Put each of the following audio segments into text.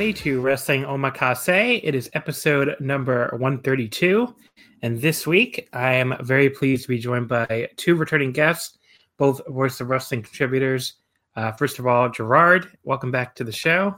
Everybody, to Wrestling Omakase. It is episode number 132. And this week, I am very pleased to be joined by two returning guests, both Voice of Wrestling contributors. Uh, first of all, Gerard, welcome back to the show.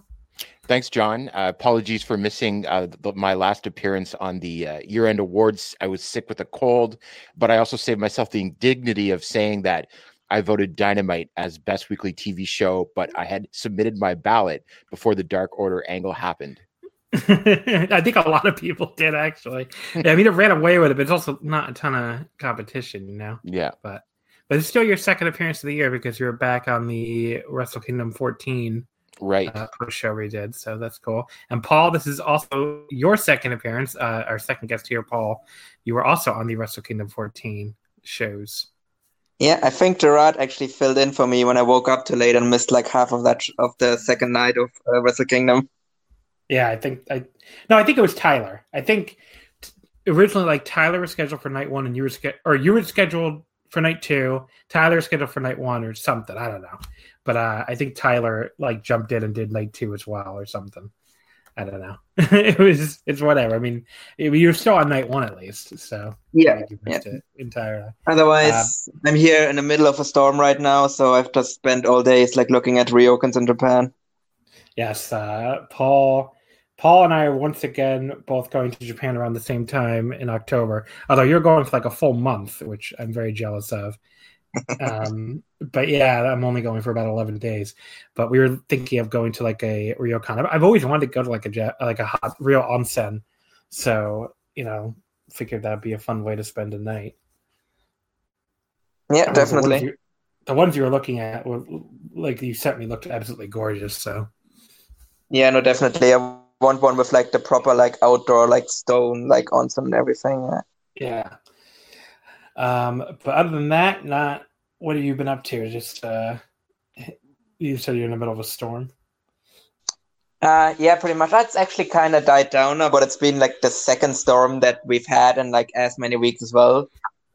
Thanks, John. Uh, apologies for missing uh, the, my last appearance on the uh, year end awards. I was sick with a cold, but I also saved myself the indignity of saying that I voted Dynamite as best weekly TV show, but I had submitted my ballot before the Dark Order angle happened. I think a lot of people did actually. Yeah, I mean, it ran away with it, but it's also not a ton of competition, you know. Yeah, but but it's still your second appearance of the year because you're back on the Wrestle Kingdom 14 right uh, show we did, so that's cool. And Paul, this is also your second appearance, uh, our second guest here, Paul. You were also on the Wrestle Kingdom 14 shows. Yeah, I think Gerard actually filled in for me when I woke up too late and missed like half of that of the second night of uh, Wrestle Kingdom. Yeah, I think I no, I think it was Tyler. I think originally like Tyler was scheduled for night one and you were ske- or you were scheduled for night two. Tyler was scheduled for night one or something. I don't know, but uh, I think Tyler like jumped in and did night two as well or something. I don't know. it was it's whatever. I mean, it, you're still on night one at least, so yeah, you missed yeah. entirely. Otherwise, um, I'm here in the middle of a storm right now, so I've just spent all days like looking at ryokans in Japan. Yes, uh, Paul. Paul and I are once again both going to Japan around the same time in October. Although you're going for like a full month, which I'm very jealous of um, but yeah, I'm only going for about 11 days. But we were thinking of going to like a ryokan. I've always wanted to go to like a like a hot real onsen. So you know, figured that'd be a fun way to spend a night. Yeah, definitely. The ones, you, the ones you were looking at were like you sent me looked absolutely gorgeous. So yeah, no, definitely. I want one with like the proper like outdoor like stone like onsen and everything. Yeah. Yeah. Um, but other than that, not what have you been up to? Just uh, you said you're in the middle of a storm. Uh, yeah, pretty much. That's actually kind of died down now, but it's been like the second storm that we've had in like as many weeks as well.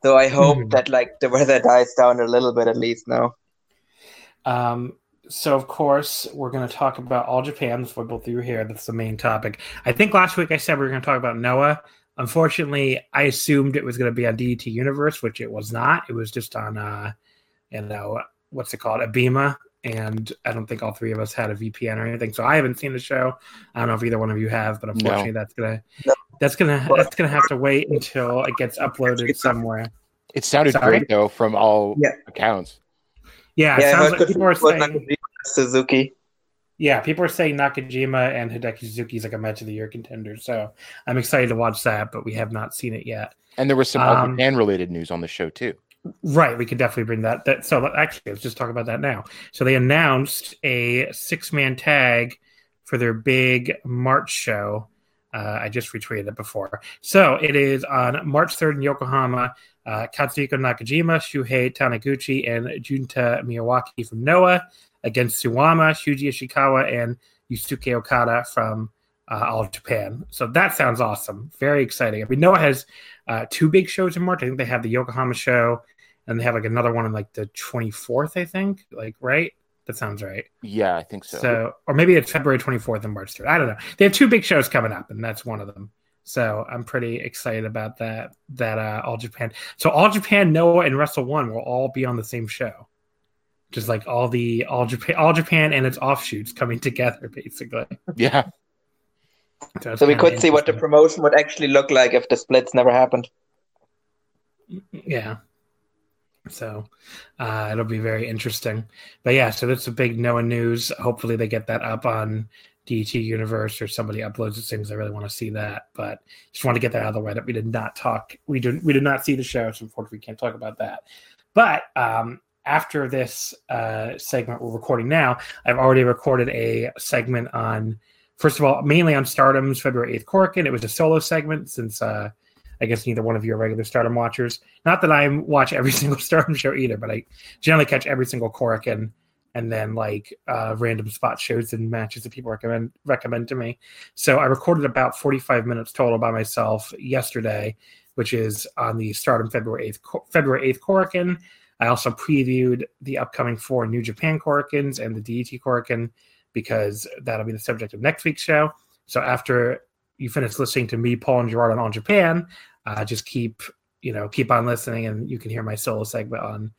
So I hope mm-hmm. that like the weather dies down a little bit at least now. Um, so of course we're going to talk about all Japan. That's why both of you here. That's the main topic. I think last week I said we were going to talk about Noah. Unfortunately, I assumed it was going to be on DDT Universe, which it was not. It was just on, uh, you know, what's it called, Abema, and I don't think all three of us had a VPN or anything. So I haven't seen the show. I don't know if either one of you have, but unfortunately, no. that's gonna no. that's gonna that's gonna have to wait until it gets uploaded somewhere. It sounded Sorry? great though, from all yeah. accounts. Yeah, yeah sounds like people are saying Suzuki yeah, people are saying Nakajima and Hideki Suzuki is like a match of the year contender. So I'm excited to watch that, but we have not seen it yet. And there was some um, Japan related news on the show too. Right, we could definitely bring that. That so actually, let's just talk about that now. So they announced a six man tag for their big March show. Uh, I just retweeted it before. So it is on March 3rd in Yokohama. Uh, Katsuhiko Nakajima, Shuhei Taniguchi, and Junta Miyawaki from Noah against Suwama, Shuji Ishikawa, and Yusuke Okada from uh, All Japan. So that sounds awesome. Very exciting. I mean, Noah has uh, two big shows in March. I think they have the Yokohama show, and they have like another one on like the 24th, I think. Like, right? That sounds right. Yeah, I think so. So, or maybe it's February 24th and March 3rd. I don't know. They have two big shows coming up, and that's one of them. So I'm pretty excited about that. That uh, All Japan. So All Japan, Noah, and Wrestle One will all be on the same show. Just like all the All Japan, All Japan and its offshoots coming together, basically. Yeah. So, so we could see what the promotion would actually look like if the splits never happened. Yeah. So uh, it'll be very interesting. But yeah, so that's a big Noah news. Hopefully they get that up on DT Universe or somebody uploads it things. I really want to see that. But just want to get that out of the way that we did not talk. We did we did not see the show, so unfortunately we can't talk about that. But um, after this uh, segment we're recording now, I've already recorded a segment on first of all, mainly on Stardom's February 8th Korakuen. It was a solo segment since uh, I guess neither one of you are regular Stardom watchers. Not that I watch every single Stardom show either, but I generally catch every single Korakuen and then like uh, random spot shows and matches that people recommend recommend to me. So I recorded about 45 minutes total by myself yesterday, which is on the Stardom February 8th February 8th Korakuen. I also previewed the upcoming four New Japan Korakuens and the DDT Korakuen because that'll be the subject of next week's show. So after you finish listening to me, Paul, and Gerard on Japan, uh, just keep you know keep on listening, and you can hear my solo segment on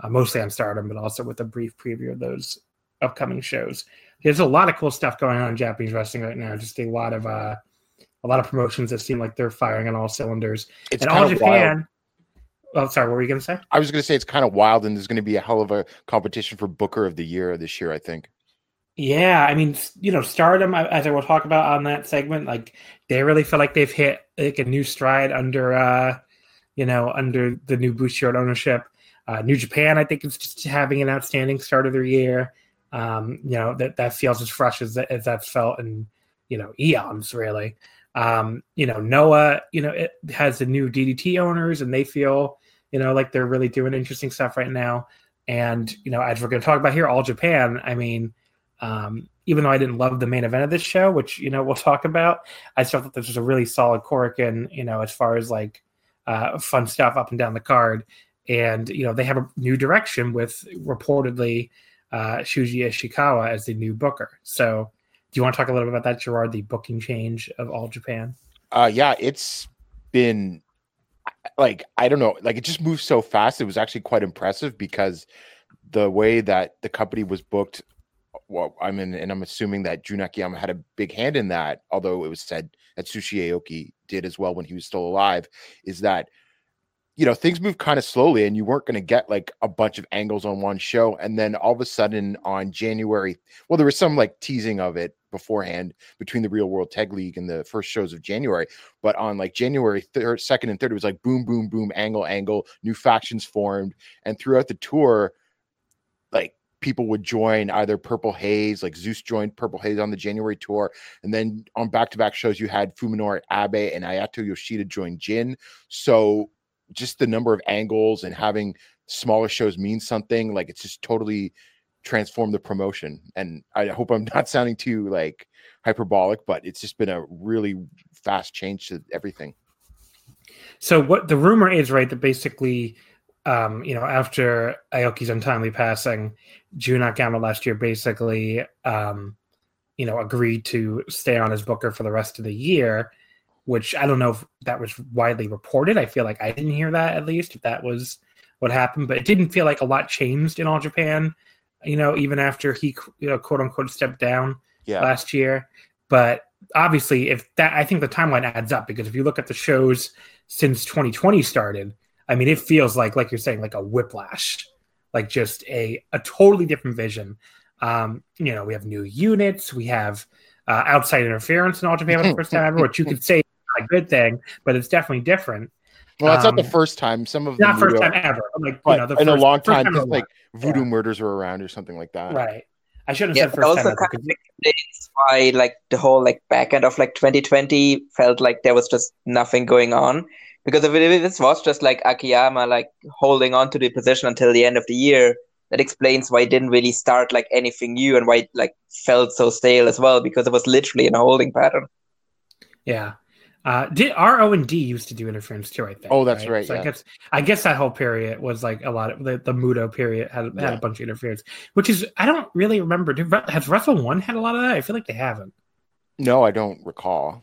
uh, mostly on Stardom, but also with a brief preview of those upcoming shows. There's a lot of cool stuff going on in Japanese wrestling right now. Just a lot of uh, a lot of promotions that seem like they're firing on all cylinders. It's and All Japan. Oh, sorry. What were you going to say? I was going to say it's kind of wild, and there's going to be a hell of a competition for Booker of the Year this year. I think. Yeah, I mean, you know, Stardom, as I will talk about on that segment, like they really feel like they've hit like a new stride under, uh, you know, under the new Bushiroad ownership. Uh, new Japan, I think, is just having an outstanding start of their year. Um, you know, that that feels as fresh as as that's felt in you know eons, really. Um, you know, Noah, you know, it has the new DDT owners, and they feel you know like they're really doing interesting stuff right now. And you know, as we're going to talk about here, All Japan, I mean um, even though I didn't love the main event of this show, which you know we'll talk about, I still thought this was a really solid Korakuen. You know, as far as like uh, fun stuff up and down the card, and you know they have a new direction with reportedly uh, Shuji Ishikawa as the new booker. So, do you want to talk a little bit about that, Gerard? The booking change of All Japan. Uh, yeah, it's been like I don't know, like it just moved so fast. It was actually quite impressive because the way that the company was booked well, I mean, and I'm assuming that Jun Akiyama had a big hand in that, although it was said that Atsushi Aoki did as well when he was still alive, is that you know things move kind of slowly and you weren't going to get like a bunch of angles on one show and then all of a sudden on january well there was some like teasing of it beforehand between the real world tag league and the first shows of january but on like january 3rd 2nd and 3rd it was like boom boom boom angle angle new factions formed and throughout the tour like people would join either Purple Haze, like Zeus joined Purple Haze on the January tour, and then on back-to-back shows you had Fuminori Abe and Ayato Yoshida join Jin. So just the number of angles and having smaller shows mean something. Like it's just totally transformed the promotion. And I hope I'm not sounding too like hyperbolic, but it's just been a really fast change to everything. So what the rumor is, right, that basically um, you know, after Aoki's untimely passing, Jun Akiyama last year basically, um, you know, agreed to stay on as booker for the rest of the year, which I don't know if that was widely reported. I feel like I didn't hear that at least, if that was what happened, but it didn't feel like a lot changed in All Japan, you know, even after he, you know, quote unquote stepped down yeah. last year. But obviously, if that, I think the timeline adds up because if you look at the shows since 2020 started, I mean, it feels like, like you're saying, like a whiplash, like just a a totally different vision. Um, you know, we have new units, we have uh, outside interference in All Japan for the first time ever, which you could say a good thing, but it's definitely different. Well, that's Um, not the first time. Some of Not them first time ever. Like you know, the in first, a long first time, in just a like voodoo Yeah. murders were around or something like that. right. I should have Yeah, said first also time ever. kind 'cause- of explains why like the whole like back end of like 2020 felt like there was just nothing going on. Because if, it, if this was just like Akiyama like holding on to the position until the end of the year, that explains why it didn't really start like anything new and why it like felt so stale as well, because it was literally in a holding pattern. Yeah. Uh, did RO and D used to do interference too? I think. Oh, that's right, So yeah. I guess I guess that whole period was like a lot of the, the Muto period had had Yeah. a bunch of interference, which is I don't really remember. Did, Re- has Wrestle One had a lot of that? I feel like they haven't. No, I don't recall.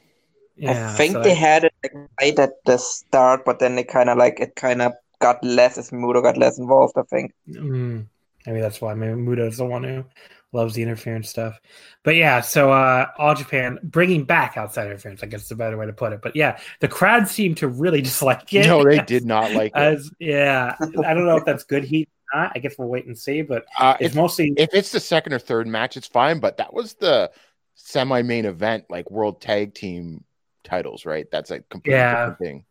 Yeah, I think so they had it like, right at the start, but then they kind of like it kind of got less as Muto got less involved. I think. Mm, maybe that's why. Maybe Muto's the one who loves the interference stuff. But yeah, so uh, All Japan bringing back outside interference. I guess is a better way to put it. But yeah, the crowd seemed to really dislike it. No, they did not like it. Yeah, I don't know if that's good heat or not. I guess we'll wait and see. But Uh, it's if, mostly if it's the second or third match, it's fine. But that was the semi-main event, like World Tag Team titles, right? That's a completely Yeah. different thing.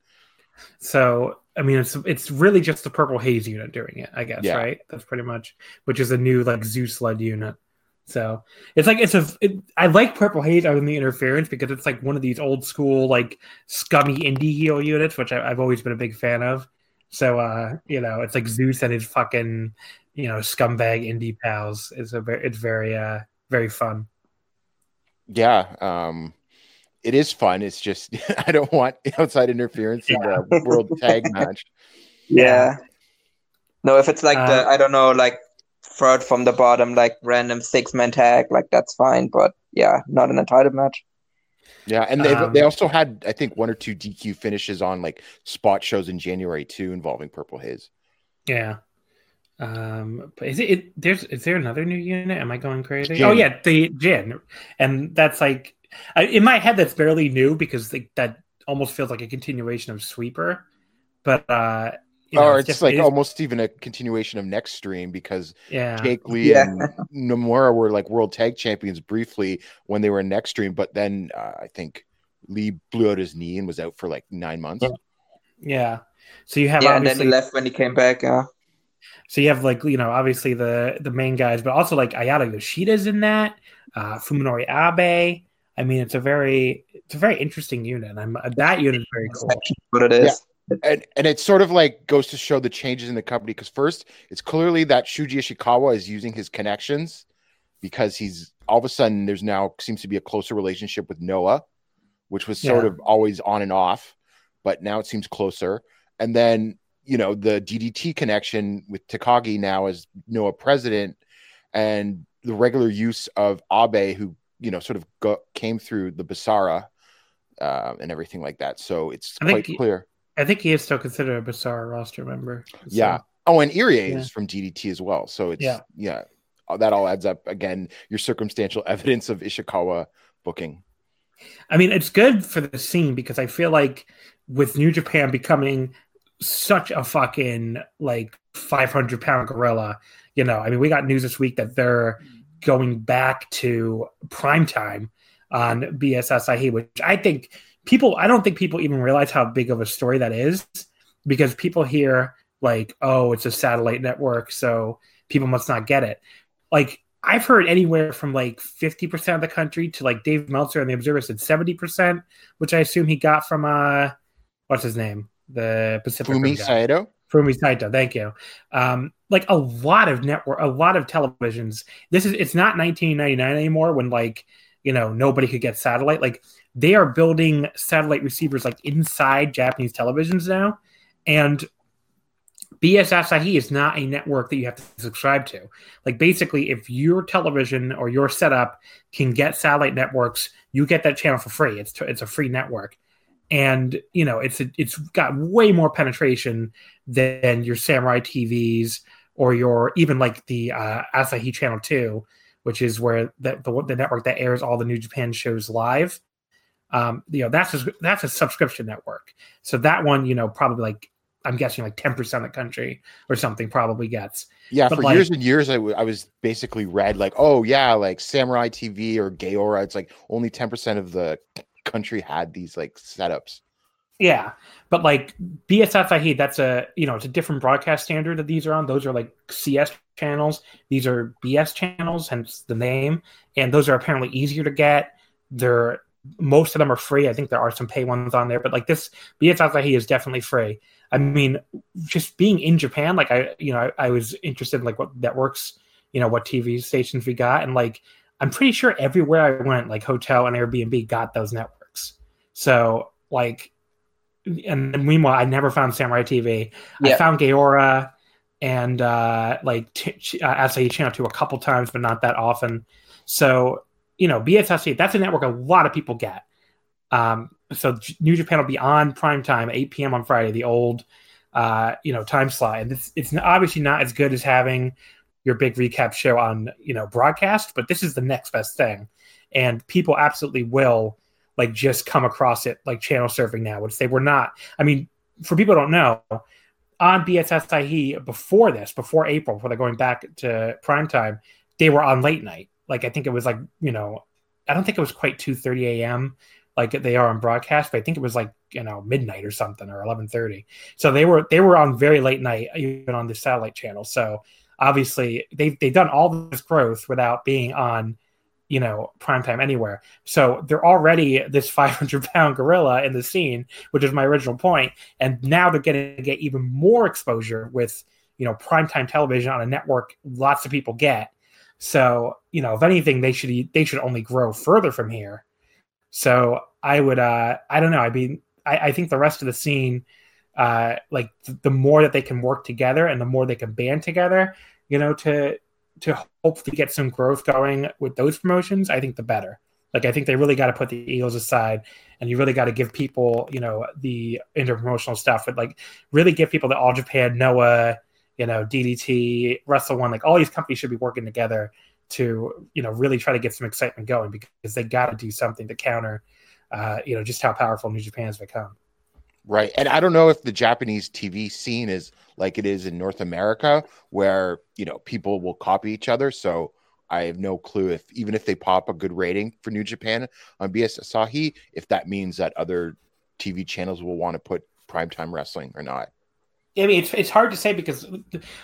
so. I mean, it's it's really just the Purple Haze unit doing it. I guess Yeah. right. That's pretty much which is a new like Zeus led unit. So it's like it's a. It, I like Purple Haze other than the interference because it's like one of these old school like scummy indie heel units, which I, I've always been a big fan of. So uh, you know, it's like Zeus and his fucking you know scumbag indie pals. It's a very it's very uh very fun. Yeah, um, it is fun. It's just I don't want outside interference in the World Tag match. Yeah. No, if it's like the Uh, I don't know, like third from the bottom, like random six man tag, like that's fine. But yeah, not in a title match. Yeah, and they Um, they also had I think one or two DQ finishes on like spot shows in January too involving Purple Haze. Yeah. Um, but is it, it there's is there another new unit? Am I going crazy? Jin. Oh yeah, the Jin, and that's like I, in my head that's barely new because like, that almost feels like a continuation of Sweeper, but uh, you know, or it's just- like it is- almost even a continuation of NEXTREAM because yeah, Jake Lee Yeah. and Nomura were like world tag champions briefly when they were in NEXTREAM, but then uh, I think Lee blew out his knee and was out for like nine months. Yeah. yeah. So you have yeah, and then he left when he came back. Yeah. So you have like you know obviously the the main guys, but also like Ayato Yoshida's in that, uh, Fuminori Abe. I mean, it's a very it's a very interesting unit. I'm that unit is very That's cool. what it is. And and it sort of like goes to show the changes in the company because first it's clearly that Shuji Ishikawa is using his connections because he's all of a sudden there's now seems to be a closer relationship with Noah, which was sort Yeah. of always on and off, but now it seems closer. And then you know the DDT connection with Takagi now as Noah president, and the regular use of Abe, who you know sort of go, came through the Basara. Uh, and everything like that, so it's I quite clear. I think he is still considered a Basara roster member. So- Yeah. Oh, and Irie Yeah. is from DDT as well. So it's Yeah. yeah. Uh, that all adds up again. Your circumstantial evidence of Ishikawa booking. I mean, it's good for the scene because I feel like with New Japan becoming such a fucking like 500 pound gorilla, you know, I mean, we got news this week that they're going back to prime time on BS Asahi, which I think people, I don't think people even realize how big of a story that is because people hear like, oh, it's a satellite network, so people must not get it. Like, I've heard anywhere from like 50% of the country to like Dave Meltzer and the Observer said 70%, which I assume he got from, uh, what's his name? The Pacific Fumi. Saito. Fumi Saito, thank you. Um, like a lot of network, a lot of televisions. This is it's not 1999 anymore when like you know nobody could get satellite. Like they are building satellite receivers like inside Japanese televisions now, and BS Asahi is not a network that you have to subscribe to. Like basically, if your television or your setup can get satellite networks, you get that channel for free. It's it's a free network, and you know it's a, it's got way more penetration than your Samurai TVs or your even like the uh, Asahi Channel Two, which is where the, the the network that airs all the New Japan shows live. Um, you know that's a, that's a subscription network. So that one, you know, probably like I'm guessing like 10% of the country or something probably gets. Yeah, But, for like- years and years, I, w- I was basically read like, oh yeah, like Samurai TV or Gaora. It's like only ten percent of the country had these like setups. Yeah, but like BS Asahi, that's a you know it's a different broadcast standard that these are on. Those are like CS channels. These are BS channels, hence the name. And those are apparently easier to get. They're most of them are free. I think there are some pay ones on there, but like this BS Asahi is definitely free. I mean, just being in Japan, like I you know I, I was interested in like what networks, you know what TV stations we got, and like I'm pretty sure everywhere I went, like hotel and Airbnb got those networks. So like, and meanwhile, I never found Samurai TV. Yeah. I found Gaora and uh, like t- uh, Asahi Channel 2 a couple times, but not that often. So, you know, BS Asahi, that's a network a lot of people get. Um, so New Japan will be on prime time, 8 p.m. on Friday, the old, uh, you know, time slot. And it's, it's obviously not as good as having your big recap show on, you know, broadcast, but this is the next best thing. And people absolutely will like just come across it like channel surfing now, which they were not. I mean, for people who don't know, on BSS BS Asahi before this, before April, before they're going back to prime time, they were on late night. Like I think it was like, you know, I don't think it was quite 2:30 a.m. like they are on broadcast, but I think it was like, you know, midnight or something or 11:30. So they were they were on very late night even on the satellite channel. So obviously they've they've done all this growth without being on you know primetime anywhere so they're already this 500 pound gorilla in the scene which is my original point and now they're going to get even more exposure with you know primetime television on a network lots of people get so you know if anything they should they should only grow further from here so i would uh i don't know i mean i, I think the rest of the scene uh like th- the more that they can work together and the more they can band together you know to to hopefully get some growth going with those promotions, I think the better. Like I think they really got to put the Eagles aside, and you really got to give people, you know, the interpromotional stuff. But like, really give people the All Japan, Noah, you know, DDT, Wrestle One. Like all these companies should be working together to, you know, really try to get some excitement going because they got to do something to counter, uh, you know, just how powerful New Japan has become. Right. And I don't know if the Japanese TV scene is like it is in North America, where, you know, people will copy each other. So I have no clue if, even if they pop a good rating for New Japan on BS Asahi, if that means that other TV channels will want to put primetime wrestling or not. I mean, it's it's hard to say because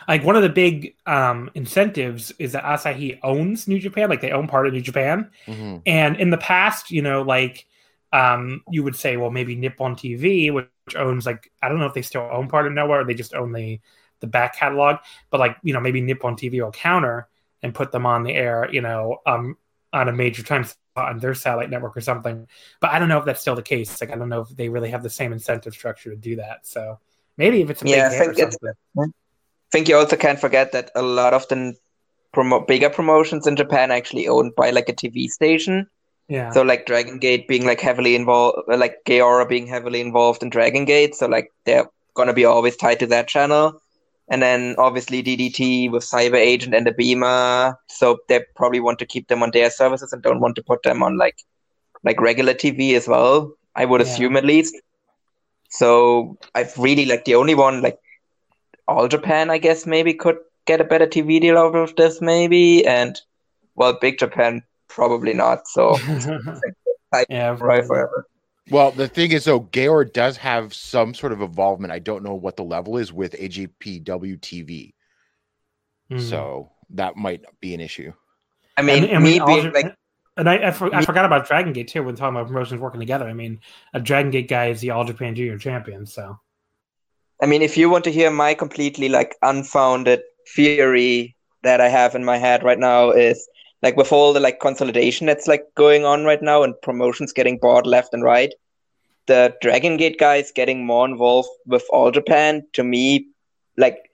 like one of the big um, incentives is that Asahi owns New Japan, like they own part of New Japan. Mhm. And in the past, you know, like um, you would say, well, maybe Nippon TV, which owns like I don't know if they still own part of Noah or they just own the the back catalog, but like you know, maybe Nippon TV will counter and put them on the air, you know, um, on a major time slot on their satellite network or something. But I don't know if that's still the case. Like I don't know if they really have the same incentive structure to do that. So maybe if it's a Yeah, big I think it's- I think you also can't forget that a lot of the promo- bigger promotions in Japan are actually owned by like a TV station. Yeah. So like Dragon Gate being like heavily involved, like Gaora being heavily involved in Dragon Gate. So like they're gonna be always tied to that channel. And then obviously DDT with Cyber Agent and the Abema. So they probably want to keep them on their services and don't want to put them on like like regular TV as well. I would Yeah. assume at least. So I've really like the only one like All Japan, I guess maybe could get a better TV deal out of this maybe, and well, Big Japan probably not. So yeah. right forever. Well, the thing is, though, Gaora does have some sort of involvement. I don't know what the level is with AJPW TV, Mm. so that might be an issue. I mean, and, and me we being also- like and I, I, for, I forgot about Dragon Gate too when talking about promotions working together. I mean, a Dragon Gate guy is the All Japan Junior Champion, so I mean, if you want to hear my completely like unfounded theory that I have in my head right now is like with all the like consolidation that's like going on right now and promotions getting bought left and right, the Dragon Gate guys getting more involved with All Japan to me, like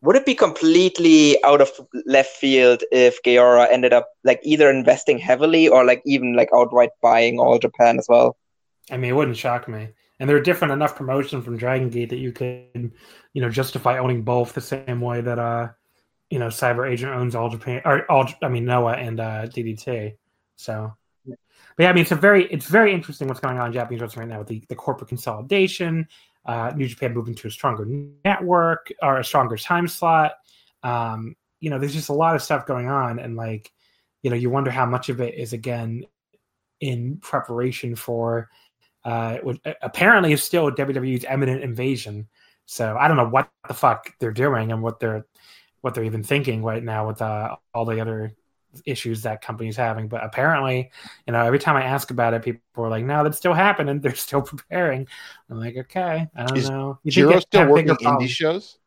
would it be completely out of left field if Gaora ended up like either investing heavily or like even like outright buying All Japan as well? I mean, it wouldn't shock me. And they're different enough promotion from Dragon Gate that you could, you know, justify owning both the same way that uh, you know, Cyber Agent owns All Japan or all I mean Noah and uh DDT. So but yeah, I mean it's a very it's very interesting what's going on in Japanese wrestling right now with the, the corporate consolidation, uh New Japan moving to a stronger network or a stronger time slot. Um, you know, there's just a lot of stuff going on and like, you know, you wonder how much of it is again in preparation for uh, what apparently is still WWE's eminent invasion. So I don't know what the fuck they're doing and what they're what they're even thinking right now with uh, all the other issues that company's having. But apparently, you know, every time I ask about it, people are like, "No, that's still happening. They're still preparing." I'm like, "Okay, I don't Is know." You Jiro still working indie problems? shows?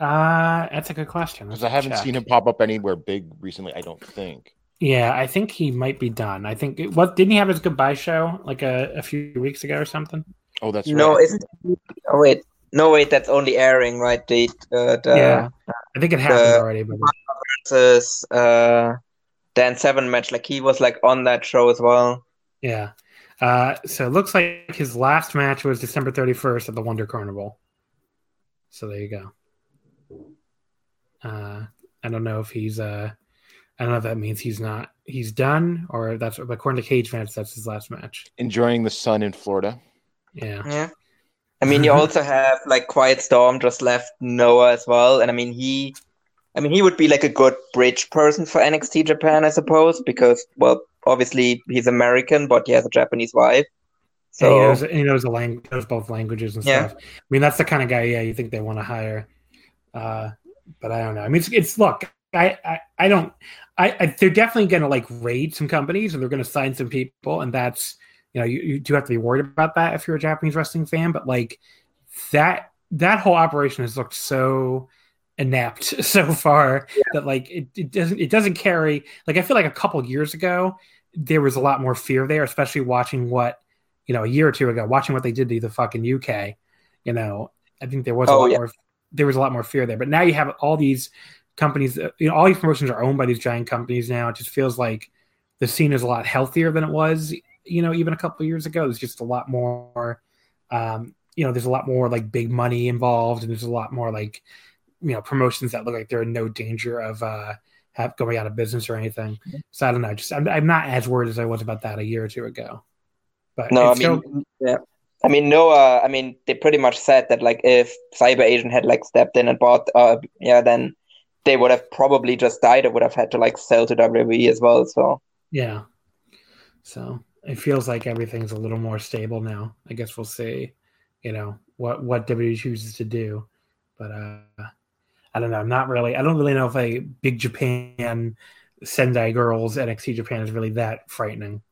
Uh, that's a good question. Because I haven't seen him pop up anywhere big recently. I don't think. Yeah, I think he might be done. I think what didn't he have his goodbye show like a, a few weeks ago or something? Oh, that's no, right. isn't? Oh wait, no wait, that's only airing, right? The uh, the yeah, I think it happened the- already, but versus uh Dan Seven match, like he was like on that show as well. yeah. Uh, so it looks like his last match was December 31st at the Wonder Carnival. So there you go. Uh, I don't know if he's uh, I don't know if that means he's not he's done or that's according to Cage Match that's his last match. Enjoying the sun in Florida. Yeah. Yeah. I mean, you also have like Quiet Storm just left Noah as well, and I mean he, I mean he would be like a good bridge person for NXT Japan, I suppose, because well, obviously he's American, but he has a Japanese wife. So he knows he knows the language, knows both languages and Yeah. stuff. I mean, that's the kind of guy, yeah, you think they want to hire. Uh, but I don't know. I mean, it's, it's look, I, I, I don't, I, I they're definitely going to like raid some companies and they're going to sign some people, and that's you know you, you do have to be worried about that if you're a Japanese wrestling fan. But like that that whole operation has looked so inept so far that like it, it doesn't it doesn't carry like I feel like a couple years ago there was a lot more fear there, especially watching what you know a year or two ago, watching what they did to the fucking UK. You know, I think there was a Oh, lot yeah. more there was a lot more fear there. But now you have all these companies, you know, all these promotions are owned by these giant companies now. It just feels like the scene is a lot healthier than it was, you know, even a couple of years ago. There's just a lot more, um, you know, there's a lot more like big money involved, and there's a lot more like, you know, promotions that look like they're in no danger of uh, have going out of business or anything. So I don't know. Just I'm, I'm not as worried as I was about that a year or two ago. But no, I mean, still- yeah. I mean, Noah. I mean, they pretty much said that like if Cyber Agent had like stepped in and bought, uh, yeah, then they would have probably just died or would have had to like sell to WWE as well. So Yeah. So it feels like everything's a little more stable now. I guess we'll see, you know, what what WWE chooses to do. But uh I don't know. I'm not really I don't really know if a big Japan Sendai girls NXT Japan is really that frightening.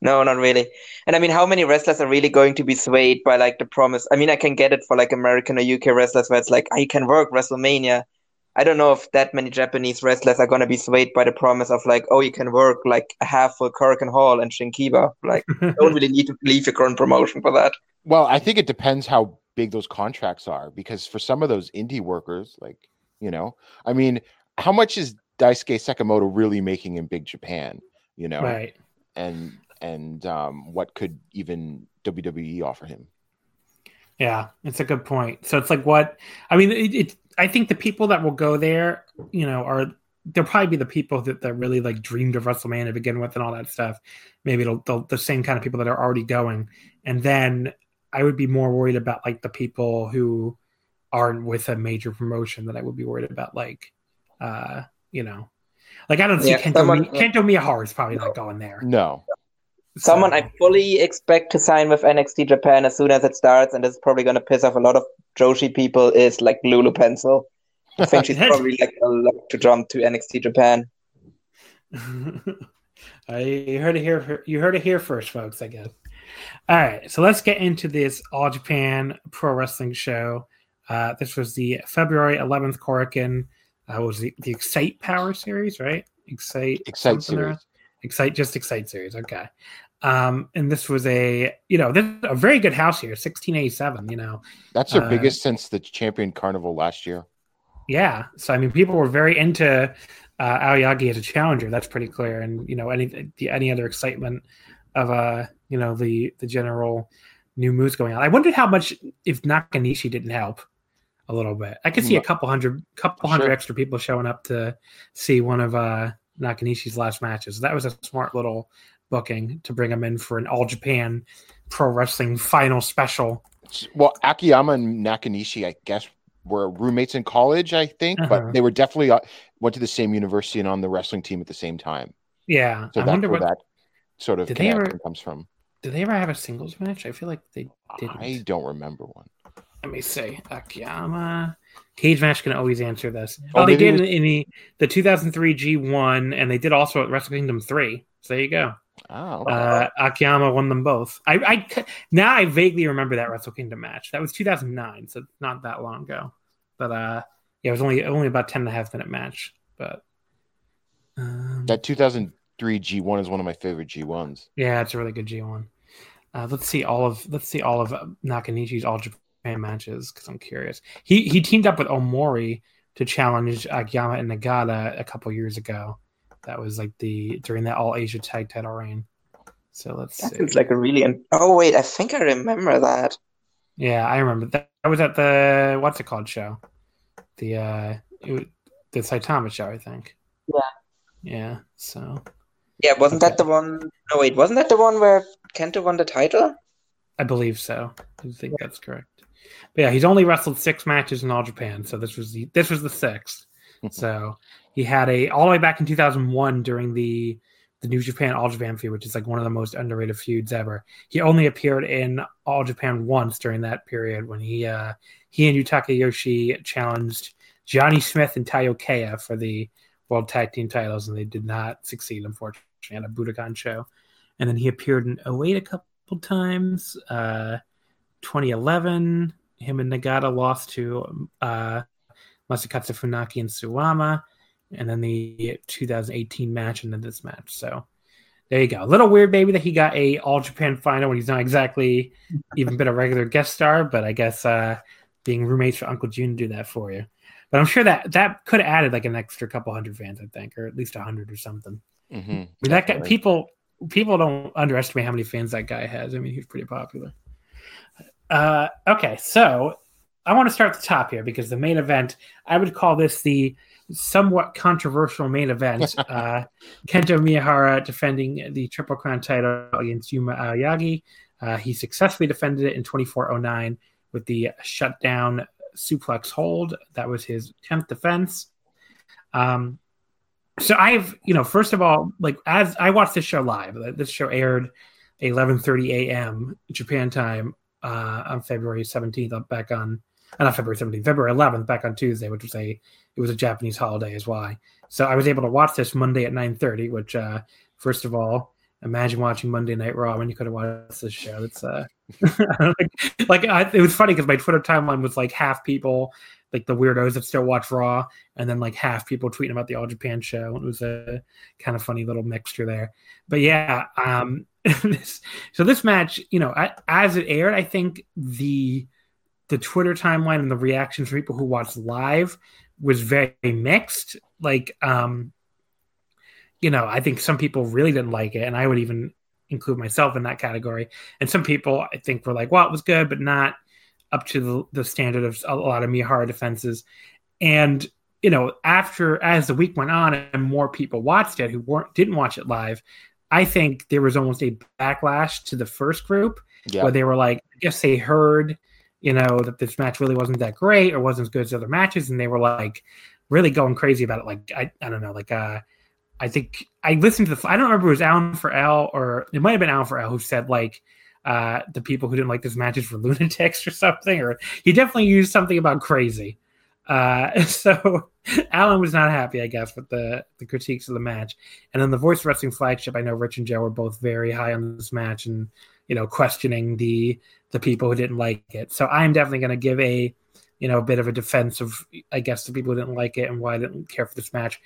No, not really. And I mean, how many wrestlers are really going to be swayed by like the promise? I mean, I can get it for like American or UK wrestlers where it's like, ah, I can work WrestleMania. I don't know if that many Japanese wrestlers are going to be swayed by the promise of like, oh, you can work like a half full Korakuen Hall and Shinkiba. Like, you don't really need to leave your current promotion for that. Well, I think it depends how big those contracts are because for some of those indie workers, like, you know, I mean, how much is Daisuke Sekimoto really making in Big Japan, you know? Right. And and um what could even WWE offer him? Yeah, it's a good point. So it's like what I mean. It, it I think the people that will go there, you know, are they'll probably be the people that, that really like dreamed of WrestleMania to begin with and all that stuff. Maybe it'll, they'll, the same kind of people that are already going. And then I would be more worried about like the people who aren't with a major promotion that I would be worried about, like, uh, you know, like I don't see Yeah, Kento, someone- Mi- Kento Miyahara is probably not going there. No. Someone So- I fully expect to sign with NXT Japan as soon as it starts, and this is probably going to piss off a lot of Joshi people, is like Lulu Pencil. I think she's probably like a lot to jump to NXT Japan. I you heard it here. You heard it here first, folks. I guess. All right, so let's get into this All Japan Pro Wrestling show. Uh, this was the February 11th Korakuen. Uh, was the, the Excite Power series, right? Excite, Excite series. Excite, just Excite series. Okay. Um, and this was a, you know, this a very good house here, 1687. You know, That's their Uh, biggest since the champion carnival last year. Yeah. So I mean, people were very into uh, Aoyagi as a challenger. That's pretty clear. And you know, any the, any other excitement of uh, you know, the the general new moves going on. I wondered how much if Nakanishi didn't help a little bit. I could see a couple hundred, couple hundred Sure. extra people showing up to see one of uh, Nakanishi's last matches. That was a smart little booking to bring him in for an All Japan Pro Wrestling final special. Well, Akiyama and Nakanishi, I guess, were roommates in college, I think, Uh-huh. but they were definitely uh, went to the same university and on the wrestling team at the same time. Yeah, So I wonder what that sort of Did they ever- comes from. did they ever have a singles match? I feel like they didn't. I don't remember one. Let me see. Akiyama. Cage match can always answer this. Oh, Oh, they did was- in the, the 2003 G1, and they did also at Wrestle Kingdom 3. So there you go. Oh, okay. Uh, Akiyama won them both. I, I now I vaguely remember that Wrestle Kingdom match. That was 2009, so not that long ago. But uh, yeah, it was only only about 10 and a half minute match. But um, that 2003 G1 is one of my favorite G1s. yeah, it's a really good G1. Uh, let's see all of let's see all of Nakanishi's All Japan matches because I'm curious. He he teamed up with Omori to challenge Akiyama and Nagata a couple years ago. That was like the during that All Asia Tag Title reign. So let's That see. seems like a really. Un- oh wait, I think I remember that. Yeah, I remember that. I was at the what's it called show, the uh, it, was- the Saitama show, I think. Yeah. Yeah. So Yeah, wasn't Okay. that the one? No, wait, wasn't that the one where Kento won the title? I believe so. I think that's correct. But yeah, he's only wrestled six matches in All Japan, so this was the this was the sixth. so he had a all the way back in 2001 during the the New Japan All Japan feud, which is like one of the most underrated feuds ever. He only appeared in All Japan once during that period when he uh he and Yutaka Yoshie challenged Johnny Smith and Taiyo Kea for the World Tag Team titles, and they did not succeed, unfortunately, at a Budokan show. And then he appeared in 08 a couple times. Uh, 2011, him and Nagata lost to uh, Masakatsu Funaki and Suwama. And then the 2018 match, and then this match. So there you go. A little weird, maybe, that he got a All Japan final when he's not exactly even been a regular guest star, but I guess uh, being roommates for Uncle Jun do that for you. But I'm sure that that could have added like an extra couple hundred fans, I think, or at least a hundred or something. Mhm, I mean, that guy, people people don't underestimate how many fans that guy has. I mean, he's pretty popular. Uh, okay, so I want to start at the top here because the main event, I would call this the somewhat controversial main event. uh, Kento Miyahara defending the Triple Crown title against Yuma Aoyagi. Uh, he successfully defended it in 2409 with the shutdown suplex hold. That was his 10th defense. Um, so I've, you know, first of all, like as I watched this show live, this show aired 11:30 a.m. Japan time uh, on February 17th, up back on uh, not February 17th, February 11th, back on Tuesday, which was a it was a Japanese holiday as why. So I was able to watch this Monday at 9:30, which uh, first of all, imagine watching Monday Night Raw when you could have watched this show. It's uh, like, like I, it was funny because my Twitter timeline was like half people, like the weirdos that still watch Raw, and then like half people tweeting about the All Japan show. It was a kind of funny little mixture there. But yeah, um, this, so this match, you know, as it aired, I think the the Twitter timeline and the reactions from people who watched live was very mixed. Like, um, you know, I think some people really didn't like it, and I would even include myself in that category. And some people, I think, were like, "Well, it was good, but not up to the, the standard of a lot of Miyahara defenses." And you know, after as the week went on and more people watched it who weren't didn't watch it live, I think there was almost a backlash to the first group Yeah. where they were like, I guess they heard, you know, that this match really wasn't that great or wasn't as good as other matches, and they were like really going crazy about it. Like I, I don't know, like uh I think I listened to the I don't remember if it was Alan4L or it might have been Alan4L who said like uh the people who didn't like this matches were lunatics or something, or he definitely used something about crazy. Uh, so Alan was not happy, I guess, with the the critiques of the match. And then the Voice Wrestling flagship, I know Rich and Joe were both very high on this match and you know questioning the the people who didn't like it. So I'm definitely going to give a you know a bit of a defense of I guess the people who didn't like it and why I didn't care for this match.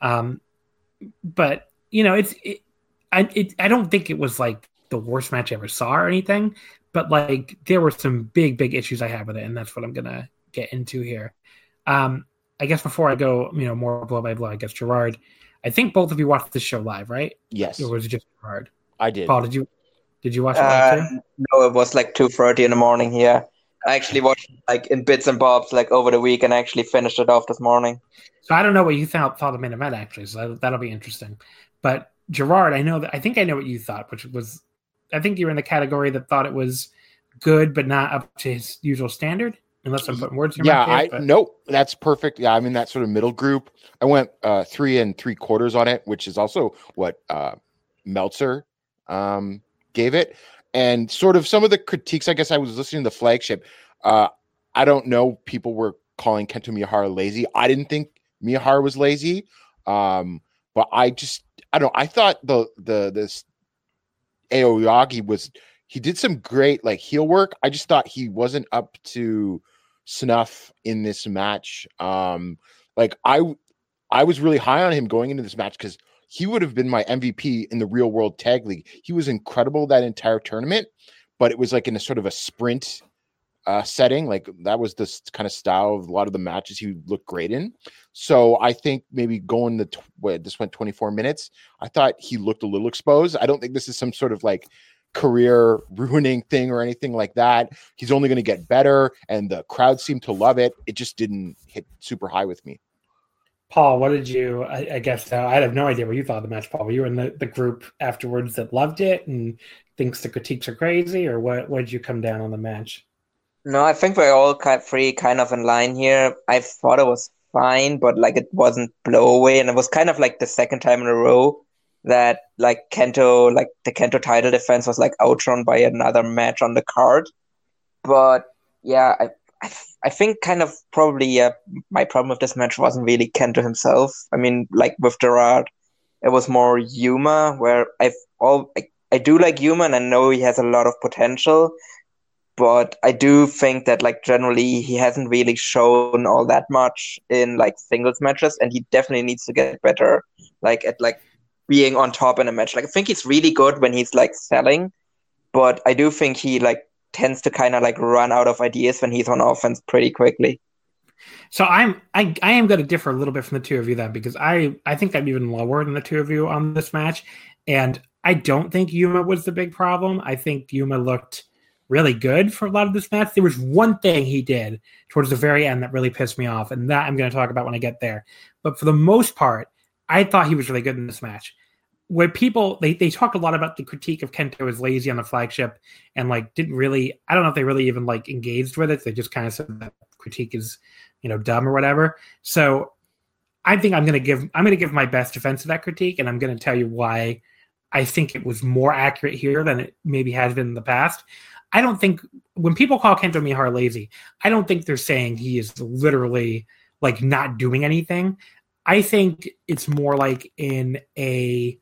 Um, but you know it's it, I it, I don't think it was like the worst match I ever saw or anything. But like there were some big big issues I had with it, and that's what I'm gonna get into here. Um, I guess before I go, you know, more blow by blow, I guess Gerard. I think both of you watched this show live, right? Yes, Or was it just Gerard? I did. Paul, did you did you watch it live Uh, too? no, it was like two thirty in the morning here. I actually watched like in bits and bobs like over the week and I actually finished it off this morning. So I don't know what you thought thought of main event actually, so that, that'll be interesting. But Gerard, I know that I think I know what you thought, which was I think you're in the category that thought it was good but not up to his usual standard. Unless I'm putting words in your yeah. I nope, that's perfect. Yeah, I'm in that sort of middle group. I went uh three and three quarters on it, which is also what uh Meltzer um gave it. And sort of some of the critiques, I guess I was listening to the flagship. Uh I don't know, people were calling Kento Miyahara lazy. I didn't think Miyahara was lazy. Um, but I just I don't I thought the the this Aoyagi was he did some great like heel work. I just thought he wasn't up to snuff in this match. Um, like I I was really high on him going into this match because he would have been my MVP in the real world tag league. He was incredible that entire tournament, but it was like in a sort of a sprint uh, setting. Like that was the kind of style of a lot of the matches he looked great in. So I think maybe going the tw- this went 24 minutes. I thought he looked a little exposed. I don't think this is some sort of like career ruining thing or anything like that. He's only going to get better, and the crowd seemed to love it. It just didn't hit super high with me. Paul, what did you? I, I guess uh, I have no idea what you thought of the match, Paul. Were you in the, the group afterwards that loved it and thinks the critiques are crazy, or what? What did you come down on the match? No, I think we're all kind three kind of in line here. I thought it was fine, but like it wasn't blow away, and it was kind of like the second time in a row that like Kento, like the Kento title defense was like outrun by another match on the card. But yeah, I I, I think kind of probably uh, my problem with this match wasn't really Kento himself. I mean, like with Gerard, it was more Yuma, where I've all I, I do like Yuma, and I know he has a lot of potential but I do think that like generally he hasn't really shown all that much in like singles matches, and he definitely needs to get better, like at like being on top in a match. Like I think he's really good when he's like selling, but I do think he like tends to kind of like run out of ideas when he's on offense pretty quickly. So I'm I, I am going to differ a little bit from the two of you then because I I think I'm even lower than the two of you on this match, and I don't think Yuma was the big problem. I think Yuma looked really good for a lot of this match. There was one thing he did towards the very end that really pissed me off, and that I'm going to talk about when I get there. But for the most part, I thought he was really good in this match. Where people they, they talked a lot about the critique of Kento as lazy on the flagship and like didn't really I don't know if they really even like engaged with it. They just kind of said that critique is, you know, dumb or whatever. So I think I'm gonna give I'm gonna give my best defense of that critique and I'm gonna tell you why I think it was more accurate here than it maybe has been in the past. I don't think when people call Kento Miyahara lazy, I don't think they're saying he is literally like not doing anything. I think it's more like in a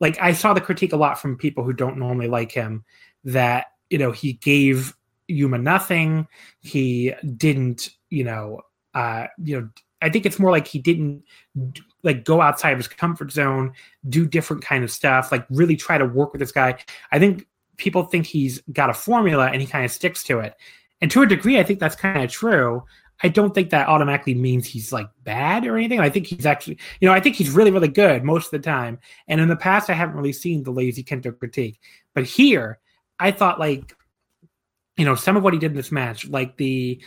like I saw the critique a lot from people who don't normally like him that you know he gave Yuma nothing. He didn't, you know, uh, you know, I think it's more like he didn't like go outside of his comfort zone, do different kind of stuff, like really try to work with this guy. I think people think he's got a formula and he kind of sticks to it. And to a degree, I think that's kind of true. I don't think that automatically means he's like bad or anything. I think he's actually, you know, I think he's really, really good most of the time. And in the past, I haven't really seen the lazy Kento critique. But here, I thought like, you know, some of what he did in this match, like the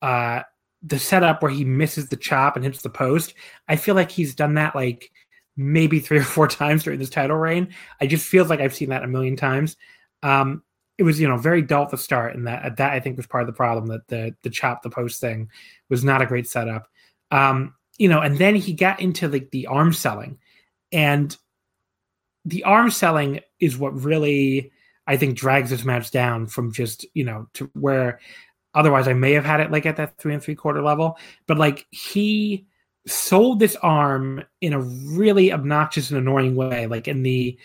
uh the setup where he misses the chop and hits the post, I feel like he's done that like maybe three or four times during this title reign. I just feels like I've seen that a million times. Um, it was you know very dull at the start, and that that I think was part of the problem that the the chop the post thing was not a great setup. Um, you know, and then he got into like the arm selling, and the arm selling is what really I think drags this match down from just you know to where otherwise I may have had it like at that three and three quarter level, but like he sold this arm in a really obnoxious and annoying way, like in the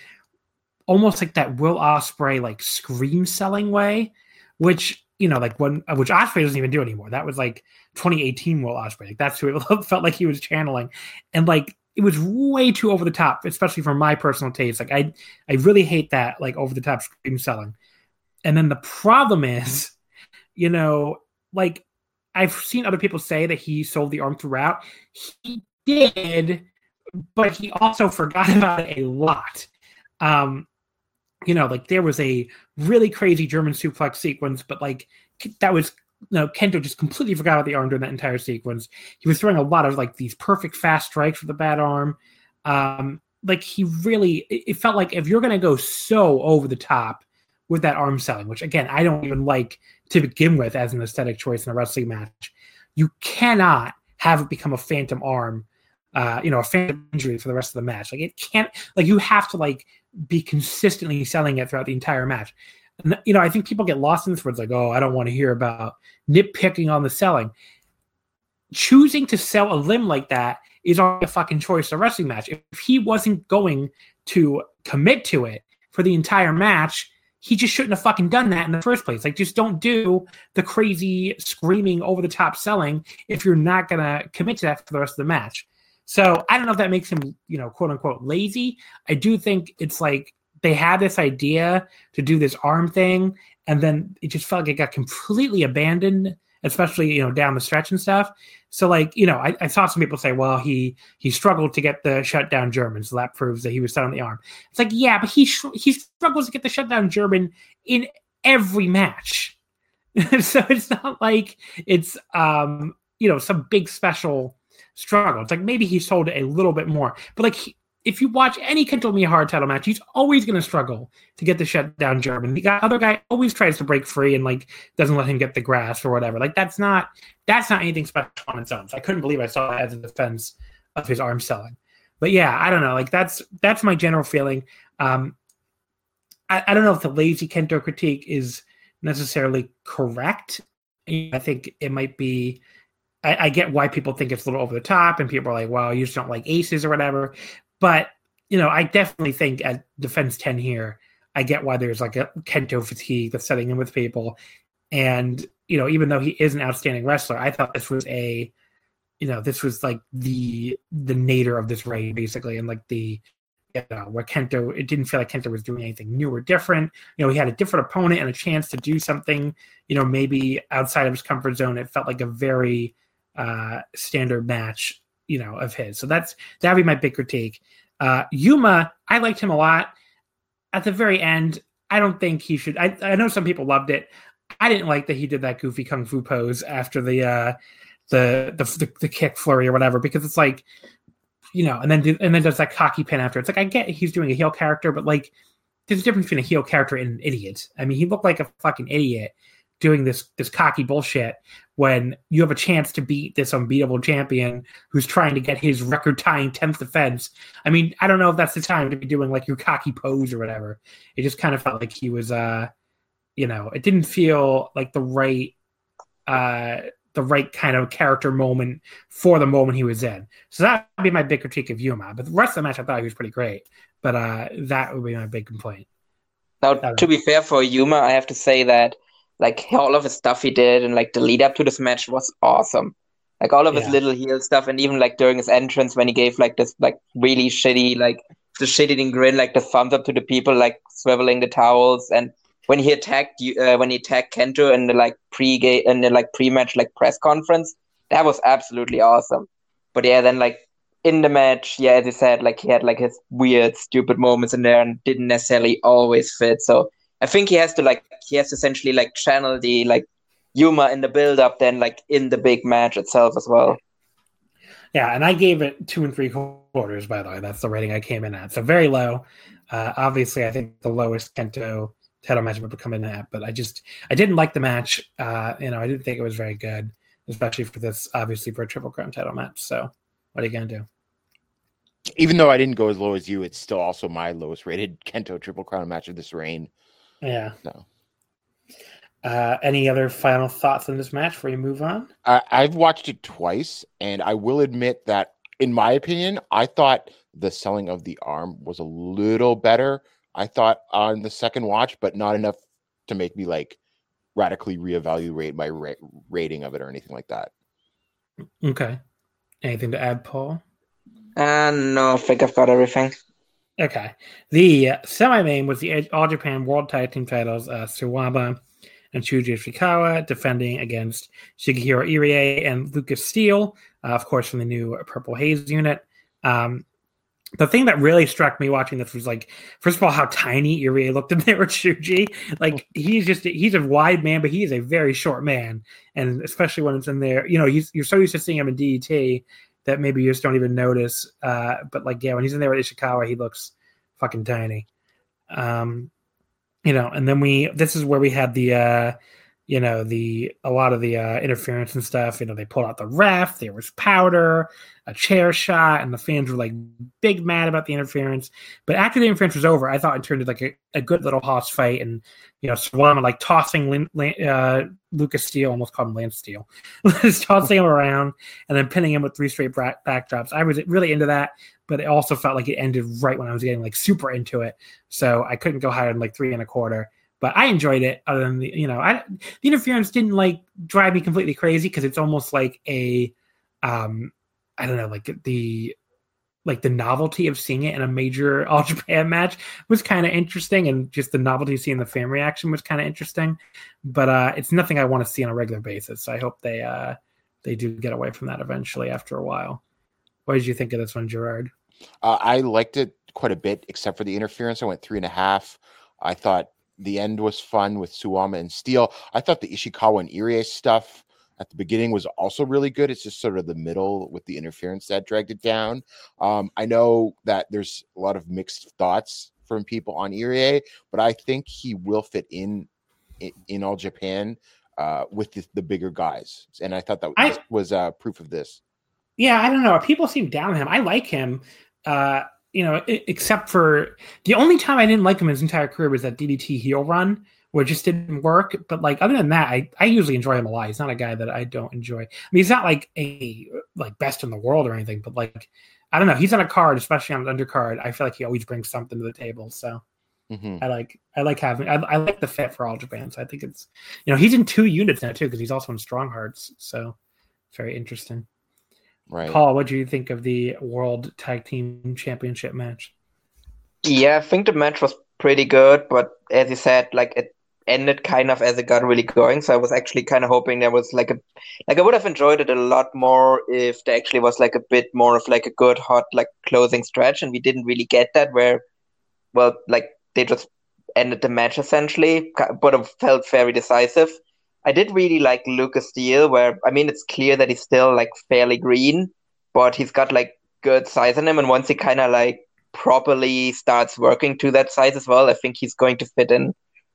almost like that Will Ospreay like scream selling way, which you know, like when which Ospreay doesn't even do anymore. That was like 2018 Will Ospreay. Like that's who it felt like he was channeling, and like it was way too over the top, especially for my personal taste. Like I, I really hate that like over the top scream selling. And then the problem is, you know, like I've seen other people say that he sold the arm throughout. He did, but he also forgot about it a lot. Um, you know, like there was a really crazy German suplex sequence, but like that was you know, Kento just completely forgot about the arm during that entire sequence. He was throwing a lot of like these perfect fast strikes with the bad arm. Um, like he really, it, felt like if you're going to go so over the top with that arm selling, which again, I don't even like to begin with as an aesthetic choice in a wrestling match, you cannot have it become a phantom arm, uh, you know, a phantom injury for the rest of the match. Like it can't, like you have to like be consistently selling it throughout the entire match. And, you know, I think people get lost in this where it's like, oh, I don't want to hear about nitpicking on the selling. Choosing to sell a limb like that is a fucking choice a wrestling match. If he wasn't going to commit to it for the entire match, he just shouldn't have fucking done that in the first place. Like, just don't do the crazy screaming over the top selling if you're not gonna commit to that for the rest of the match. So I don't know if that makes him, you know, quote unquote lazy. I do think it's like they had this idea to do this arm thing, and then it just felt like it got completely abandoned, especially you know down the stretch and stuff. So like you know, I, I saw some people say, well, he he struggled to get the shutdown German, so that proves that he was set on the arm. It's like yeah, but he he struggles to get the shutdown German in every match. so it's not like it's um you know some big special struggle. It's like maybe he sold a little bit more, but like he, if you watch any Kento Miyahara title match, he's always going to struggle to get the shutdown German. The other guy always tries to break free and like doesn't let him get the grass or whatever. Like that's not that's not anything special on its own. So I couldn't believe I saw that as a defense of his arm selling. But yeah, I don't know. Like that's that's my general feeling. Um, I, I don't know if the lazy Kento critique is necessarily correct. I think it might be. I, I, get why people think it's a little over the top, and people are like, "Well, you just don't like aces or whatever." But you know, I definitely think at defense ten here, I get why there's like a Kento fatigue that's setting in with people, and you know, even though he is an outstanding wrestler, I thought this was a, you know, this was like the the nadir of this reign basically, and like the you know, where Kento, it didn't feel like Kento was doing anything new or different. You know, he had a different opponent and a chance to do something, you know, maybe outside of his comfort zone. It felt like a very uh, standard match, you know, of his. So that's that'd be my big critique. Uh, Yuma, I liked him a lot. At the very end, I don't think he should. I, I know some people loved it. I didn't like that he did that goofy kung fu pose after the uh, the, the the the kick flurry or whatever because it's like you know, and then do, and then does that cocky pin after. It's like I get he's doing a heel character, but like there's a difference between a heel character and an idiot. I mean, he looked like a fucking idiot doing this this cocky bullshit when you have a chance to beat this unbeatable champion who's trying to get his record tying 10th defense. I mean, I don't know if that's the time to be doing like your cocky pose or whatever. It just kind of felt like he was uh you know, it didn't feel like the right uh the right kind of character moment for the moment he was in. So that would be my big critique of Yuma. But the rest of the match, I thought he was pretty great. But uh, that would be my big complaint. Now, to be fair for Yuma, I have to say that like all of the stuff he did and like the lead up to this match was awesome. Like all of his little heel stuff, and even like during his entrance when he gave like this like really shitty like the shitty grin, like the thumbs up to the people, like swiveling the towels, and when he attacked you uh, when he attacked Kento in the like pre game in the like pre match like press conference, that was absolutely awesome. But yeah, then like in the match, yeah, as you said, like he had like his weird, stupid moments in there and didn't necessarily always fit. So I think he has to like he has to essentially like channel the like humor in the build up, then like in the big match itself as well. Yeah, and I gave it two and three quarters. By the way, that's the rating I came in at. So very low. Uh, obviously, I think the lowest Kento title match would come in that. But I just I didn't like the match. Uh, you know, I didn't think it was very good, especially for this obviously for a triple crown title match. So what are you gonna do? Even though I didn't go as low as you, it's still also my lowest rated Kento triple crown match of this reign. Yeah. So. Uh, any other final thoughts on this match before you move on? Uh, I've watched it twice, and I will admit that, in my opinion, I thought the selling of the arm was a little better I thought on the second watch, but not enough to make me like radically reevaluate my ra- rating of it or anything like that. Okay. Anything to add, Paul? Uh, no, I think I've got everything. Okay. The uh, semi main was the All Japan World Tag Team titles. Uh, Suwama and Shuji Ishikawa defending against Shigehiro Irie and Lucas Steel, uh, of course, from the new Purple Haze unit. Um, the thing that really struck me watching this was like, first of all, how tiny Irie looked in there with Shuji. Like he's just he's a wide man, but he is a very short man, and especially when it's in there, you know, you're so used to seeing him in DDT that maybe you just don't even notice. Uh, but like, yeah, when he's in there with Ishikawa, he looks fucking tiny. Um, you know, and then we this is where we had the uh you know the a lot of the uh, interference and stuff. You know, they pulled out the ref. There was powder, a chair shot, and the fans were like big mad about the interference. But after the interference was over, I thought it turned into like a, a good little hoss fight, and you know, Suwama like tossing Lin, uh, Lucas Steel, almost called him Lance Steele, was tossing him around and then pinning him with three straight backdrops. I was really into that, but it also felt like it ended right when I was getting like super into it. So I couldn't go higher than like three and a quarter but I enjoyed it. Other than the, you know, I the interference didn't like drive me completely crazy because it's almost like a, um, I don't know, like the like the novelty of seeing it in a major All Japan match was kind of interesting, and just the novelty of seeing the fan reaction was kind of interesting. But uh, it's nothing I want to see on a regular basis. So I hope they uh, they do get away from that eventually after a while. What did you think of this one, Gerard? Uh, I liked it quite a bit, except for the interference. I went three and a half. I thought the end was fun with Suwama and Steel. I thought the Ishikawa and Irie stuff at the beginning was also really good. It's just sort of the middle with the interference that dragged it down. Um, I know that there's a lot of mixed thoughts from people on Irie, but I think he will fit in in, in all Japan uh, with the, the, bigger guys, and I thought that I, was uh, proof of this. Yeah, I don't know. People seem down on him. I like him. Uh, you know, except for the only time I didn't like him his entire career was that DDT heel run where it just didn't work. But like other than that, I, I usually enjoy him a lot. He's not a guy that I don't enjoy. I mean, he's not like a like best in the world or anything, but like I don't know. He's on a card, especially on an undercard. I feel like he always brings something to the table. So mm-hmm. I like I like having I, I, like the fit for all Japan. So I think it's you know he's in two units now too because he's also in Strong Hearts. So very interesting. Right, Paul. What do you think of the World Tag Team Championship match? Yeah, I think the match was pretty good, but as you said, like it ended kind of as it got really going. So I was actually kind of hoping there was like a like I would have enjoyed it a lot more if there actually was like a bit more of like a good hot like closing stretch, and we didn't really get that. Where, well, like they just ended the match essentially, but it felt very decisive. I did really like Lucas Steel, where I mean it's clear that he's still like fairly green, but he's got like good size in him, and once he kind of like properly starts working to that size as well, I think he's going to fit in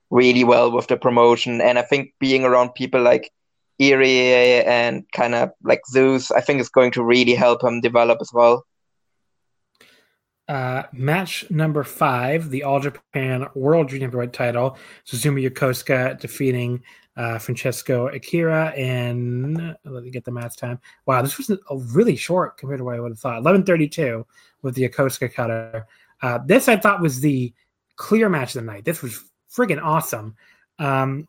really well with the promotion. And I think being around people like Irie and kind of like Zeus, I think is going to really help him develop as well. Uh, match number five, the All Japan World Junior Heavyweight title. Susumu Yokosuka defeating uh, Francesco Akira and let me get the match time. Wow, this was a really short compared to what I would have thought. Eleven thirty-two with the Yokosuka cutter. Uh, this I thought was the clear match of the night. This was friggin' awesome. Um,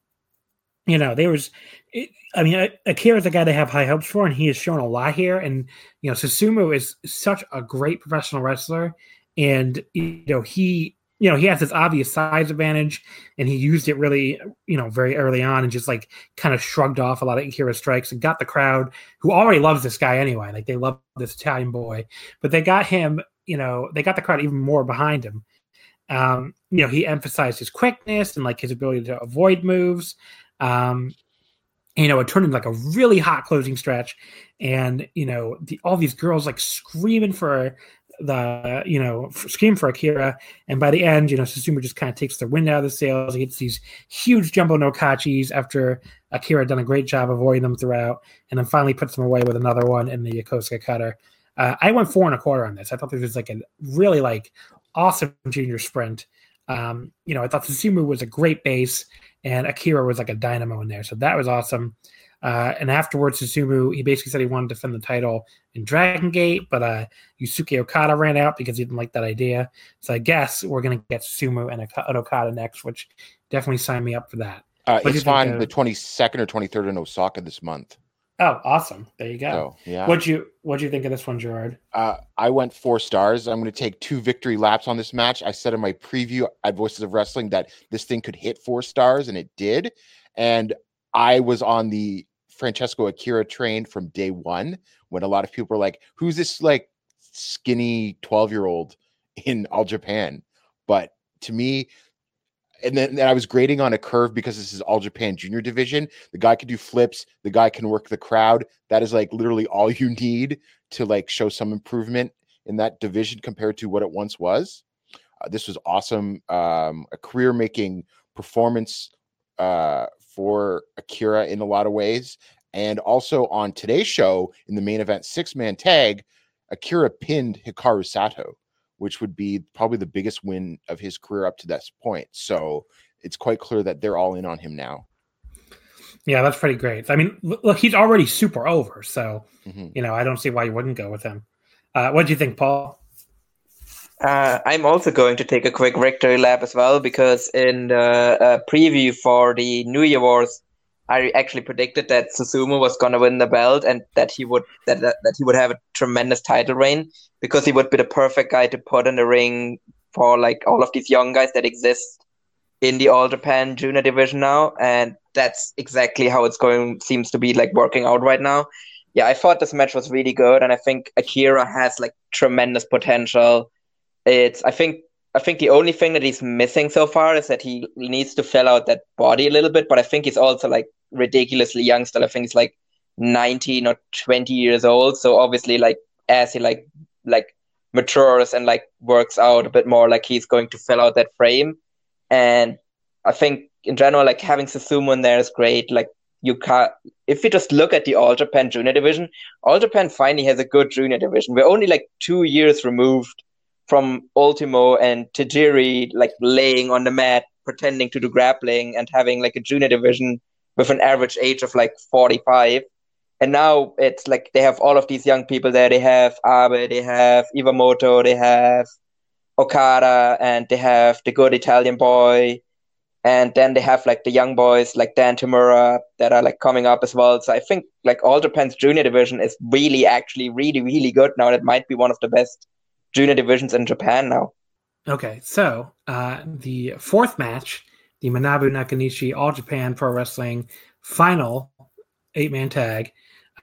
you know, there was, I mean, Akira is the guy they have high hopes for, and he has shown a lot here. And you know, Susumu is such a great professional wrestler, and you know, he, you know, he has this obvious size advantage, and he used it really, you know, very early on, and just like kind of shrugged off a lot of Akira strikes and got the crowd who already loves this guy anyway. Like they love this Italian boy, but they got him, you know, they got the crowd even more behind him. Um, you know, he emphasized his quickness and like his ability to avoid moves. Um, you know, it turned into like a really hot closing stretch, and you know, the, all these girls like screaming for the you know scream for Akira, and by the end, you know, Susumu just kind of takes the wind out of the sails. He gets these huge jumbo no kachis after Akira done a great job avoiding them throughout, and then finally puts them away with another one in the Yokosuka cutter. Uh, I went four and a quarter on this. I thought this was like a really like awesome junior sprint. Um, you know, I thought Susumu was a great base, and Akira was like a dynamo in there. So that was awesome. Uh, and afterwards, Susumu, he basically said he wanted to defend the title in Dragon Gate, but uh, Yusuke Okada ran out because he didn't like that idea. So I guess we're going to get Susumu and Okada next, which definitely signed me up for that. Uh, it's on the 22nd or 23rd in Osaka this month. Oh, awesome! There you go. So, yeah. What'd you What'd you think of this one, Gerard? Uh, I went four stars. I'm going to take two victory laps on this match. I said in my preview at Voices of Wrestling that this thing could hit four stars, and it did. And I was on the Francesco Akira train from day one when a lot of people were like, "Who's this like skinny 12 year old in All Japan?" But to me, and then, I was grading on a curve because this is all Japan junior division. The guy can do flips, the guy can work the crowd. That is like literally all you need to like show some improvement in that division compared to what it once was. Uh, this was awesome. Um, a career making performance uh, for Akira in a lot of ways. And also on today's show in the main event six man tag, Akira pinned Hikaru Sato which would be probably the biggest win of his career up to this point. So it's quite clear that they're all in on him now. Yeah, that's pretty great. I mean, look, he's already super over, so mm-hmm. you know, I don't see why you wouldn't go with him. Uh, what do you think, Paul? Uh, I'm also going to take a quick victory lap as well because in the uh, preview for the New Year Wars, I actually predicted that Susumu was gonna win the belt and that he would that, that that he would have a tremendous title reign because he would be the perfect guy to put in the ring for like all of these young guys that exist in the All Japan Junior division now, and that's exactly how it's going. Seems to be like working out right now. Yeah, I thought this match was really good, and I think Akira has like tremendous potential. It's I think I think the only thing that he's missing so far is that he needs to fill out that body a little bit. But I think he's also like ridiculously young still. I think he's like 19 or 20 years old. So obviously, like as he like like matures and like works out a bit more, like he's going to fill out that frame. And I think in general, like having Susumu in there is great. Like you can't if you just look at the All Japan Junior division, All Japan finally has a good junior division. We're only like two years removed from Ultimo and Tajiri like laying on the mat, pretending to do grappling and having like a junior division with an average age of like 45. And now it's like they have all of these young people there. They have Abe, they have Iwamoto, they have Okada, and they have the good Italian boy. And then they have like the young boys like Dan Tamura that are like coming up as well. So I think like All Japan's junior division is really actually really, really good now. It might be one of the best junior divisions in Japan now. Okay, so uh, the fourth match the Manabu Nakanishi All Japan Pro Wrestling final eight man tag.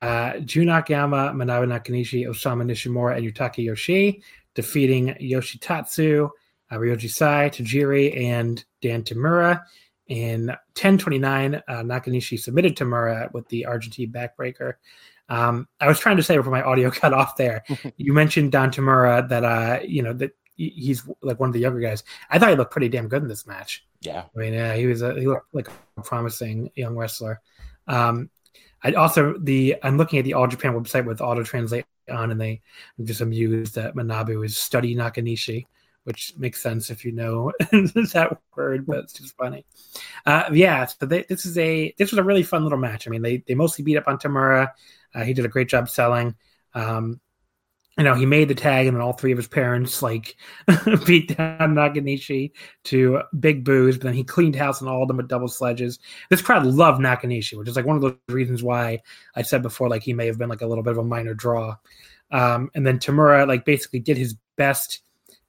Uh, Jun Akiyama, Manabu Nakanishi, Osamu Nishimura, and Yutaka Yoshie defeating Yoshitatsu, uh, Ryoji Sai, Tajiri, and Dan Tamura. In 1029, uh, Nakanishi submitted Tamura with the Argentine backbreaker. Um, I was trying to say before my audio cut off there. you mentioned Dan Tamura that uh, you know that he's like one of the younger guys. I thought he looked pretty damn good in this match. Yeah, I mean, yeah, he was a, he looked like a promising young wrestler. Um, I also the I'm looking at the All Japan website with auto translate on, and they I'm just amused that Manabu is study Nakanishi, which makes sense if you know that word, but it's just funny. Uh, yeah, so they, this is a this was a really fun little match. I mean, they they mostly beat up on Tamura. Uh, he did a great job selling. Um, you know, he made the tag, and then all three of his parents like beat down Nakanishi to big boos. But then he cleaned house on all of them with double sledges. This crowd loved Nakanishi, which is like one of those reasons why I said before, like he may have been like a little bit of a minor draw. Um, and then Tamura like basically did his best,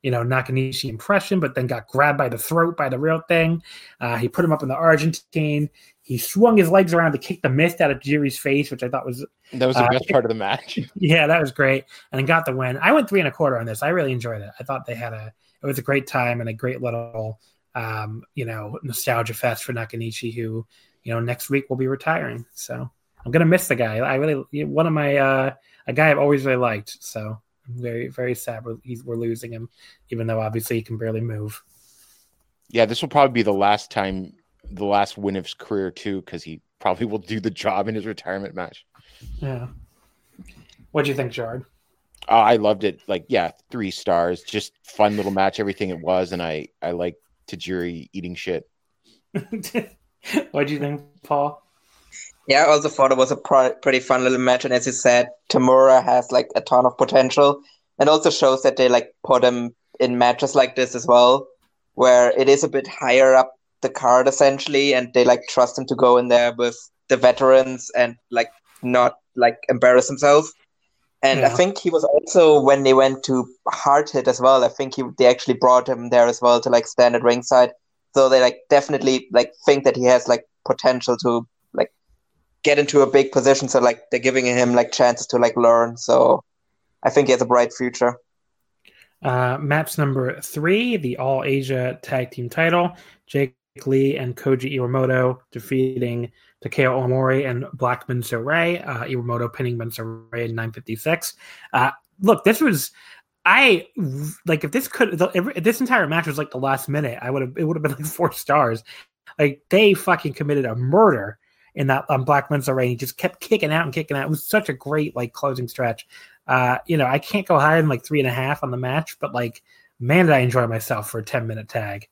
you know, Nakanishi impression, but then got grabbed by the throat by the real thing. Uh, he put him up in the Argentine. He swung his legs around to kick the mist out of Jiri's face, which I thought was that was the uh, best part of the match. yeah, that was great, and then got the win. I went three and a quarter on this. I really enjoyed it. I thought they had a it was a great time and a great little um, you know nostalgia fest for Nakanishi, who you know next week will be retiring. So I'm gonna miss the guy. I really one of my uh, a guy I've always really liked. So I'm very very sad we're, we're losing him, even though obviously he can barely move. Yeah, this will probably be the last time the last win of his career too, because he probably will do the job in his retirement match. Yeah. What do you think, Gerard? Uh, I loved it. Like, yeah, three stars. Just fun little match, everything it was, and I I like Tajiri eating shit. what do you think, Paul? Yeah, I also thought it was a pr- pretty fun little match, and as you said, Tamura has like a ton of potential, and also shows that they like put him in matches like this as well, where it is a bit higher up the card essentially, and they like trust him to go in there with the veterans and like not like embarrass himself. And yeah. I think he was also when they went to hard hit as well. I think he they actually brought him there as well to like stand at ringside. So they like definitely like think that he has like potential to like get into a big position. So like they're giving him like chances to like learn. So I think he has a bright future. Uh, match number three, the All Asia Tag Team Title. Jake Lee and Koji Iwamoto defeating Takao Omori and Black Ray. Uh, Iwamoto pinning Ray in 956. Uh, look, this was I like if this could if this entire match was like the last minute, I would have it would have been like four stars. Like they fucking committed a murder in that on um, Black Ray. He just kept kicking out and kicking out. It was such a great like closing stretch. Uh, you know, I can't go higher than like three and a half on the match, but like man, did I enjoy myself for a 10 minute tag.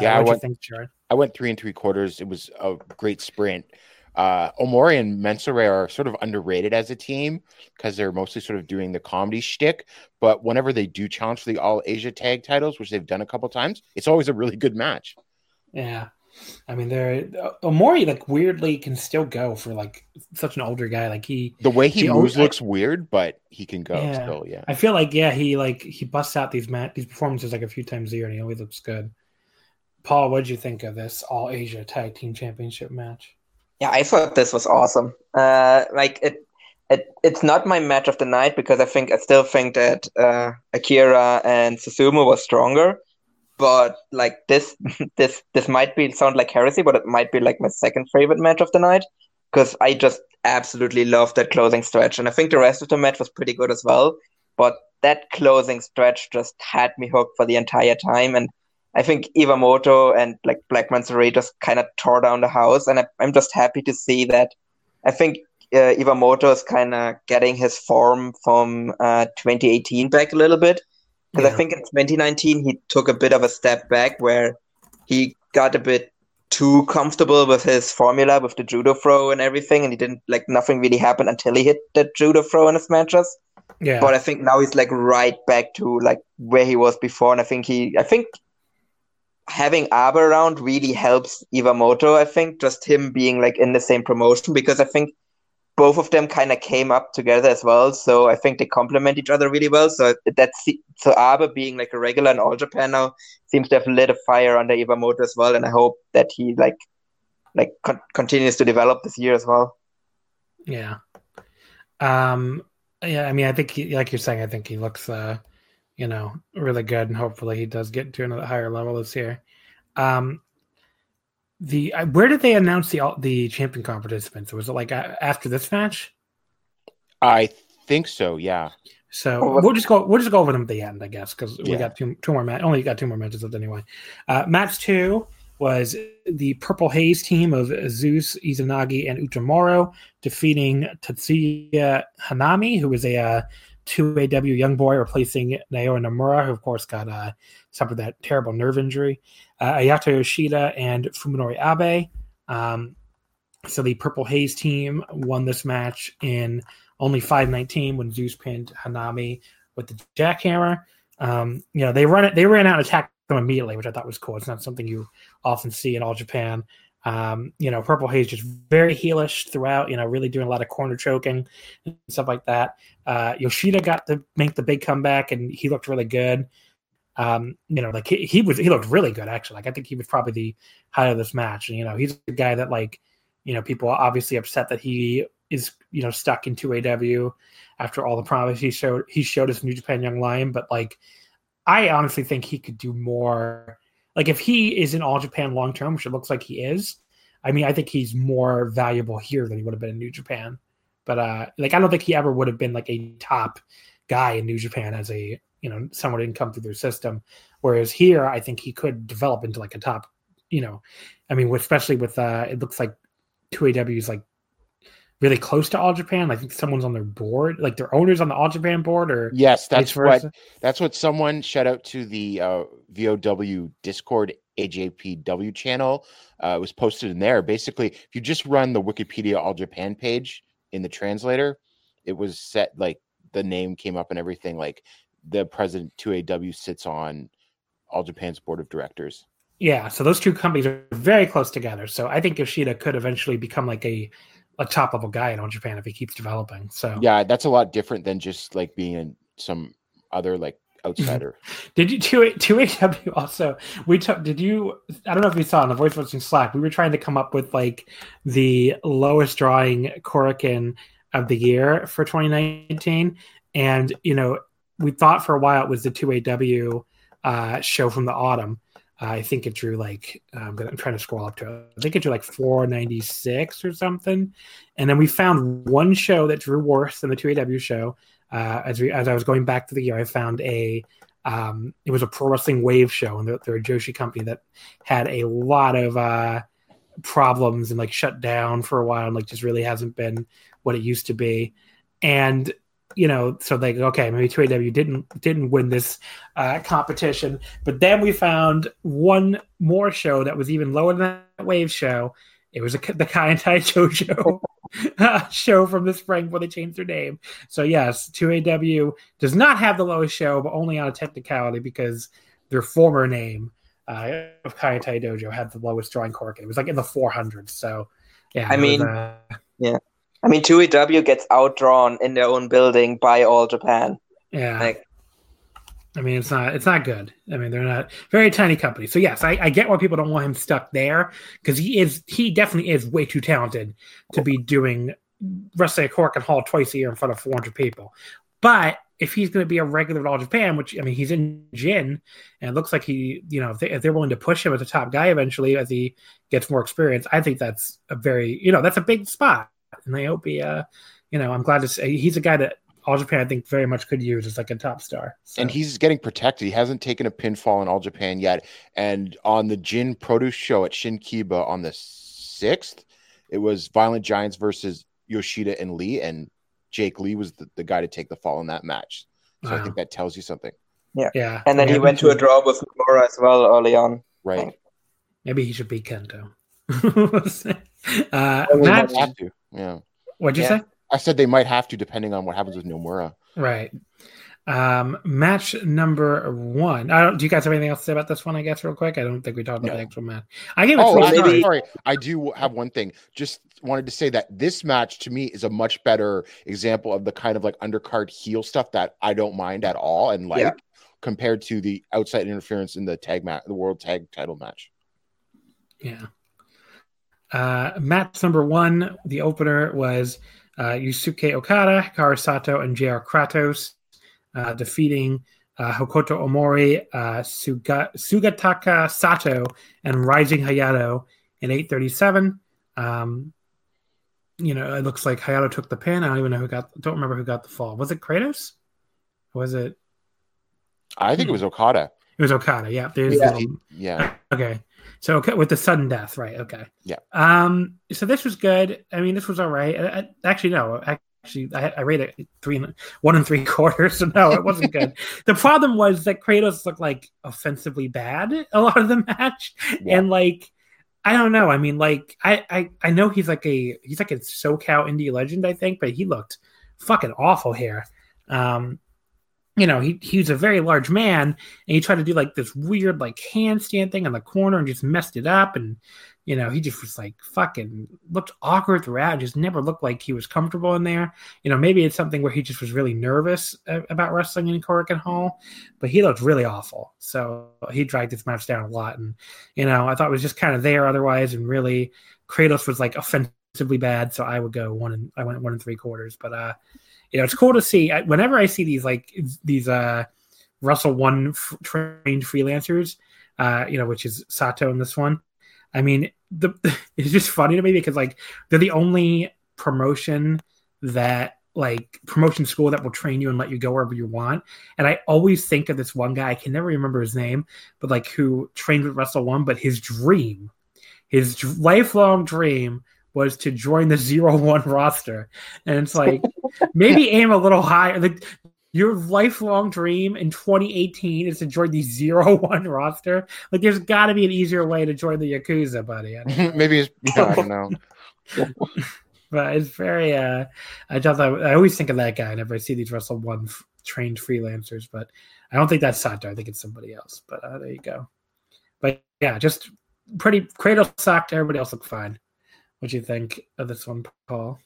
Yeah, uh, I went. Think, I went three and three quarters. It was a great sprint. Uh, Omori and Menso-re are sort of underrated as a team because they're mostly sort of doing the comedy shtick. But whenever they do challenge for the All Asia Tag titles, which they've done a couple times, it's always a really good match. Yeah. I mean, they're Omori like weirdly can still go for like such an older guy. Like he, the way he, he moves looks weird, but he can go Yeah. still. Yeah. I feel like yeah, he like he busts out these mat these performances like a few times a year, and he always looks good. Paul, what did you think of this All Asia Tag Team Championship match? Yeah, I thought this was awesome. Uh, like it, it, it's not my match of the night because I think I still think that uh, Akira and Susumu was stronger. But like this, this, this might be sound like heresy, but it might be like my second favorite match of the night because I just absolutely love that closing stretch, and I think the rest of the match was pretty good as well. But that closing stretch just had me hooked for the entire time, and I think Iwamoto and like Black Menso-re just kind of tore down the house, and I, I'm just happy to see that. I think uh, Iwamoto is kind of getting his form from uh, 2018 back a little bit, because Yeah. I think in 2019 he took a bit of a step back where he got a bit too comfortable with his formula with the judo throw and everything, and he didn't like nothing really happened until he hit the judo throw in his matches. Yeah, But I think now he's like right back to like where he was before, and I think he, I think having Abe around really helps Iwamoto. I think just him being like in the same promotion because I think both of them kind of came up together as well. So I think they complement each other really well. So that's so Abe being like a regular in All Japan now seems to have lit a fire under Iwamoto as well, and I hope that he like like con- continues to develop this year as well. yeah, um, yeah. I mean, I think he, like you're saying, I think he looks, uh, you know, really good, and hopefully he does get to another higher level this year. Um, the uh, where did they announce the all- the champion con participants? Was it like after this match? I think so. Yeah. So Well, we'll just go. We'll just go over them at the end, I guess, because we got two two more match. Only got two more matches left anyway. Uh, match two was the Purple Haze team of Zeus Izanagi and Utamaro defeating Tatsuya Hanami, who was a uh, two AW young boy replacing Naoya Nomura, who of course got uh, suffered that terrible nerve injury. Uh, Ayato Yoshida and Fuminori Abe. Um, so the Purple Haze team won this match in only 519 when Zeus pinned Hanami with the jackhammer. Um, you know, they run it, they ran out and attacked them immediately, which I thought was cool. It's not something you often see in all Japan. Um, you know, Purple Haze just very heelish throughout, you know, really doing a lot of corner choking and stuff like that. Uh, Yoshida got to make the big comeback and he looked really good. Um, you know, like he, he was, he looked really good actually. Like I think he was probably the highlight of this match. And, you know, he's a guy that like, you know, people are obviously upset that he is, you know, stuck in 2AW after all the promise he showed he showed us New Japan Young Lion, but like I honestly think he could do more. Like if he is in all Japan long term, which it looks like he is, I mean, I think he's more valuable here than he would have been in New Japan. But uh like I don't think he ever would have been like a top guy in New Japan as a you know someone didn't come through their system. Whereas here, I think he could develop into like a top. You know, I mean, especially with uh it looks like 2AW is like really close to All Japan. I think someone's on their board, like their owners on the All Japan board, or Yes, that's what that's what someone shout out to the uh, VOW Discord AJPW channel. Uh, it was posted in there. Basically, if you just run the Wikipedia All Japan page in the translator, it was set like the name came up and everything. Like the president 2AW sits on All Japan's board of directors. Yeah, so those two companies are very close together. So I think Yoshida could eventually become like a a top level guy in all Japan if he keeps developing. So Yeah, that's a lot different than just like being in some other like outsider. Did you two AW also? We took. Did you? I don't know if you saw in the voice watching Slack. We were trying to come up with like the lowest drawing Korakuen of the year for 2019, and you know we thought for a while it was the two AW uh, show from the autumn. I think it drew like I'm, gonna, I'm trying to scroll up to it. I think it drew like 496 or something, and then we found one show that drew worse than the two AW show uh, as we as I was going back to the year, I found a um, it was a pro wrestling wave show, and they're, they're a Joshi company that had a lot of uh, problems and like shut down for a while, and like just really hasn't been what it used to be. And you know, so like okay, maybe 2AW didn't didn't win this uh, competition, but then we found one more show that was even lower than that wave show. It was a, the Kai and Tai Jojo uh, show from the spring before they changed their name. So yes, 2AW does not have the lowest show, but only on a technicality because their former name uh, of Kaientai Dojo had the lowest drawing cork. It was like in the 400s. So, yeah. I it was, mean- uh, I mean, 2AW gets outdrawn in their own building by All Japan. yeah. Like, I mean, it's not it's not good. I mean, they're not very tiny company. So yes, I, I get why people don't want him stuck there because he is he definitely is way too talented to be doing wrestling at Korakuen Hall twice a year in front of 400 people. But if he's going to be a regular at All Japan, which I mean, he's in Jin, and it looks like he, you know, if, they, if they're willing to push him as a top guy eventually as he gets more experience, I think that's a very, you know, that's a big spot. And I hope he, uh, you know, I'm glad to say he's a guy that All Japan I think very much could use as like a top star. So. and he's getting protected. He hasn't taken a pinfall in All Japan yet. And on the Jin Produce show at Shinkiba on the sixth, it was Violent Giants versus Yoshida and Lee, and Jake Lee was the, the guy to take the fall in that match. So I think that tells you something, Yeah, yeah. and then Yeah, he went to a draw with Nomura as well early on. right? Maybe he should be Kento. uh, They match, might have to. Yeah, what'd you Yeah. say? I said they might have to, depending on what happens with Nomura. Right. Um, match number one. I don't. Do you guys have anything else to say about this one? I guess real quick. I don't think we talked about No. the actual match. I give it Oh, three I'm sorry. I do have one thing. Just wanted to say that this match to me is a much better example of the kind of like undercard heel stuff that I don't mind at all and like Yeah. compared to the outside interference in the tag match, the world tag title match. Yeah. Uh, match number one. The opener was uh, Yusuke Okada, Hikaru Sato, and JR Kratos uh, defeating uh, Hokuto Omori, uh, Suga- Sugataka Sato, and Rising Hayato in 837. Um, you know, it looks like Hayato took the pin. I don't even know who got. Don't remember who got the fall. Was it Kratos? Was it? I think it was Okada. It was Okada. Yeah. There's Yeah. um, Yeah. Okay. So okay, with the sudden death, right? Okay. Yeah. Um. So this was good. I mean, this was all right. I, I- actually, no. Actually, I, I rated it three, one and three quarters. So no, it wasn't good. the problem was that Kratos looked like offensively bad a lot of the match, Yeah. and like. I don't know. I mean, like, I, I I know he's like a he's like a SoCal indie legend, I think, but he looked fucking awful here. Um, you know, he he was a very large man, and he tried to do like this weird like handstand thing on the corner and just messed it up and you know he just was like fucking looked awkward throughout just never looked like he was comfortable in there. You know maybe it's something where he just was really nervous uh, about wrestling in Korakuen Hall but he looked really awful. So he dragged this match down a lot and you know I thought it was just kind of there otherwise and really Kratos was like offensively bad so I would go one and I went one and three quarters but uh you know it's cool to see whenever I see these like these uh Wrestle One f- trained freelancers, uh, you know, which is Sato in this one. I mean, the it's just funny to me because like they're the only promotion that like promotion school that will train you and let you go wherever you want. And I always think of this one guy, I can never remember his name, but like who trained with Wrestle One, but his dream, his lifelong dream was to join the zero one roster. And it's like maybe aim a little higher. Like your lifelong dream in 2018 is to join the zero one roster. Like, there's got to be an easier way to join the Yakuza, buddy. Maybe it's yeah, I don't know. but it's very. uh I just I always think of that guy whenever I see these Wrestle One f- trained freelancers, but I don't think that's Sato. I think it's somebody else. But uh, there you go. But yeah, just pretty. Kratos sucked. Everybody else looked fine. What do you think of this one, Paul?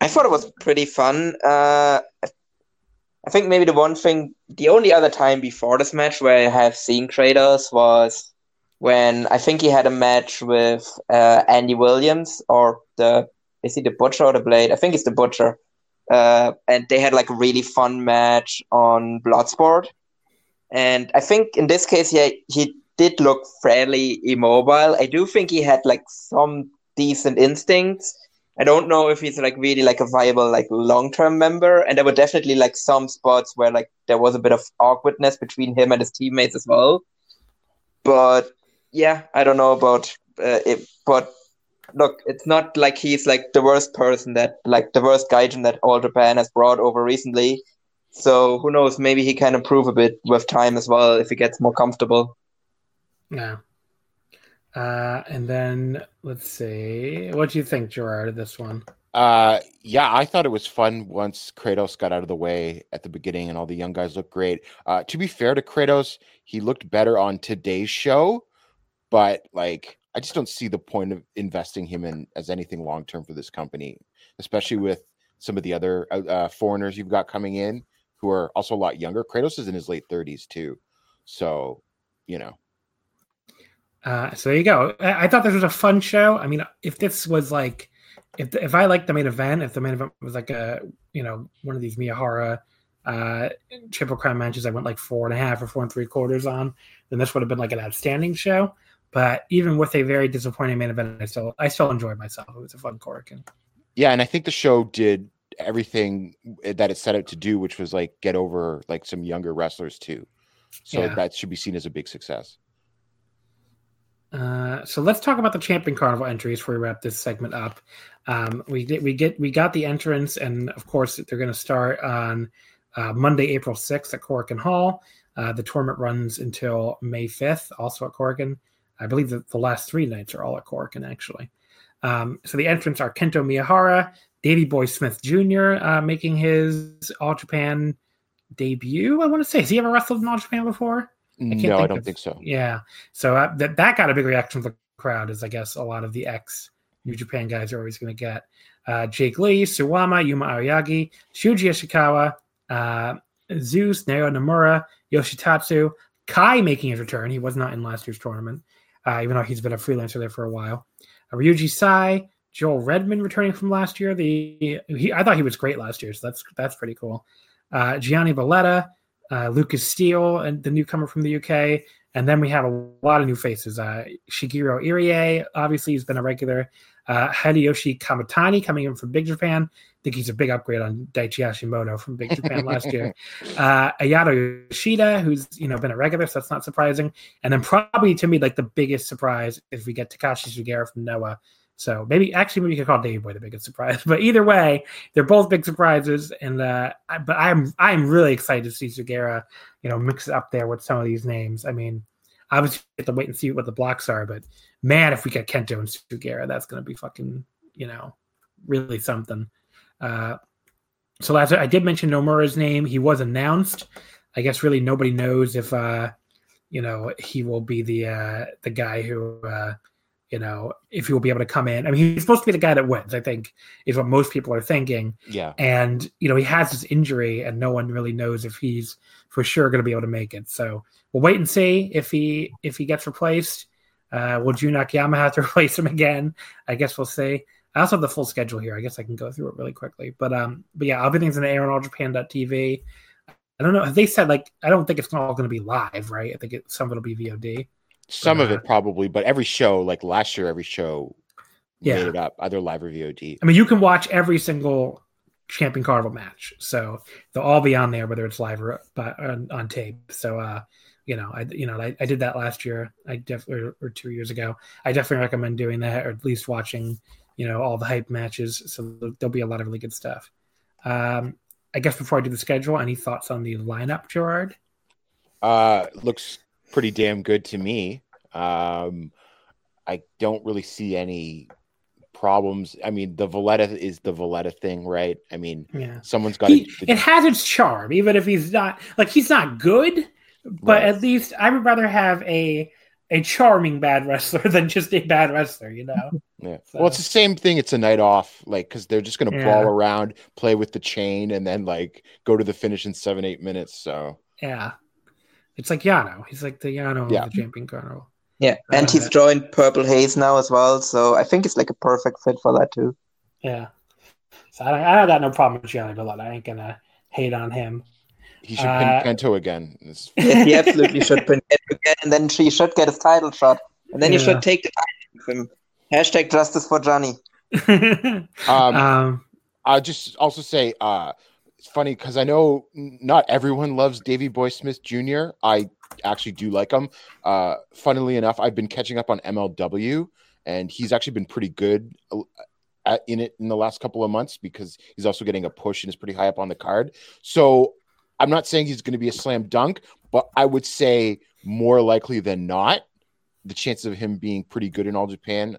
I thought it was pretty fun. Uh, I think maybe the one thing, the only other time before this match where I have seen Kratos was when I think he had a match with uh, Andy Williams or the is he the Butcher or the Blade? I think it's the Butcher. Uh, and they had like a really fun match on Bloodsport. And I think in this case, he he did look fairly immobile. I do think he had like some decent instincts. I don't know if he's like really like a viable like long term member, and there were definitely like some spots where like there was a bit of awkwardness between him and his teammates as well. But yeah, I don't know about uh, it. But look, it's not like he's like the worst person that like the worst gaijin that All Japan has brought over recently. So who knows? Maybe he can improve a bit with time as well if he gets more comfortable. Yeah. Uh, and then let's see. What do you think, Gerard, of this one? Uh, yeah, I thought it was fun once Kratos got out of the way at the beginning, and all the young guys looked great. Uh, to be fair to Kratos, he looked better on today's show, but like I just don't see the point of investing him in as anything long term for this company, especially with some of the other uh, uh, foreigners you've got coming in who are also a lot younger. Kratos is in his late thirties too, so you know. Uh, so there you go. I, I thought this was a fun show. I mean, if this was like if if I liked the main event, if the main event was like a you know one of these Miyahara uh, triple crown matches, I went like four and a half or four and three quarters on, then this would have been like an outstanding show. But even with a very disappointing main event, I still I still enjoyed myself. It was a fun Korakuen. Yeah, and I think the show did everything that it set out to do, which was like get over like some younger wrestlers too. So yeah. that should be seen as a big success. Uh, so let's talk about the champion carnival entries before we wrap this segment up. Um, we get we get we got the entrance, and of course they're going to start on uh, Monday, April sixth at Korakuen Hall. Uh, the tournament runs until May fifth, also at Korakuen. I believe that the last three nights are all at Korakuen, actually. Um, so the entrants are Kento Miyahara, Davey Boy Smith Jr. Uh, making his All Japan debut. I want to say, has he ever wrestled in All Japan before? I no, I don't of, think so. Yeah, so uh, that that got a big reaction from the crowd, as I guess a lot of the ex New Japan guys are always going to get. Uh, Jake Lee, Suwama, Yuma Aoyagi, Shuji Ishikawa, uh, Zeus, Naoya Nomura, Yoshitatsu, Kai making his return. He was not in last year's tournament, uh, even though he's been a freelancer there for a while. Uh, Ryoji Sai, Joel Redman returning from last year. The he, I thought he was great last year, so that's that's pretty cool. Uh, Gianni Valletta, uh, Lucas Steel, and the newcomer from the UK. And then we have a lot of new faces. Uh, Shigehiro Irie, obviously, he's been a regular. Uh, Hideyoshi Kamitani coming in from Big Japan. I think he's a big upgrade on Daichi Hashimoto from Big Japan last year. Uh, Ayato Yoshida, who's you know been a regular, so that's not surprising. And then probably to me like the biggest surprise is we get Takashi Sugiura from Noah. So maybe actually maybe you could call Davey Boy the biggest surprise. But either way, they're both big surprises. And uh, I, but I'm I'm really excited to see Sugiura, you know, mix it up there with some of these names. I mean, obviously have to wait and see what the blocks are, but man, if we get Kento and Sugiura, that's gonna be fucking, you know, really something. Uh, so last I did mention Nomura's name. He was announced. I guess really nobody knows if uh, you know, he will be the uh the guy who uh you know, if he will be able to come in. I mean, he's supposed to be the guy that wins, I think, is what most people are thinking. Yeah. And, you know, he has this injury and no one really knows if he's for sure going to be able to make it. So we'll wait and see if he if he gets replaced. Uh, will Jun Akiyama have to replace him again? I guess we'll see. I also have the full schedule here. I guess I can go through it really quickly. But um, but yeah, everything's in the air on alljapan.tv. I don't know. They said like I don't think it's all going to be live, right? I think it, some of it'll be VOD. Some of it probably, but every show, like last year, every show yeah. made it up, either live or VOD. I mean, you can watch every single Champion Carnival match, so they'll all be on there, whether it's live or but on, on tape. So, uh, you know, I you know I, I did that last year. I definitely or, or, two years ago. I definitely recommend doing that, or at least watching, you know, all the hype matches. So there'll be a lot of really good stuff. Um, I guess before I do the schedule, any thoughts on the lineup, Gerard? Uh, looks pretty damn good to me. Um, I don't really see any problems. I mean, the Valletta is the Valletta thing, right? I mean, yeah. someone's got he, to, It has its charm, even if he's not like he's not good, but right. at least I would rather have a a charming bad wrestler than just a bad wrestler, you know. Yeah. So. Well, it's the same thing. It's a night off, like because they're just gonna yeah. brawl around, play with the chain, and then like go to the finish in seven, eight minutes. So yeah, it's like Yano. He's like the Yano yeah. of the Champion Carnival. Yeah, and uh, he's joined Purple Haze now as well, so I think it's like a perfect fit for that too. Yeah, so I, I got no problem with Gianni Valletta. I ain't gonna hate on him. He should uh, pin Kento again. yeah, he absolutely should pin Kento again, and then he should get his title shot, and then yeah. you should take the title from him. Hashtag justice for Gianni. um, um, I'll just also say, uh, it's funny because I know not everyone loves Davey Boy Smith Jr. I actually do like him. Uh, funnily enough, I've been catching up on MLW, and he's actually been pretty good uh, at, in it in the last couple of months because he's also getting a push and is pretty high up on the card. So I'm not saying he's going to be a slam dunk, but I would say more likely than not, the chances of him being pretty good in All Japan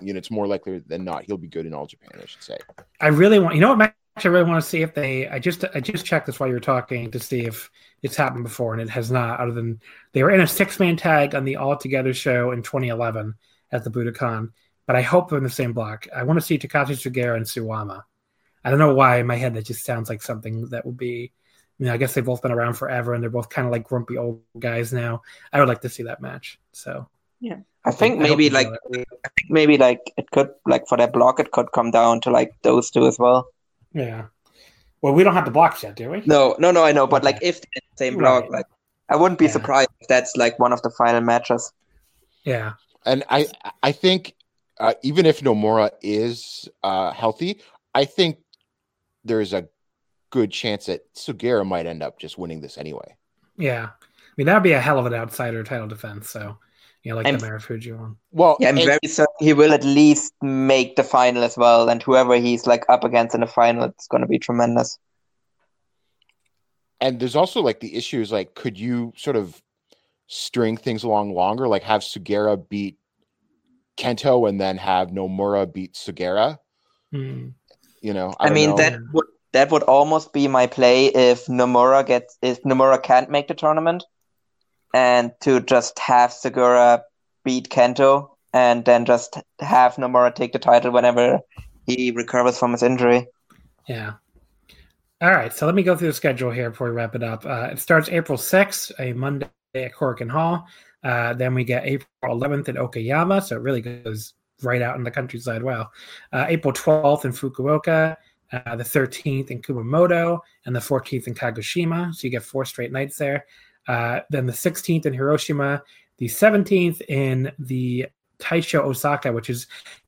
you know, it's more likely than not he'll be good in all Japan. I should say. I really want, you know, what match I really want to see if they. I just I just checked this while you were talking to see if it's happened before, and it has not. Other than they were in a six man tag on the All Together show in 2011 at the Budokan, but I hope they're in the same block. I want to see Takashi Sugiura and Suwama. I don't know why in my head that just sounds like something that would be. You know, I guess they've both been around forever, and they're both kind of like grumpy old guys now. I would like to see that match. So yeah, I think maybe like I think maybe like it could like for that block it could come down to like those two as well. Yeah. Well, we don't have the blocks yet, do we? No, no, no. I know, but like if the same block, right. like I wouldn't be yeah. surprised if that's like one of the final matches. Yeah, and I I think uh, even if Nomura is uh, healthy, I think there's a good chance that Sugiura might end up just winning this anyway. Yeah. I mean, that'd be a hell of an outsider title defense. So, you know, like I'm, the Marufuji one. Well, yeah, I'm very certain he will at least make the final as well. And whoever he's like up against in the final, it's going to be tremendous. And there's also like the issue is like, could you sort of string things along longer? Like have Sugiura beat Kento and then have Nomura beat Sugiura? Hmm. You know, I, I mean know. that would that would almost be my play if Nomura gets if Nomura can't make the tournament, and to just have Sugiura beat Kento and then just have Nomura take the title whenever he recovers from his injury. Yeah. All right, so let me go through the schedule here before we wrap it up. Uh, it starts April 6th, a Monday at Korakuen Hall. Uh, then we get April 11th at Okayama, so it really goes right out in the countryside. Wow. Uh, April 12th in Fukuoka, uh, the 13th in Kumamoto, and the 14th in Kagoshima. So you get four straight nights there. Uh, then the 16th in Hiroshima, the 17th in the Taisho Osaka, which is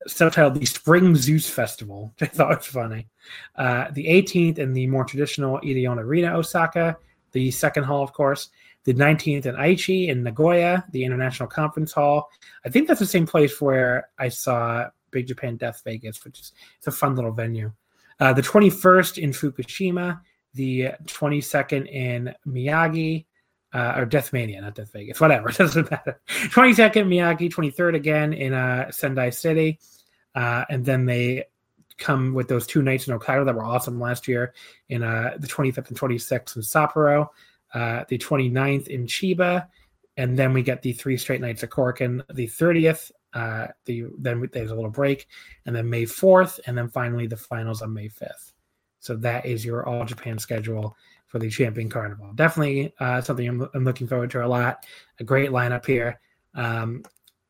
subtitled the Spring Zeus Festival, which I thought was funny. Uh, the 18th in the more traditional Edion Arena Osaka, the second hall, of course the 19th in Aichi in Nagoya, the International Conference Hall. I think that's the same place where I saw Big Japan Death Vegas, which is it's a fun little venue. Uh, the 21st in Fukushima, the 22nd in Miyagi, uh, or Death Mania, not Death Vegas, whatever, it doesn't matter. 22nd Miyagi, 23rd again in uh, Sendai City, uh, and then they come with those two nights in Hokkaido that were awesome last year in uh, the 25th and 26th in Sapporo uh, the 29th in Chiba, and then we get the three straight nights at Korakuen, the 30th. Uh, the then there's a little break, and then May 4th, and then finally the finals on May 5th. So that is your All Japan schedule for the Champion Carnival. Definitely uh, something I'm, I'm, looking forward to a lot. A great lineup here. Um,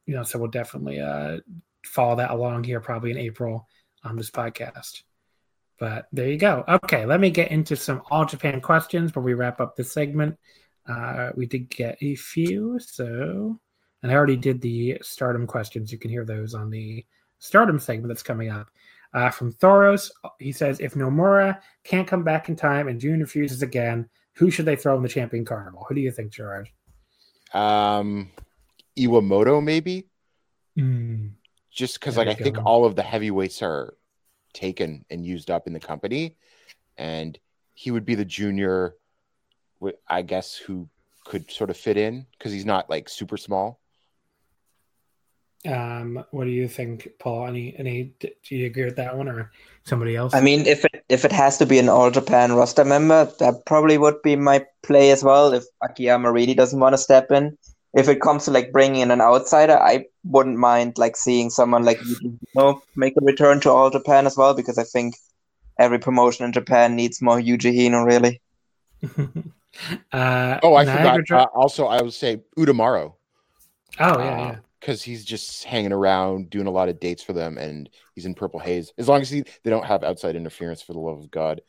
you know, so we'll definitely uh, follow that along here probably in April on this podcast. But there you go. Okay, let me get into some All Japan questions before we wrap up this segment. Uh, we did get a few, so and I already did the Stardom questions. You can hear those on the Stardom segment that's coming up. Uh, from Thoros, he says, if Nomura can't come back in time and Jun refuses again, who should they throw in the Champion Carnival? Who do you think, Gerard? Um, Iwamoto, maybe. Mm. Just because, like, I think all of the heavyweights are taken and used up in the company, and he would be the junior, I guess, who could sort of fit in because he's not like super small. Um, what do you think, Paul? Any, any? Do you agree with that one, or somebody else? I mean, if it if it has to be an All Japan roster member, that probably would be my play as well. If Akiyama really doesn't want to step in, if it comes to like bringing in an outsider, I wouldn't mind like seeing someone like you know make a return to All Japan as well because I think every promotion in Japan needs more Yuji Hino really. uh, oh, I Niagara forgot. Uh, also, I would say Utamaro. Oh yeah, yeah. Because he's just hanging around, doing a lot of dates for them, and he's in Purple Haze. As long as he, they don't have outside interference, for the love of God.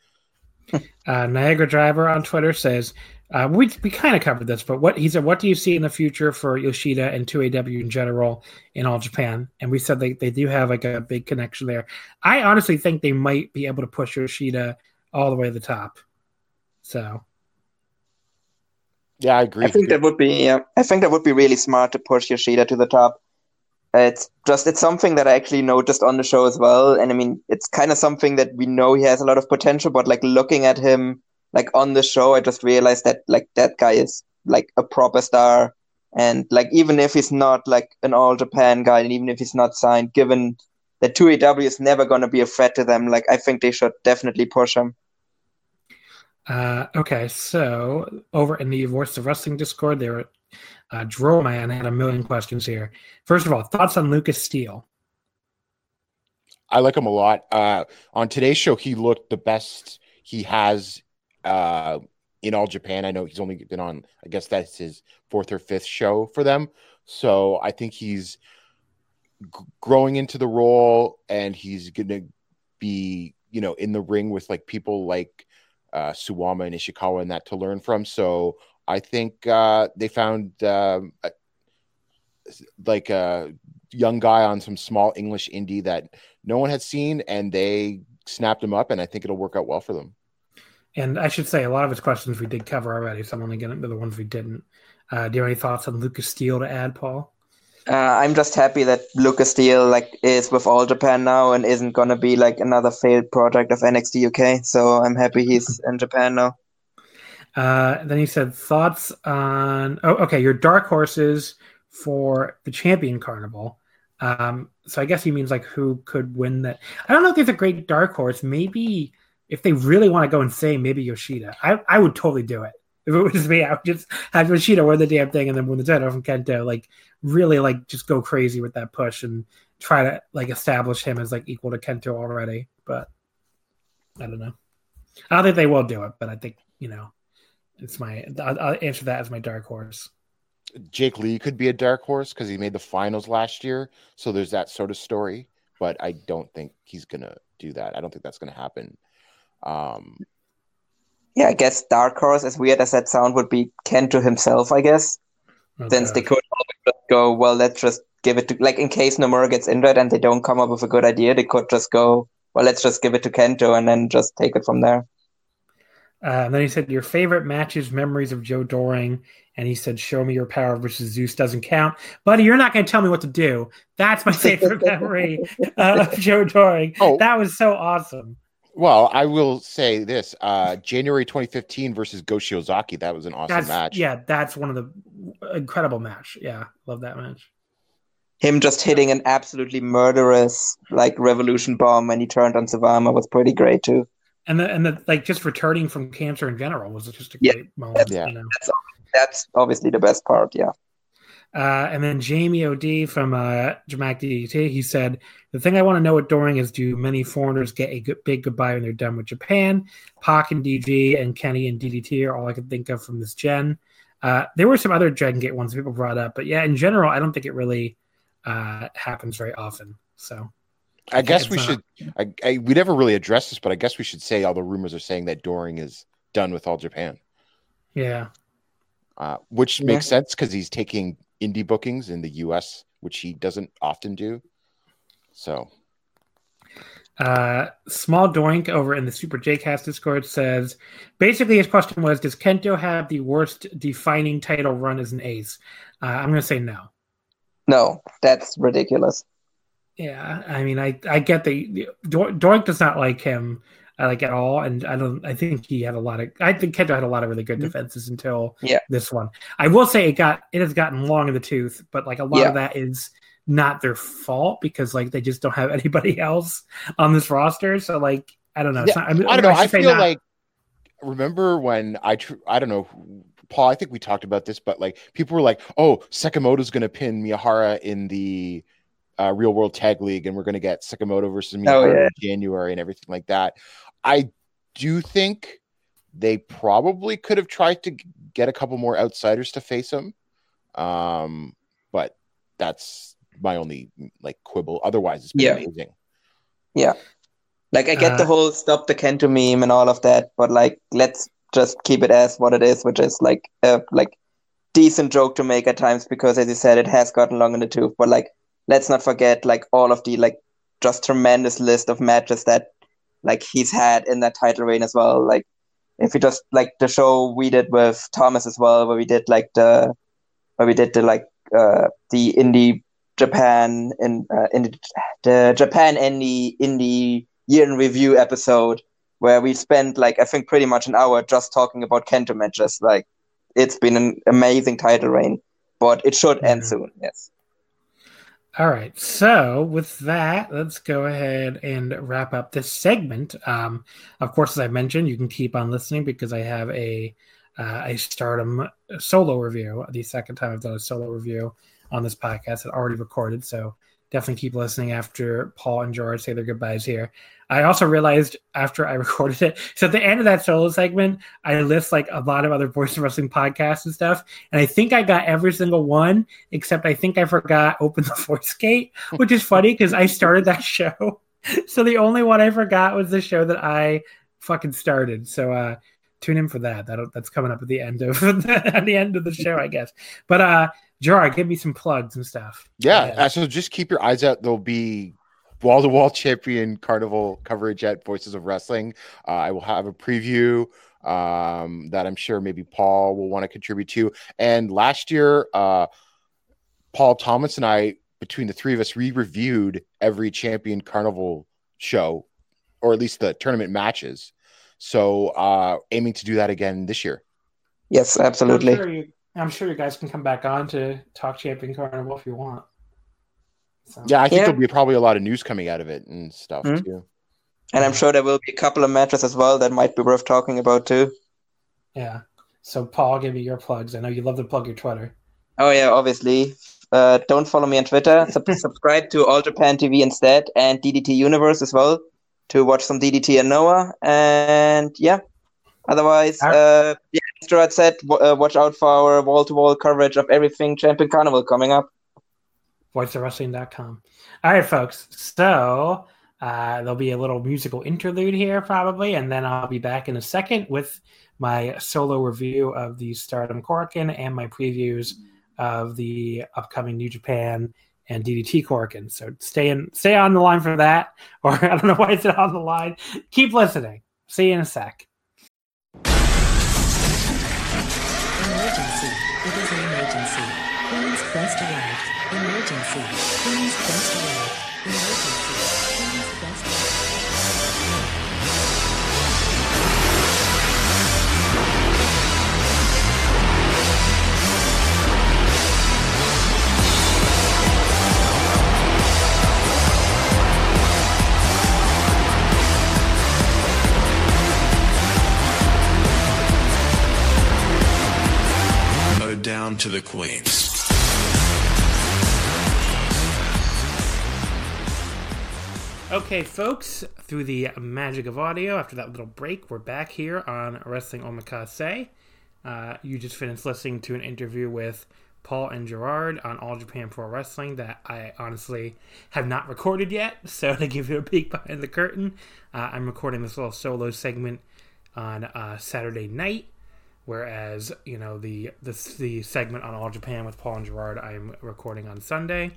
Uh, Niagara Driver on Twitter says, uh, we we kind of covered this, but what he said, what do you see in the future for Yoshida and 2AW in general in all Japan? And we said they, they do have like a big connection there. I honestly think they might be able to push Yoshida all the way to the top. So, yeah, I agree. I think that would be yeah, I think that would be really smart to push Yoshida to the top. It's just it's something that I actually noticed on the show as well, and I mean it's kind of something that we know he has a lot of potential, but like looking at him like on the show, I just realized that like that guy is like a proper star, And like even if he's not like an all Japan guy, and even if he's not signed, given that 2AW is never going to be a threat to them, like I think they should definitely push him. Uh, okay, so over in the Voice of Wrestling Discord, there, uh, Droll Man had a million questions here. First of all, thoughts on Lucas Steel? I like him a lot. Uh, on today's show, he looked the best he has uh, in all Japan. I know he's only been on, I guess that's his fourth or fifth show for them. So I think he's g- growing into the role and he's going to be, you know, in the ring with like people like uh, Suwama and Ishikawa and that to learn from. So I think uh, they found um, a, like a young guy on some small English indie that no one had seen and they snapped him up and I think it'll work out well for them. And I should say a lot of his questions we did cover already, so I'm only getting to the ones we didn't. Uh, do you have any thoughts on Lucas Steel to add, Paul? Uh, I'm just happy that Lucas Steel like is with All Japan now and isn't gonna be like another failed project of NXT UK. So I'm happy he's in Japan now. Uh, then he said thoughts on oh okay your dark horses for the champion carnival. Um, so I guess he means like who could win that. I don't know if there's a great dark horse. Maybe if they really want to go insane, maybe Yoshida. I, I would totally do it. If it was me, I would just have Yoshida win the damn thing and then win the title from Kento. Like really like just go crazy with that push and try to like establish him as like equal to Kento already. But I don't know. I don't think they will do it, but I think, you know, it's my I'll, I'll answer that as my dark horse. Jake Lee could be a dark horse because he made the finals last year. So there's that sort of story, but I don't think he's gonna do that. I don't think that's gonna happen. Um, Yeah, I guess Dark Horse, as weird as that sound, would be Kento himself, I guess. Since they could always just go, well, let's just give it to like in case Nomura gets injured and they don't come up with a good idea, they could just go, well, let's just give it to Kento and then just take it from there. Uh, and then he said, Your favorite matches, memories of Joe Doering. And he said, Show me your power versus Zeus doesn't count. Buddy, you're not going to tell me what to do. That's my favorite memory uh, of Joe Doering. Oh. That was so awesome. Well, I will say this: uh, January 2015 versus Go Shiozaki. That was an awesome That's, match. Yeah, that's one of the incredible match. Yeah, love that match. Him just hitting an absolutely murderous like revolution bomb when he turned on Suwama was pretty great too. And the and the like just returning from cancer in general was just a Yeah. great moment. Yeah. You know? That's obviously the best part, yeah. Uh, and then Jamie OD from uh, Dramatic DDT, he said, The thing I want to know at Doering is do many foreigners get a good, big goodbye when they're done with Japan? Pac and DG and Kenny and DDT are all I could think of from this gen. Uh, there were some other Dragon Gate ones people brought up, but yeah, in general, I don't think it really uh, happens very often. So I guess we not- should. I, I we never really addressed this, but I guess we should say all the rumors are saying that Doering is done with All Japan, yeah. uh, which Yeah. makes sense because he's taking indie bookings in the U.S., which he doesn't often do. So Uh, Small Doink over in the Super J-Cast Discord says, basically his question was, does Kento have the worst defining title run as an ace? Uh, I'm going to say no. No, that's ridiculous. Yeah, I mean, I I get the Dor- Doink does not like him like at all, and I don't. I think he had a lot of. I think Kento had a lot of really good defenses until Yeah. this one. I will say it got it has gotten long in the tooth, but like a lot Yeah. of that is not their fault because like they just don't have anybody else on this roster. So like I don't know. It's Yeah, not, I, mean, I don't know. I should say feel not- like remember when I tr- I don't know, Paul. I think we talked about this, but like people were like, "Oh, Sakamoto's going to pin Miyahara in the uh, Real World Tag League, and we're going to get Sakamoto versus Oh, Miyahara yeah. in January and everything like that." I do think they probably could have tried to get a couple more outsiders to face him, um, but that's my only like quibble. Otherwise, it's been Yeah. amazing. Like I get the Uh, whole stop the Kento meme and all of that, but like let's just keep it as what it is, which is like a like decent joke to make at times because as you said, it has gotten long in the tooth. But like let's not forget like all of the like just tremendous list of matches that like he's had in that title reign as well. Like if you just like the show we did with Thomas as well, where we did like the where we did the like uh the indie Japan in uh, in the, the Japan indie indie year in review episode where we spent like I think pretty much an hour just talking about Kento matches. Like it's been an amazing title reign. but it should end Mhm. soon. Yes. All right. So with that, let's go ahead and wrap up this segment. Um, of course, as I mentioned, you can keep on listening because I have a uh, a Stardom solo review. The second time I've done a solo review on this podcast, it already recorded. So definitely keep listening after Paul and George say their goodbyes here. I also realized after I recorded it, so at the end of that solo segment, I list like a lot of other voice of wrestling podcasts and stuff, and I think I got every single one except I think I forgot Open the Voice Gate, which is funny because I started that show. So the only one I forgot was the show that I fucking started. So uh tune in for that. That that's coming up at the end of at the end of the show, I guess. But uh Gerard, give me some plugs and stuff. Yeah, Yeah. uh, so just keep your eyes out. There'll be wall to wall champion carnival coverage at Voices of Wrestling. Uh, I will have a preview um, that I'm sure maybe Paul will want to contribute to. And last year, uh, Paul Thomas and I, between the three of us, we reviewed every champion carnival show, or at least the tournament matches. So, uh, aiming to do that again this year. Yes, I'm absolutely. sure, you, I'm sure you guys can come back on to talk Champion Carnival if you want. So, Yeah, I think Yeah. there'll be probably a lot of news coming out of it and stuff Mhm. too. And I'm sure there will be a couple of matches as well that might be worth talking about too. yeah. So Paul, give me your plugs. I know you love to plug your Twitter. Oh yeah, obviously. Uh, don't follow me on Twitter. Sub- subscribe to All Japan TV instead and DDT Universe as well to watch some DDT and Noah. And yeah, otherwise, Alright. uh, yeah, as Gerard said, w- uh, watch out for our wall-to-wall coverage of everything Champion Carnival coming up. voiceofwrestling.com. All right, folks. So uh, there'll be a little musical interlude here, probably, and then I'll be back in a second with my solo review of the Stardom Korakuen and my previews of the upcoming New Japan and DDT Korakuen. So stay in, stay on the line for that, or I don't know why it's on the line. Keep listening. See you in a sec. Emergency. It is an emergency. Queen's Quest arrived. Emergency. Quest arrived. Emergency. Down to the Queens. Okay, folks, through the magic of audio, after that little break, we're back here on Wrestling Omakase. Uh, you just finished listening to an interview with Paul and Gerard on All Japan Pro Wrestling that I honestly have not recorded yet. So, to give you a peek behind the curtain, uh, I'm recording this little solo segment on uh, Saturday night. Whereas, you know, the, the the segment on All Japan with Paul and Gerard, I'm recording on Sunday.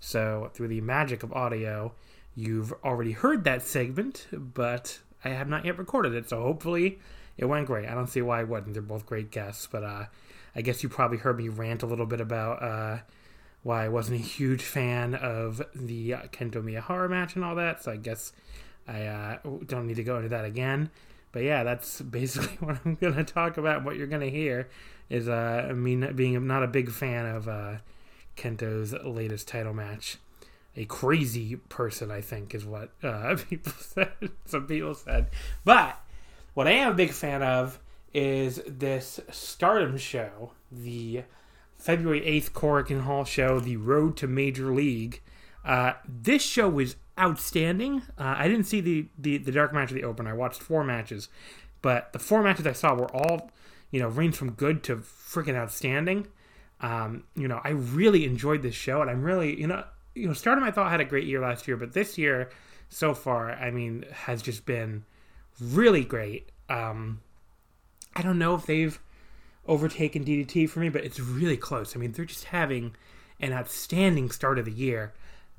So, through the magic of audio, you've already heard that segment, but I have not yet recorded it. So, hopefully, it went great. I don't see why it wouldn't. They're both great guests, but uh, I guess you probably heard me rant a little bit about uh, why I wasn't a huge fan of the uh, Kento Miyahara match and all that. So, I guess I uh, don't need to go into that again. But yeah, that's basically what I'm going to talk about. What you're going to hear is uh, me being not a big fan of uh, Kento's latest title match. A crazy person, I think, is what uh, people said. Some people said. But what I am a big fan of is this Stardom show, the February 8th Korakuen Hall show, The Road to Major League. Uh, this show was outstanding. Uh, I didn't see the, the, the dark match of the open. I watched four matches, but the four matches I saw were all, you know, ranged from good to freaking outstanding. Um, you know, I really enjoyed this show, and I'm really, you know, you know, Stardom I thought had a great year last year, but this year so far, I mean, has just been really great. Um, I don't know if they've overtaken DDT for me, but it's really close. I mean, they're just having an outstanding start of the year.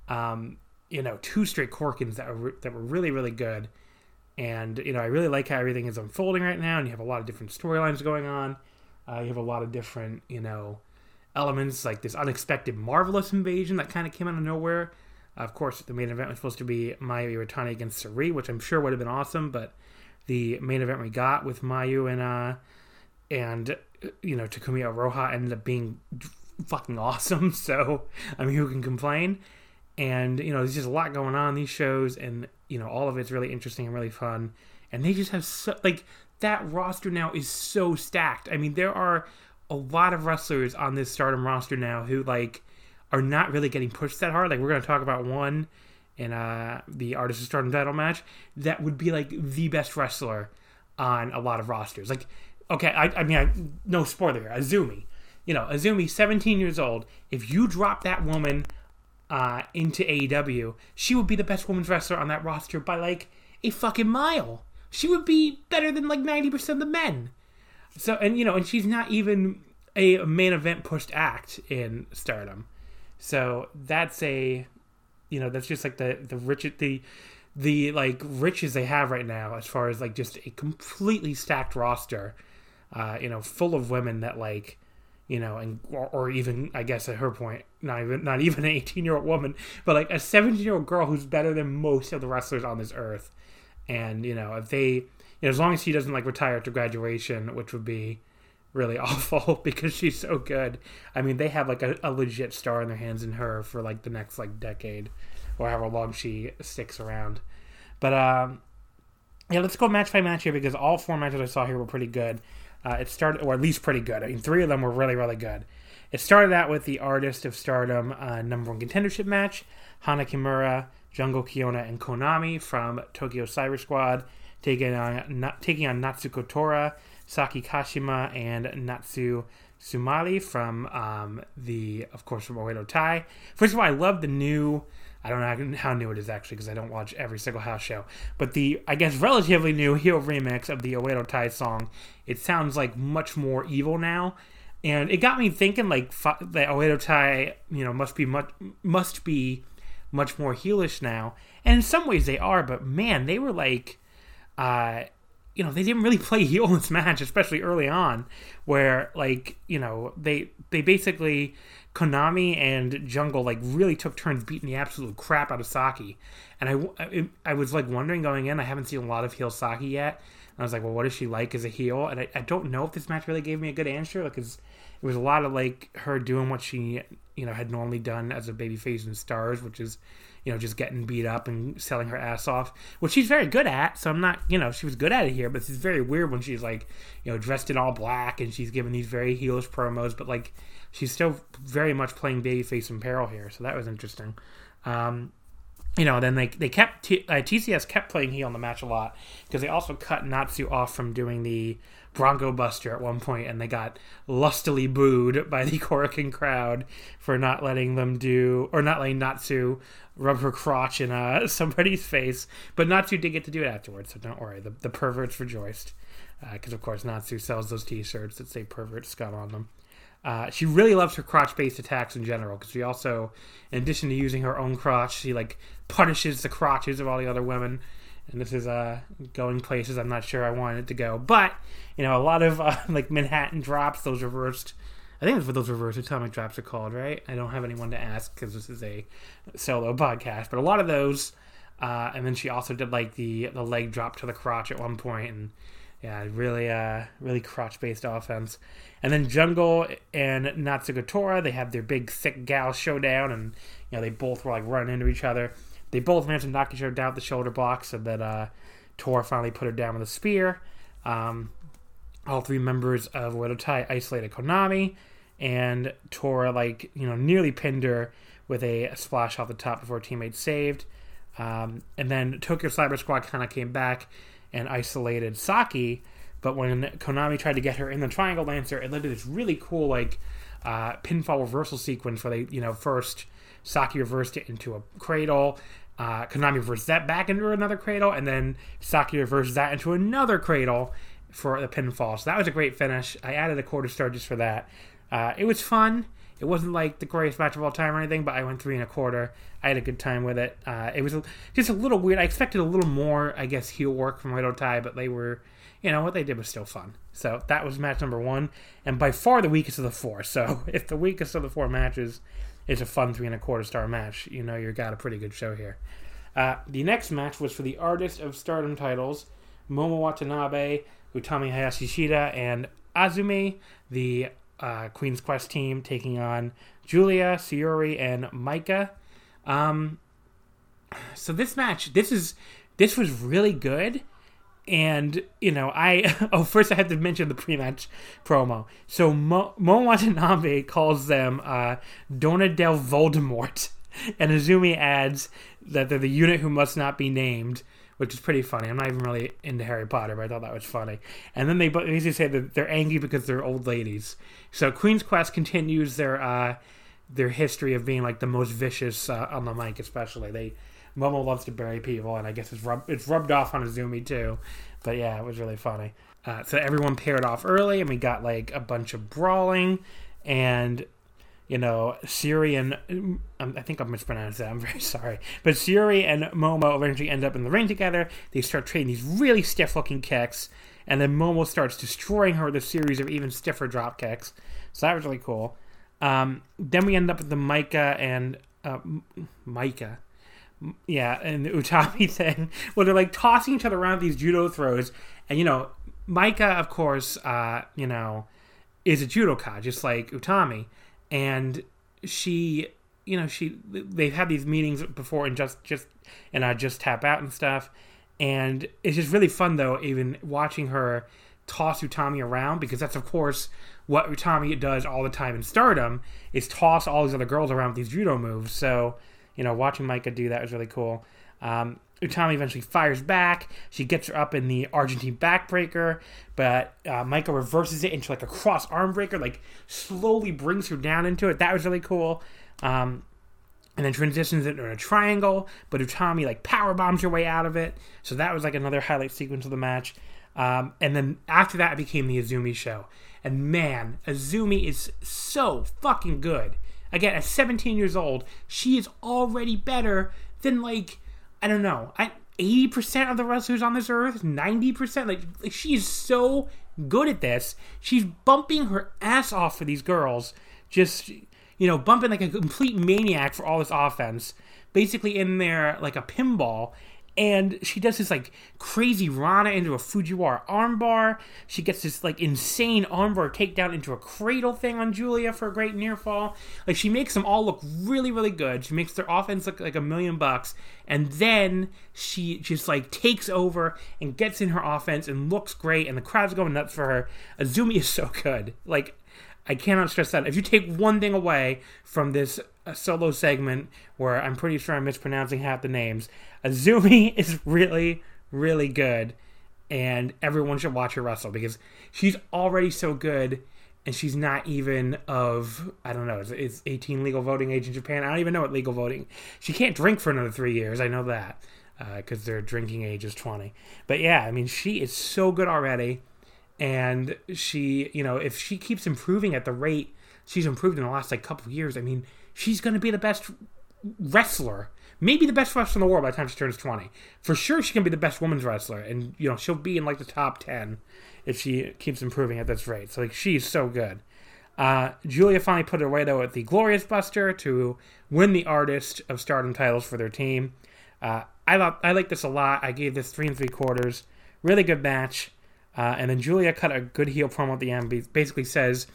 Um, you know, two straight Korakuens that were that were really really good, and you know, I really like how everything is unfolding right now, and you have a lot of different storylines going on. Uh, you have a lot of different, you know, elements like this unexpected marvelous invasion that kind of came out of nowhere. of course, the main event was supposed to be Mayu Iwatani against Sari, which I'm sure would have been awesome, but the main event we got with Mayu and uh and you know Takumi Iroha ended up being fucking awesome. So I mean, who can complain? And you know, there's just a lot going on these shows, and you know, all of it's really interesting and really fun. And they just have so like that roster now is so stacked. I mean, there are a lot of wrestlers on this Stardom roster now who like are not really getting pushed that hard. Like we're gonna talk about one in uh, the Artist of Stardom title match that would be like the best wrestler on a lot of rosters. Like, okay, I, I mean, I, no spoiler here. Azumi, you know, Azumi, 17 years old. If you drop that woman uh, into AEW, she would be the best women's wrestler on that roster by like a fucking mile. She would be better than like 90% of the men. So, and you know, and she's not even a main event pushed act in Stardom. So that's a, you know, that's just like the the rich the the like riches they have right now as far as like just a completely stacked roster, uh, you know, full of women that like, you know, and or, or even I guess at her point, not even not even an eighteen year old woman, but like a seventeen year old girl who's better than most of the wrestlers on this earth, and you know if they, you know, as long as she doesn't like retire after graduation, which would be really awful because she's so good. I mean, they have like a, a legit star in their hands in her for like the next like decade or however long she sticks around. But um, yeah, let's go match by match here because all four matches I saw here were pretty good. Uh, it started, or at least pretty good. I mean, three of them were really, really good. It started out with the Artist of Stardom uh, number one contendership match Hana Kimura, Jungle Kyona, and Konami from Tokyo Cyber Squad taking on, not, taking on Natsuko Tora, Saki Kashima, and Natsu Sumire from um, the, of course, from Oedo Tai. First of all, I love the new. I don't know how new it is actually because I don't watch every single house show. But the, I guess, relatively new Heel remix of the Oedo Tai song, it sounds like much more evil now. And it got me thinking, like, that Oedo Tai, you know, must be much, must be much more heelish now. And in some ways they are, but man, they were like, uh, you know, they didn't really play heel in this match, especially early on, where like, you know, they they basically Konami and Jungle like really took turns beating the absolute crap out of Saki, and I, I, was like wondering going in, I haven't seen a lot of heel Saki yet, and I was like, well, what is she like as a heel? And I, I don't know if this match really gave me a good answer because it was a lot of like her doing what she you know had normally done as a babyface in Stars, which is you know just getting beat up and selling her ass off, which she's very good at. So I'm not you know she was good at it here, but it's very weird when she's like you know dressed in all black and she's giving these very heelish promos, but like she's still very much playing babyface in peril here. So that was interesting. Um, you know, then they they kept uh, TCS kept playing heel in the match a lot because they also cut Natsu off from doing the Bronco Buster at one point, and they got lustily booed by the Korakuen crowd for not letting them do or not letting Natsu rub her crotch in uh, somebody's face. But Natsu did get to do it afterwards, so don't worry. The, the perverts rejoiced because, of course, Natsu sells those T-shirts that say "pervert scum" on them. Uh, she really loves her crotch-based attacks in general because she also, in addition to using her own crotch, she like punishes the crotches of all the other women. And this is uh, going places I'm not sure I wanted it to go, but you know, a lot of uh, like Manhattan drops, those reversed. I think that's what those reverse atomic drops are called, right? I don't have anyone to ask because this is a solo podcast, but a lot of those. Uh, and then she also did like the the leg drop to the crotch at one point, and yeah, really, uh, really crotch based offense. And then Jungle and Natsuko Tora, they have their big thick gal showdown, and you know they both were like running into each other. They both managed to knock each other down with the shoulder blocks, and then uh, Tora finally put her down with a spear. Um, all three members of Oedo Tai isolated Konami, and Tora like you know nearly pinned her with a splash off the top before teammates saved. Um, and then Tokyo Cyber Squad kind of came back and isolated Saki, but when Konami tried to get her in the Triangle Lancer, it led to this really cool like uh, pinfall reversal sequence where they you know first Saki reversed it into a cradle. Uh, Konami reversed that back into another cradle, and then Saki reversed that into another cradle for the pinfall. So that was a great finish. I added a quarter star just for that. Uh, it was fun. It wasn't like the greatest match of all time or anything, but I went three and a quarter. I had a good time with it. Uh, it was just a little weird. I expected a little more, I guess, heel work from Oedo Tai, but they were, you know, what they did was still fun. So that was match number one, and by far the weakest of the four. So if the weakest of the four matches is a fun three and a quarter star match, you know you've got a pretty good show here. Uh, the next match was for the Artist of Stardom titles, Momo Watanabe, Utami Hayashishita, and Azumi, the uh, Queen's Quest team taking on Giulia, Sayuri, and Maika. Um, so this match, this is this was really good, and you know I oh first I have to mention the pre-match promo. So Mo, Mo Watanabe calls them uh, Dona del Voldemort, and Azumi adds that they're the unit who must not be named. Which is pretty funny. I'm not even really into Harry Potter, but I thought that was funny. And then they basically say that they're angry because they're old ladies. So Queen's Quest continues their uh, their history of being like the most vicious uh, on the mic, especially. They Momo loves to bury people, and I guess it's rub, it's rubbed off on Azumi too. But yeah, it was really funny. Uh, so everyone paired off early, and we got like a bunch of brawling, and you know Siri and um, I think I mispronounced that. I'm very sorry, but Siri and Momo eventually end up in the ring together. They start trading these really stiff looking kicks, and then Momo starts destroying her with a series of even stiffer drop kicks. So that was really cool. Um, then we end up with the Maika and uh, Maika. Yeah, and the Utami thing, where they're like tossing each other around these judo throws, and you know, Maika, of course, uh, you know, is a judoka, just like Utami, and she, you know, she they've had these meetings before and just just and I just tap out and stuff, and it's just really fun though, even watching her toss Utami around because that's of course what Utami does all the time in Stardom is toss all these other girls around with these judo moves. So you know, watching Maika do that was really cool. Um, Utami eventually fires back. She gets her up in the Argentine backbreaker, but uh, Micah reverses it into like a cross arm breaker, like slowly brings her down into it. That was really cool. Um, and then transitions it into a triangle, but Utami like power bombs her way out of it. So that was like another highlight sequence of the match. Um, and then after that, it became the Azumi show. And man, Azumi is so fucking good. Again, at 17 years old, she is already better than like I don't know, I 80% of the wrestlers on this earth, 90%. Like, like she is so good at this. She's bumping her ass off for these girls, just you know, bumping like a complete maniac for all this offense. Basically in there like a pinball and she does this like crazy Rana into a Fujiwara armbar. She gets this like insane armbar takedown into a cradle thing on Giulia for a great near fall. Like she makes them all look really, really good. She makes their offense look like a million bucks, and then she just like takes over and gets in her offense and looks great, and the crowd's going nuts for her. Azumi is so good. Like I cannot stress that. If you take one thing away from this uh, solo segment, where I'm pretty sure I'm mispronouncing half the names, Azumi is really, really good, and everyone should watch her wrestle because she's already so good, and she's not even of I don't know. It's, 18 legal voting age in Japan. I don't even know what legal voting. She can't drink for another three years. I know that because uh, their drinking age is 20. But yeah, I mean, she is so good already and she you know if she keeps improving at the rate she's improved in the last like couple years i mean she's going to be the best wrestler maybe the best wrestler in the world by the time she turns 20 for sure she can be the best women's wrestler and you know she'll be in like the top 10 if she keeps improving at this rate so like she's so good uh, Giulia finally put it away though at the Glorious Buster to win the Artist of Stardom titles for their team. Uh, I thought I like this a lot. I gave this three and three quarters. Really good match. Uh, and then Giulia cut a good heel promo at the end. Basically says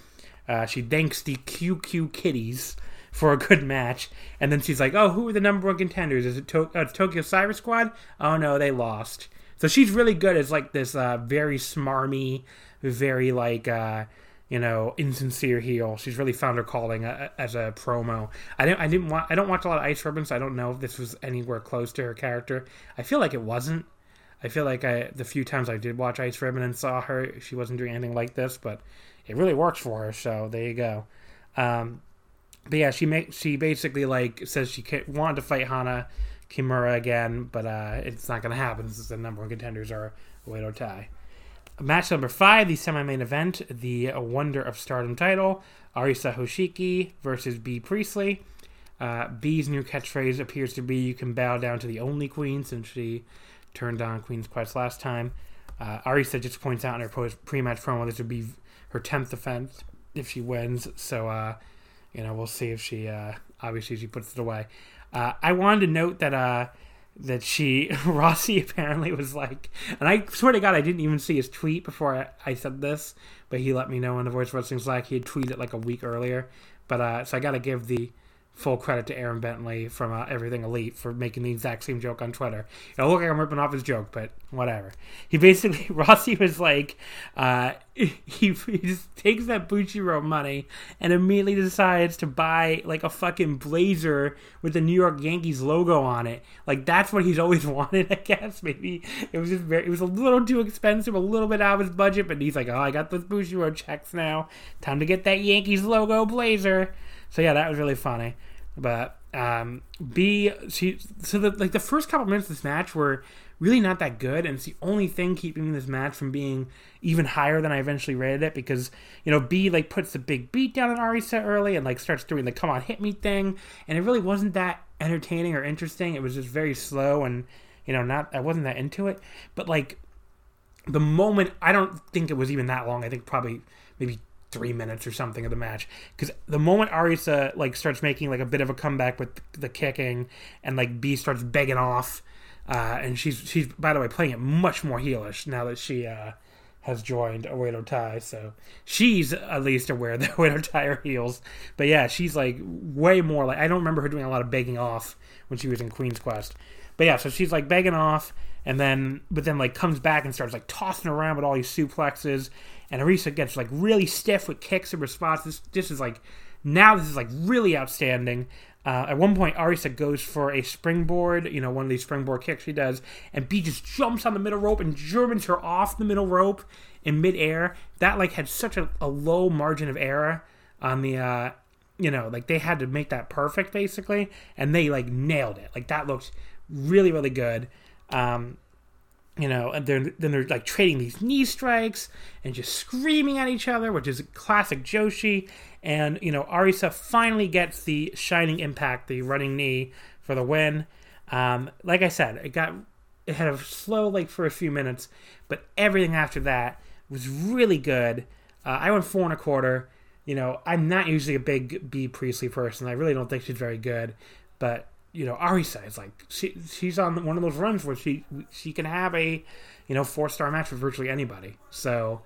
uh, she thanks the QQ Kitties for a good match. And then she's like, "Oh, who are the number one contenders? Is it to- uh, Tokyo Cyber Squad? Oh no, they lost." So she's really good as like this uh, very smarmy, very like uh, you know insincere heel. She's really found her calling uh, as a promo. I didn't I didn't want I don't watch a lot of Ice Ribbon, so I don't know if this was anywhere close to her character. I feel like it wasn't. I feel like I the few times I did watch Ice Ribbon and saw her, she wasn't doing anything like this, but it really works for her. So there you go. Um, but yeah, she make she basically like says she wanted to fight Hana Kimura again, but uh, it's not going to happen since the number one contenders are Oedo Tai. Match number five, the semi-main event, the Wonder of Stardom title, Arisa Hoshiki versus Bea Priestley. Uh, Bea's new catchphrase appears to be "You can bow down to the only queen," since she turned on Queen's Quest last time. Uh, Arisa just points out in her pre-match promo this would be her tenth defense if she wins. So, uh, you know, we'll see if she uh, obviously she puts it away. Uh, I wanted to note that uh, that she Rossy apparently was like, and I swear to God, I didn't even see his tweet before I, I said this, but he let me know in the Voice Wrestling Slack he had tweeted like a week earlier. But uh, so I got to give the full credit to Aaron Bentley from uh, Everything Elite for making the exact same joke on Twitter. It'll look like I'm ripping off his joke, but whatever. He basically Rossy was like, uh, he, he just takes that Bushiroad money and immediately decides to buy like a fucking blazer with the New York Yankees logo on it. Like that's what he's always wanted, I guess. Maybe it was just very, it was a little too expensive, a little bit out of his budget, but he's like, oh, I got those Bushiroad checks now. Time to get that Yankees logo blazer. So yeah, that was really funny. But um, Bea, she so the like the first couple minutes of this match were really not that good, and it's the only thing keeping this match from being even higher than I eventually rated it because you know Bea like puts the big beat down on Arisa early and like starts doing the come on hit me thing, and it really wasn't that entertaining or interesting. It was just very slow and you know not I wasn't that into it. But like the moment I don't think it was even that long. I think probably maybe three minutes or something of the match. Because the moment Arisa like starts making like a bit of a comeback with the kicking and like Bea starts begging off uh, and she's she's by the way playing it much more heelish now that she uh, has joined Oedo Tai. So she's at least aware that Oedo Tai are heels. But yeah she's like way more like I don't remember her doing a lot of begging off when she was in Queen's Quest. But yeah so she's like begging off and then but then like comes back and starts like tossing around with all these suplexes and Arisa gets like really stiff with kicks and responses. This is like now this is like really outstanding. Uh, at one point, Arisa goes for a springboard, you know, one of these springboard kicks she does, and Bea just jumps on the middle rope and Germans her off the middle rope in midair. That like had such a, a low margin of error on the, uh, you know, like they had to make that perfect basically, and they like nailed it. Like that looked really really good. Um, you know, and they're, then they're like trading these knee strikes and just screaming at each other, which is classic Joshi. And you know, Arisa finally gets the shining impact, the running knee for the win. Um, like I said, it got it had a slow like for a few minutes, but everything after that was really good. Uh, I went four and a quarter. You know, I'm not usually a big Bea Priestley person. I really don't think she's very good, but you know, Arisa is like she she's on one of those runs where she she can have a you know four star match with virtually anybody. So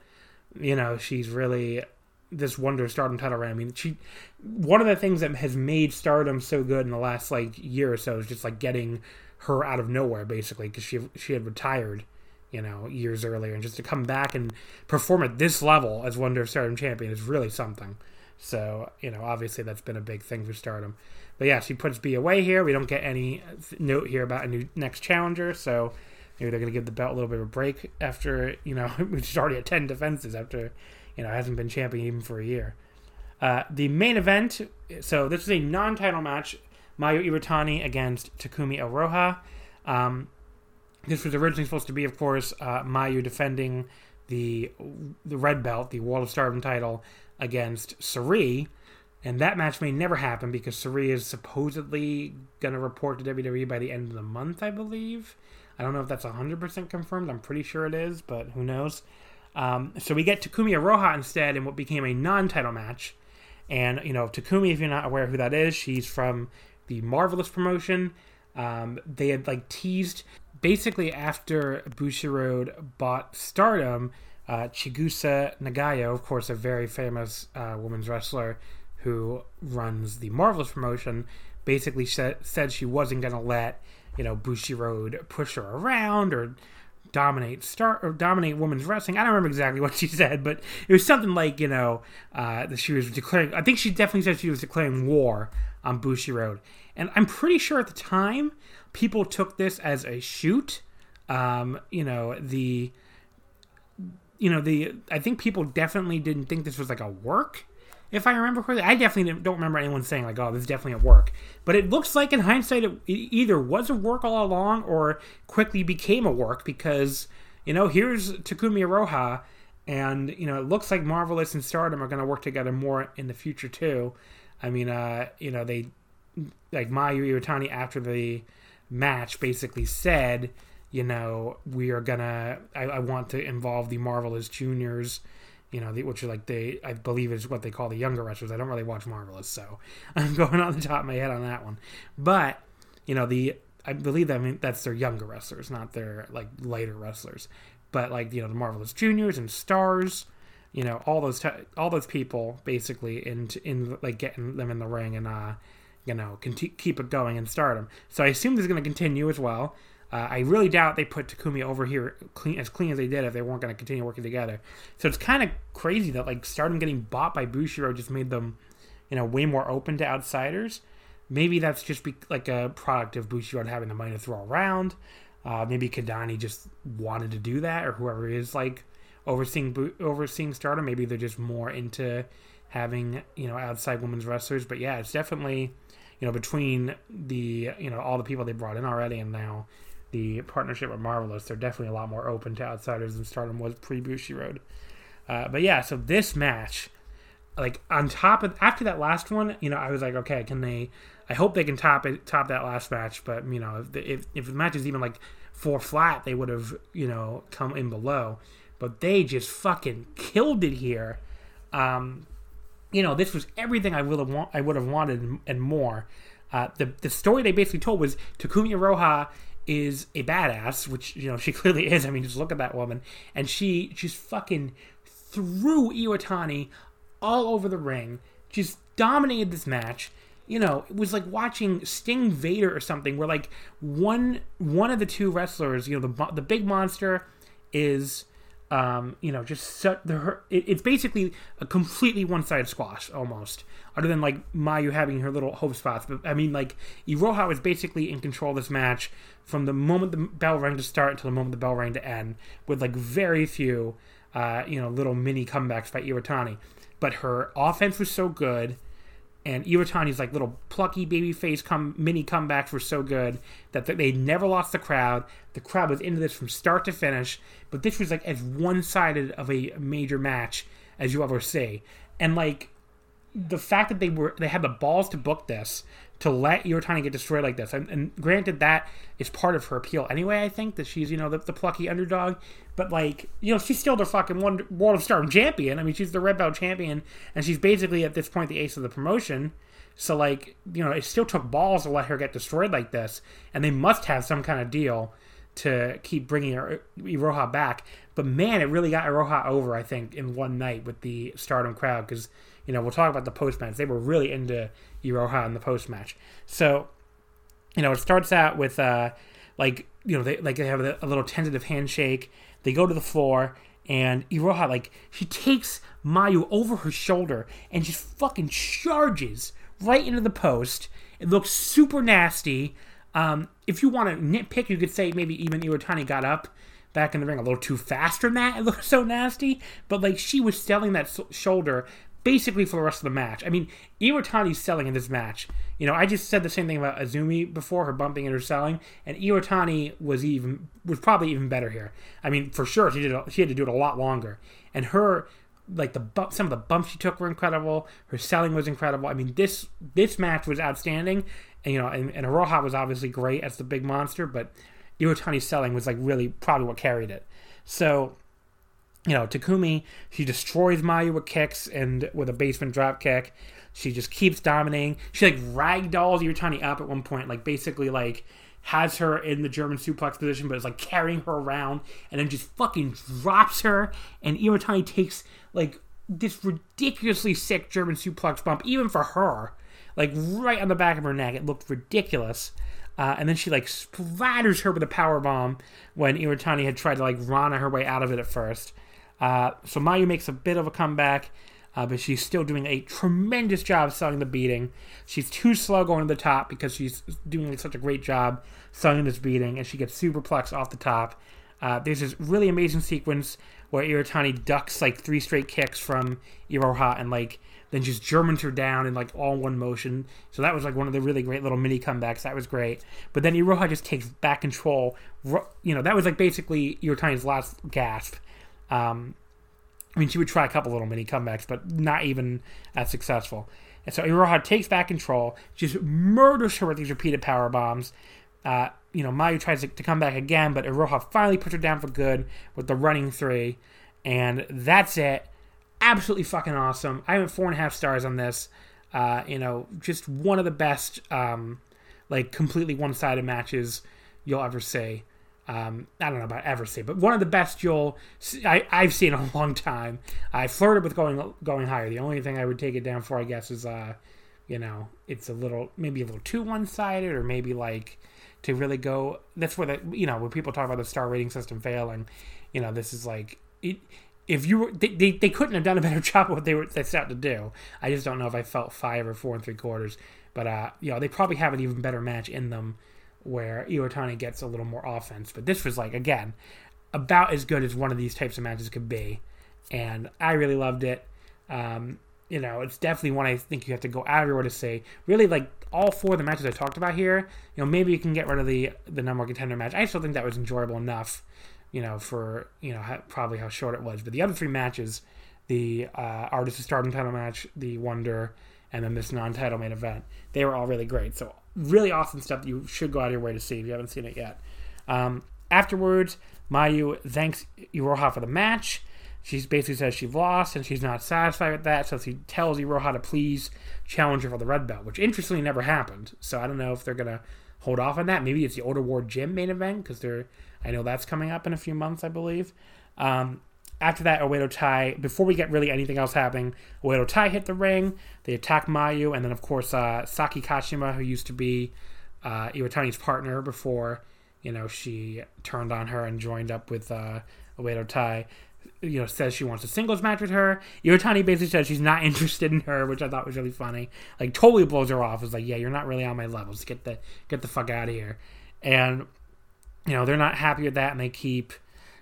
you know she's really this wonder stardom title run. I mean, she one of the things that has made stardom so good in the last like year or so is just like getting her out of nowhere basically because she she had retired you know years earlier and just to come back and perform at this level as wonder stardom champion is really something. So you know obviously that's been a big thing for stardom. But yeah, she puts Bea away here. We don't get any note here about a new next challenger, so maybe they're going to give the belt a little bit of a break after you know she's already at ten defenses after you know hasn't been champion even for a year. Uh, the main event. So this is a non-title match. Mayu Iwatani against Takumi Iroha. Um, this was originally supposed to be, of course, uh, Mayu defending the the red belt, the World of Stardom title, against Sareee. And that match may never happen because Sareee is supposedly going to report to WWE by the end of the month, I believe. I don't know if that's 100% confirmed. I'm pretty sure it is, but who knows. Um, so we get Takumi Iroha instead in what became a non title match. And, you know, Takumi, if you're not aware who that is, she's from the Marvelous promotion. Um, they had, like, teased basically after Bushiroad bought Stardom, uh, Chigusa Nagayo, of course, a very famous uh, women's wrestler, who runs the Marvelous promotion, basically said, said she wasn't going to let you know Bushiroad push her around or dominate start or dominate women's wrestling. I don't remember exactly what she said, but it was something like you know uh, that she was declaring. I think she definitely said she was declaring war on Bushiroad, and I'm pretty sure at the time people took this as a shoot. Um, you know the you know the I think people definitely didn't think this was like a work if I remember correctly. I definitely don't remember anyone saying like, "Oh, this is definitely a work." But it looks like, in hindsight, it either was a work all along or quickly became a work because you know here's Takumi Iroha, and you know it looks like Marvelous and Stardom are going to work together more in the future too. I mean, uh, you know they like Mayu Iwatani after the match basically said, you know, we are gonna. I, I want to involve the Marvelous juniors you know, the, which like they, I believe is what they call the younger wrestlers. I don't really watch Marvelous, so I'm going on the top of my head on that one. But you know, the I believe that I mean that's their younger wrestlers, not their like lighter wrestlers. But like you know the Marvelous Juniors and Stars, you know all those t- all those people basically in in like getting them in the ring and uh you know conti- keep it going and start them. So I assume this is going to continue as well. Uh, I really doubt they put Takumi over here clean as clean as they did if they weren't going to continue working together. So it's kind of crazy that like Stardom getting bought by Bushiroad just made them, you know, way more open to outsiders. Maybe that's just be, like a product of Bushiroad having the money to throw around. Uh, maybe Kidani just wanted to do that, or whoever is like overseeing overseeing Stardom. Maybe they're just more into having you know outside women's wrestlers. But yeah, it's definitely you know between the you know all the people they brought in already and now the partnership with Marvelous, they're definitely a lot more open to outsiders than Stardom was pre Bushiroad. Uh, but yeah, so this match, like on top of after that last one, you know, I was like, okay, can they? I hope they can top it, top that last match. But you know, if the, if, if the match is even like four flat, they would have you know come in below. But they just fucking killed it here. Um, you know, this was everything I would have want, I would have wanted and more. Uh, the the story they basically told was Takumi Iroha is a badass, which you know she clearly is. I mean, just look at that woman, and she just fucking threw Iwatani all over the ring, just dominated this match. You know, it was like watching Sting Vader or something, where like one one of the two wrestlers, you know, the the big monster is um, you know, just su- the, her, it, it's basically a completely one-sided squash almost, other than like Mayu having her little hope spots. But I mean, like Iroha was basically in control of this match from the moment the bell rang to start until the moment the bell rang to end, with like very few, uh, you know, little mini comebacks by Iwatani. But her offense was so good and Iwatani's like little plucky baby face come mini comebacks were so good that they never lost the crowd. The crowd was into this from start to finish, but this was like as one sided of a major match as you ever see. And like the fact that they were they had the balls to book this to let Iwatani get destroyed like this, and, and granted that is part of her appeal anyway. I think that she's you know the, the plucky underdog, but like you know she's still the fucking one World of Stardom champion. I mean she's the red belt champion, and she's basically at this point the ace of the promotion. So like you know it still took balls to let her get destroyed like this, and they must have some kind of deal to keep bringing her, uh, Iroha back. But man, it really got Iroha over. I think in one night with the Stardom crowd because you know we'll talk about the post match. They were really into Iroha in the post match. So you know it starts out with uh like you know they like they have a, a little tentative handshake. They go to the floor and Iroha like she takes Mayu over her shoulder and just fucking charges right into the post. It looks super nasty. Um, if you want to nitpick, you could say maybe even Iwatani got up back in the ring a little too fast than that. It looked so nasty, but like she was selling that shoulder basically for the rest of the match. I mean, Iwatani's selling in this match. You know, I just said the same thing about Azumi before, her bumping and her selling, and Iwatani was even was probably even better here. I mean, for sure she did she had to do it a lot longer, and her like the some of the bumps she took were incredible. Her selling was incredible. I mean, this this match was outstanding, and you know, and, and Iroha was obviously great as the big monster, but Iwatani's selling was like really probably what carried it. So you know, Takumi, she destroys Mayu with kicks and with a basement drop kick. She just keeps dominating. She like ragdolls Iwatani up at one point, like basically like has her in the German suplex position, but is like carrying her around and then just fucking drops her. And Iwatani takes like this ridiculously sick German suplex bump, even for her, like right on the back of her neck. It looked ridiculous. Uh, and then she like splatters her with a power bomb when Iwatani had tried to like Rana her way out of it at first. Uh, so Mayu makes a bit of a comeback, uh, but she's still doing a tremendous job selling the beating. She's too slow going to the top because she's doing such a great job selling this beating, and she gets superplex off the top. Uh, there's this really amazing sequence where Iwatani ducks like three straight kicks from Iroha and like then just Germans her down in like all one motion. So that was like one of the really great little mini comebacks. That was great. But then Iroha just takes back control. You know, that was like basically Iwatani's last gasp. Um, I mean, she would try a couple little mini comebacks, but not even as successful. And so Iroha takes back control, just murders her with these repeated power bombs. Uh, you know, Mayu tries to, to, come back again, but Iroha finally puts her down for good with the running three, and that's it. Absolutely fucking awesome. I went four and a half stars on this. Uh, you know, just one of the best, um, like completely one sided matches you'll ever see. Um, I don't know about ever see, but one of the best you'll I, I've seen in a long time. I flirted with going going higher. The only thing I would take it down for, I guess, is uh, you know, it's a little maybe a little too one sided, or maybe like to really go. That's where the you know when people talk about the star rating system failing, you know, this is like it. If you were, they, they, they couldn't have done a better job of what they were they set out to do. I just don't know if I felt five or four and three quarters, but uh, you know, they probably have an even better match in them where Iwatani gets a little more offense. But this was like again about as good as one of these types of matches could be, and I really loved it. Um, you know, it's definitely one I think you have to go out of your way to say. Really, like all four of the matches I talked about here, you know, maybe you can get rid of the the number contender match. I still think that was enjoyable enough, you know, for you know how, probably how short it was. But the other three matches, the uh, Artist of Stardom title match, the Wonder, and then this non-title main event, they were all really great. So really awesome stuff that you should go out of your way to see if you haven't seen it yet. Um, afterwards, Mayu thanks Iroha for the match. She basically says she lost and she's not satisfied with that, so she tells Iroha to please challenge her for the red belt, which interestingly never happened. So I don't know if they're gonna hold off on that. Maybe it's the Ota Ward Gym main event because they're I know that's coming up in a few months, I believe. Um, after that, Oedo Tai, before we get really anything else happening, Oedo Tai hit the ring. They attack Mayu, and then, of course, uh, Saki Kashima, who used to be uh, Iwatani's partner before, you know, she turned on her and joined up with uh, Oedo Tai, you know, says she wants a singles match with her. Iwatani basically says she's not interested in her, which I thought was really funny. Like, totally blows her off. It's like, yeah, you're not really on my levels. Get the, get the fuck out of here. And, you know, they're not happy with that, and they keep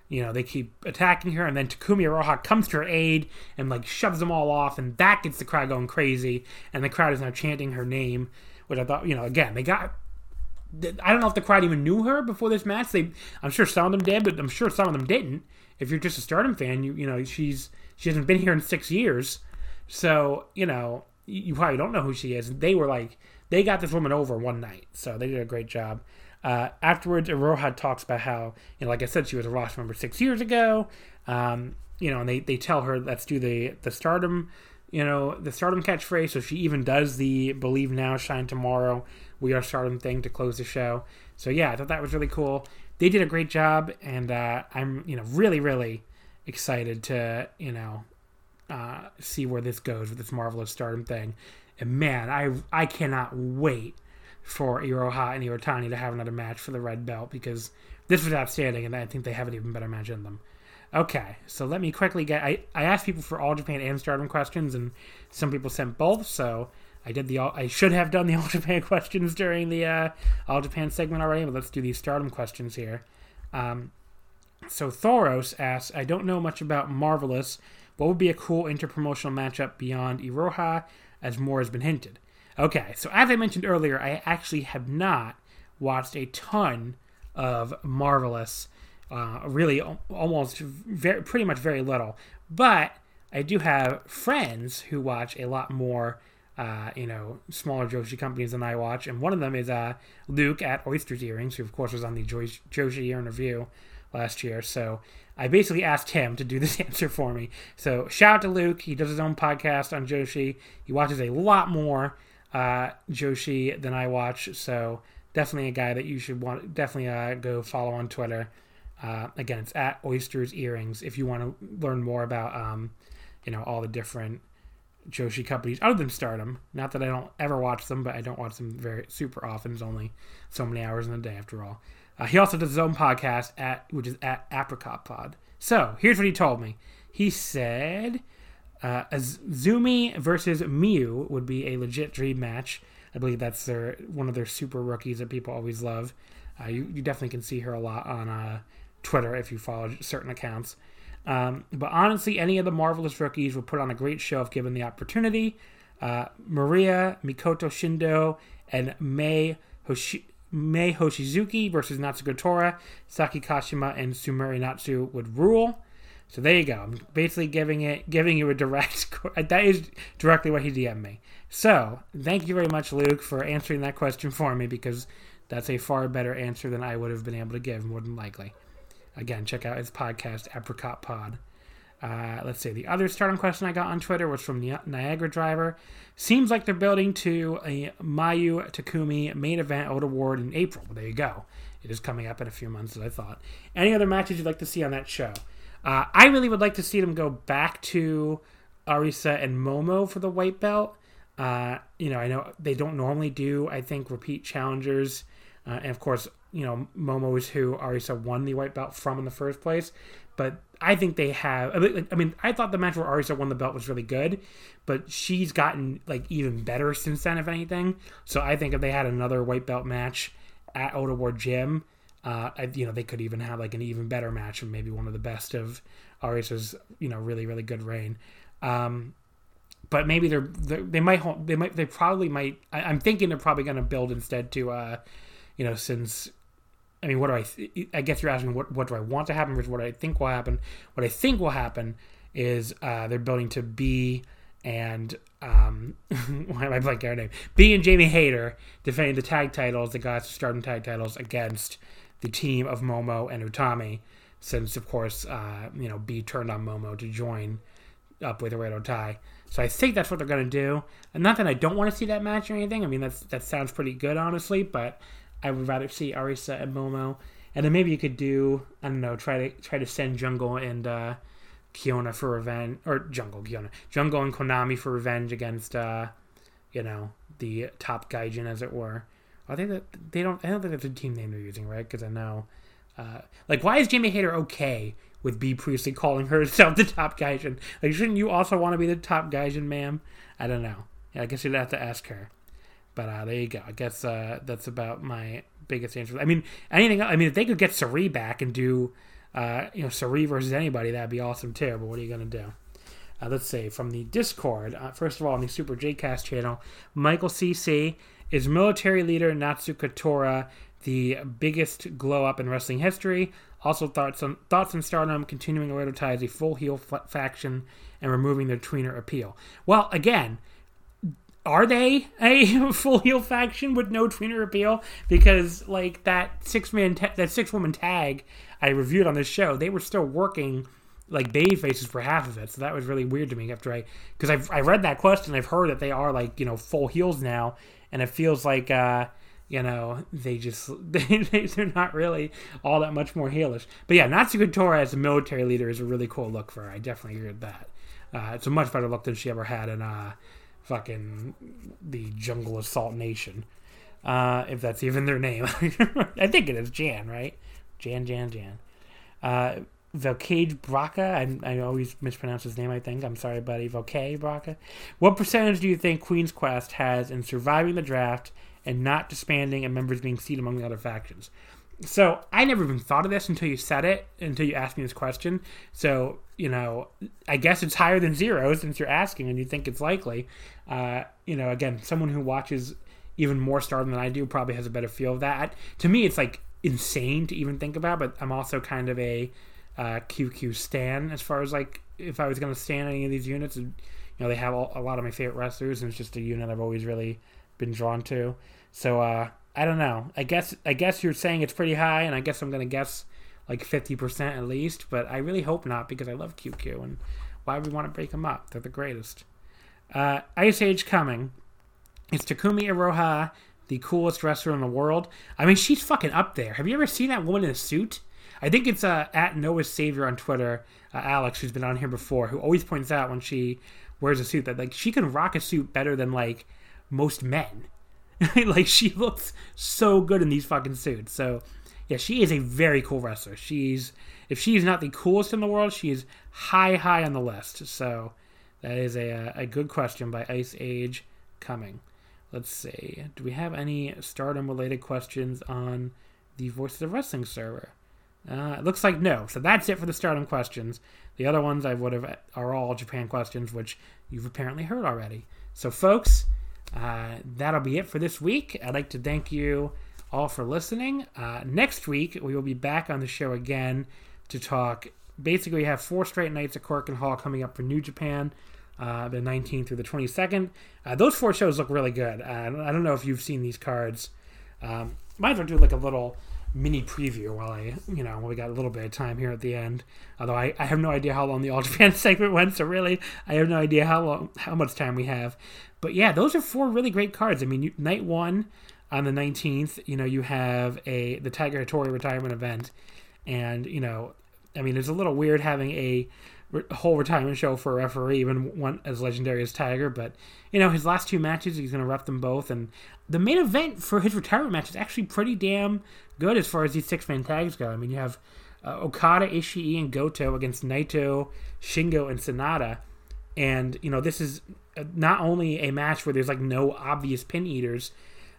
you know, they keep attacking her, and then Takumi Iroha comes to her aid and like shoves them all off, and that gets the crowd going crazy, and the crowd is now chanting her name, which I thought, you know, again, they got. I don't know if the crowd even knew her before this match. They, I'm sure some of them did, but I'm sure some of them didn't. If you're just a Stardom fan, you you know she's she hasn't been here in six years, so you know you probably don't know who she is. They were like they got this woman over one night, so they did a great job. Uh, afterwards, Iroha talks about how, you know, like I said, she was a roster member six years ago. Um, you know, and they, they tell her, let's do the, the stardom, you know, the stardom catchphrase. So she even does the believe now, shine tomorrow, we are stardom thing to close the show. So yeah, I thought that was really cool. They did a great job, and uh, I'm, you know, really, really excited to, you know, uh, see where this goes with this marvelous stardom thing. And man, I I cannot wait for Iroha and Iwatani to have another match for the red belt because this was outstanding, and I think they have an even better match in them. Okay, so let me quickly get. I, I asked people for All Japan and Stardom questions, and some people sent both. So I did the. I should have done the All Japan questions during the uh, All Japan segment already, but let's do these Stardom questions here. Um, so Thoros asks, I don't know much about Marvelous. What would be a cool interpromotional matchup beyond Iroha, as more has been hinted? Okay, so as I mentioned earlier, I actually have not watched a ton of Marvelous. Uh, really, almost very, pretty much very little. But I do have friends who watch a lot more, uh, you know, smaller Joshi companies than I watch. And one of them is uh, Luke at Oysters Earrings, who, of course, was on the Joshi, Year Review last year. So I basically asked him to do this answer for me. So shout out to Luke. He does his own podcast on Joshi. He watches a lot more uh, Joshi than I watch. So definitely a guy that you should want definitely uh, go follow on Twitter. Uh, again, it's at Oysters Earrings if you want to learn more about um, you know all the different Joshi companies other than Stardom. Not that I don't ever watch them, but I don't watch them very super often. It's only so many hours in a day after all. Uh, he also does his own podcast at which is at Apricot Pod. So here's what he told me. He said uh, Azumi versus Miu would be a legit dream match. I believe that's their one of their super rookies that people always love. Uh, you, you definitely can see her a lot on uh, Twitter if you follow certain accounts. Um, but honestly, any of the marvelous rookies would put on a great show if given the opportunity. Uh, Maria, Mikoto Shindo, and Mei Hoshi- Mei Hoshizuki versus Natsuko Tora, Saki Kashima, and Sumire Natsu would rule. So there you go. I'm basically giving it, giving you a direct. That is directly what he DM'd me. So thank you very much, Luke, for answering that question for me because that's a far better answer than I would have been able to give, more than likely. Again, check out his podcast, Apricot Pod. Uh, let's see. The other starting question I got on Twitter was from Ni- Niagara Driver. Seems like they're building to a Mayu Takumi main event out award in April. Well, there you go. It is coming up in a few months, as I thought. Any other matches you'd like to see on that show? Uh, I really would like to see them go back to Arisa and Momo for the white belt. Uh, you know, I know they don't normally do, I think, repeat challengers. Uh, and of course, you know, Momo is who Arisa won the white belt from in the first place. But I think they have. I mean, I thought the match where Arisa won the belt was really good, but she's gotten like even better since then, if anything. So I think if they had another white belt match at Ota Ward Gym, uh, you know, they could even have like an even better match and maybe one of the best of Arisa's, you know, really really good reign. Um, but maybe they're, they're they might they might they probably might. I, I'm thinking they're probably going to build instead to, uh, you know, since I mean, what do I? I guess you're asking what what do I want to happen versus what I think will happen. What I think will happen is uh, they're building to B and um, why am I blanking our name? B and Jamie Hayter defending the tag titles, the guys starting tag titles against the team of Momo and Utami. Since of course, uh, you know, B turned on Momo to join up with Red Tai. So I think that's what they're to do. And not that I don't want to see that match or anything. I mean, that's that sounds pretty good, honestly. But I would rather see Arisa and Momo, and then maybe you could do I don't know, try to try to send Jungle and uh, Kyona for revenge, or Jungle Kyona, Jungle and Konami for revenge against uh, you know the top Gaijin, as it were. I think that they don't. I don't think that's a team name they're using, right? Because I know, uh, like, why is Jamie Hayter okay with Bea Priestley calling herself the top Gaijin? Like, shouldn't you also want to be the top Gaijin, ma'am? I don't know. Yeah, I guess you'd have to ask her. But uh, there you go. I guess uh, that's about my biggest answer. I mean, anything. I mean, if they could get Sareee back and do, uh, you know, Sareee versus anybody, that'd be awesome too. But what are you gonna do? Uh, let's see from the Discord. Uh, first of all, on the Super JCast channel, Michael CC is military leader Natsuko Tora the biggest glow up in wrestling history. Also, thoughts on thoughts on Stardom continuing to advertise a full heel f- faction and removing their tweener appeal. Well, again, are they a full heel faction with no tweener appeal? Because like that six man ta- that six woman tag I reviewed on this show, they were still working like baby faces for half of it. So that was really weird to me after I because I've I read that question, I've heard that they are like you know full heels now, and it feels like uh you know they just they, they're not really all that much more heelish. But yeah, Natsuko Tora as a military leader is a really cool look for her. I definitely heard that. Uh, it's a much better look than she ever had in uh fucking the Jungle Assault Nation. Uh, if that's even their name. I think it is Jan, right? Jan, Jan, Jan. Velcade Braca. I, I always mispronounce his name, I think. I'm sorry, buddy. Velcade Braca. What percentage do you think Queen's Quest has in surviving the draft and not disbanding and members being seated among the other factions? So I never even thought of this until you said it, until you asked me this question. So you know, I guess it's higher than zero since you're asking and you think it's likely. Uh, you know, again, someone who watches even more Stardom than I do probably has a better feel of that. To me, it's like insane to even think about. But I'm also kind of a uh, QQ stan as far as like if I was going to stand any of these units. You know, they have a, a lot of my favorite wrestlers, and it's just a unit I've always really been drawn to. So uh, I don't know. I guess I guess you're saying it's pretty high, and I guess I'm gonna guess like fifty percent at least. But I really hope not because I love QQ, and why would we want to break them up? They're the greatest. Uh, Ice Age coming. It's Takumi Iroha, the coolest wrestler in the world. I mean, she's fucking up there. Have you ever seen that woman in a suit? I think it's uh, at Noah's Savior on Twitter, uh, Alex, who's been on here before, who always points out when she wears a suit that like she can rock a suit better than like most men. like she looks so good in these fucking suits. So yeah, she is a very cool wrestler. She's if she's not the coolest in the world, she is high high on the list. So that is a uh, a good question by Ice Age coming. Let's see. Do we have any stardom related questions on the Voices of Wrestling server? Uh, it looks like no. So that's it for the stardom questions. The other ones I would have are all Japan questions, which you've apparently heard already. So, folks, uh, that'll be it for this week. I'd like to thank you all for listening. Uh, next week, we will be back on the show again to talk. Basically, we have four straight nights at Korakuen Hall coming up for New Japan, uh, the 19th through the 22nd. Uh, those four shows look really good. Uh, I don't know if you've seen these cards. Um, might as well do like a little mini preview while I, you know, we got a little bit of time here at the end. Although I, I have no idea how long the All Japan segment went, so really I have no idea how long, how much time we have. But yeah, those are four really great cards. I mean, you, night one on the 19th, you know, you have a the Tiger Hattori retirement event, and you know, I mean, it's a little weird having a re- whole retirement show for a referee, even one as legendary as Tiger. But you know, his last two matches, he's going to rep them both, and the main event for his retirement match is actually pretty damn good as far as these six man tags go. I mean, you have uh, Okada, Ishii, and Goto against Naito, Shingo, and Sanada, and you know, this is uh, not only a match where there's like no obvious pin eaters.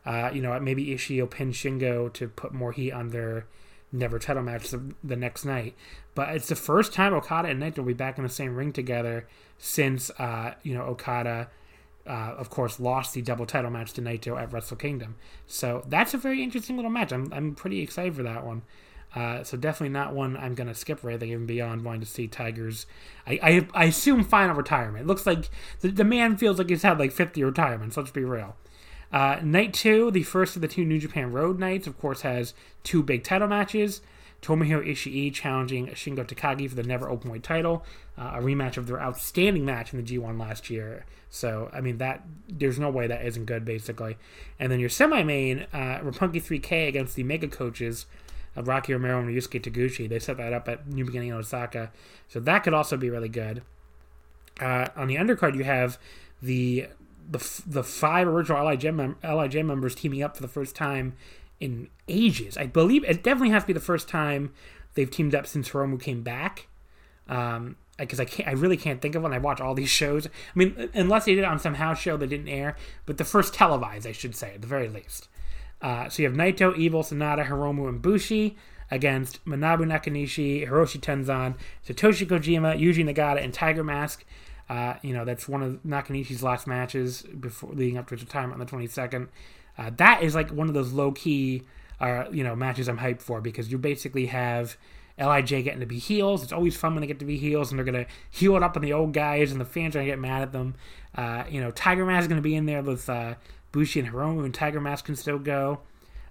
Uh, you know, maybe Ishii will pin Shingo to put more heat on their never title match the, the next night. But it's the first time Okada and Naito will be back in the same ring together since uh, you know Okada, uh, of course, lost the double title match to Naito at Wrestle Kingdom. So that's a very interesting little match. I'm I'm pretty excited for that one. Uh, so definitely not one I'm gonna skip right there, even beyond wanting to see Tigers. I, I I assume final retirement. It looks like the, the man feels like he's had like 50 retirements. Let's be real. Uh, night two, the first of the two New Japan Road nights, of course, has two big title matches. Tomohiro Ishii challenging Shingo Takagi for the never openweight title, uh, a rematch of their outstanding match in the G1 last year. So, I mean, that there's no way that isn't good, basically. And then your semi-main, uh, Roppongi 3K against the Mega Coaches of Rocky Romero and Ryusuke Taguchi. They set that up at New Beginning in Osaka, so that could also be really good. Uh, on the undercard, you have the the the five original Lij mem- Lij members teaming up for the first time in ages. I believe it definitely has to be the first time they've teamed up since Hiromu came back. Um, because I can't, I really can't think of one. I watch all these shows. I mean, unless they did it on some house show that didn't air, but the first televised, I should say, at the very least. Uh, so you have Naito, Evil, Sanada, Hiromu, and Bushi against Manabu Nakanishi, Hiroshi Tenzan, Satoshi Kojima, Yuji Nagata, and Tiger Mask. Uh, you know, that's one of Nakanishi's last matches before leading up to his retirement on the 22nd. Uh, that is like one of those low key, uh, you know, matches I'm hyped for because you basically have Lij getting to be heels. It's always fun when they get to be heels and they're gonna heel it up on the old guys and the fans are gonna get mad at them. Uh, you know, Tiger Mask is gonna be in there with uh, Bushi and Hiromu, and Tiger Mask can still go.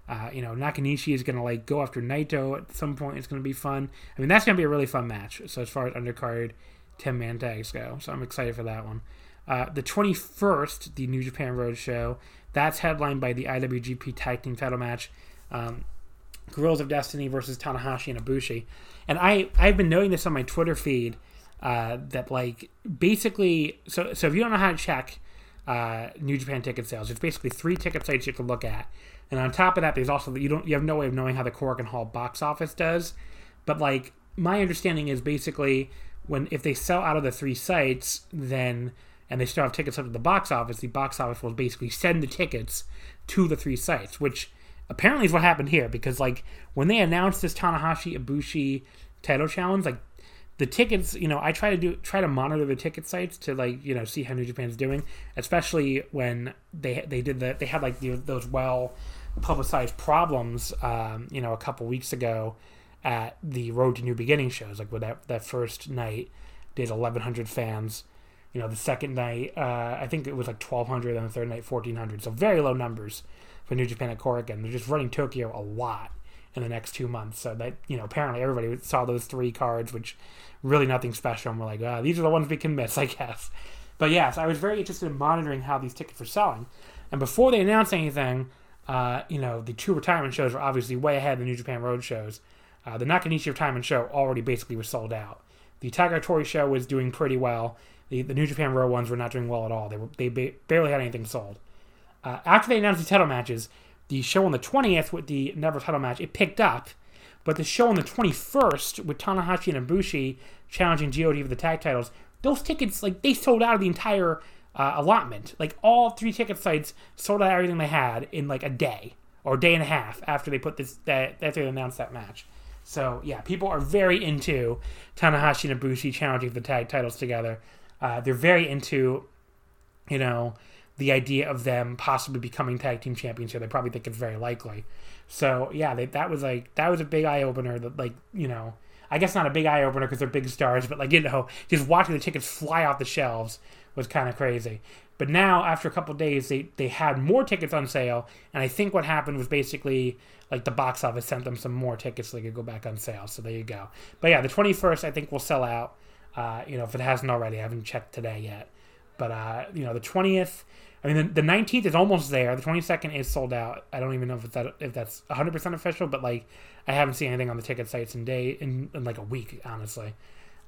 Uh, you know, Nakanishi is gonna like go after Naito at some point. It's gonna be fun. I mean, that's gonna be a really fun match. So as far as undercard 10 man tags go. So I'm excited for that one. Uh, the 21st, the New Japan Road Show, that's headlined by the IWGP Tag Team title match. Um, of Destiny versus Tanahashi and Ibushi. And I, I've been noting this on my Twitter feed uh, that, like, basically, so, so if you don't know how to check uh, New Japan ticket sales, there's basically three ticket sites you can look at. And on top of that, there's also, you don't, you have no way of knowing how the Korakuen Hall box office does. But, like, my understanding is basically when if they sell out of the three sites, then and they still have tickets up to the box office, the box office will basically send the tickets to the three sites, which apparently is what happened here because like when they announced this Tanahashi Ibushi title challenge, like the tickets, you know, I try to do try to monitor the ticket sites to like you know see how New Japan's doing, especially when they they did that they had like the, those well publicized problems, um, you know, a couple weeks ago at the Road to New Beginning shows, like with that that first night did 1,100 fans. You know, the second night, uh, I think it was like 1,200, and the third night 1,400. So very low numbers for New Japan at Korakuen. They're just running Tokyo a lot in the next two months. So that you know, apparently everybody saw those three cards, which really nothing special, and we're like, ah, these are the ones we can miss, I guess. But yes, I was very interested in monitoring how these tickets were selling. And before they announced anything, uh, you know, the two retirement shows were obviously way ahead of the New Japan Road shows. Uh, the Nakanishi Retirement Show already basically was sold out. The Tiger Tori Show was doing pretty well. The, the New Japan Raw ones were not doing well at all. They were they ba- barely had anything sold. Uh, after they announced the title matches, the show on the 20th with the Never title match, it picked up. But the show on the 21st with Tanahashi and Ibushi challenging GOD for the tag titles, those tickets, like, they sold out of the entire uh, allotment. Like, all three ticket sites sold out everything they had in, like, a day or a day and a half after they put this, that, after they announced that match. So yeah, people are very into Tanahashi and Ibushi challenging for the tag titles together. Uh, they're very into, you know, the idea of them possibly becoming tag team champions here. They probably think it's very likely. So yeah, they, that was like that was a big eye opener. That like you know, I guess not a big eye opener because they're big stars, but like you know, just watching the tickets fly off the shelves was kind of crazy. But now, after a couple days, they they had more tickets on sale, and I think what happened was basically like the box office sent them some more tickets so they could go back on sale. So there you go. But yeah, the 21st I think will sell out. Uh, you know, if it hasn't already, I haven't checked today yet. But uh, you know, the 20th. I mean, the, 19th is almost there. The 22nd is sold out. I don't even know if that if that's 100 percent official, but like I haven't seen anything on the ticket sites in day in, in like a week, honestly.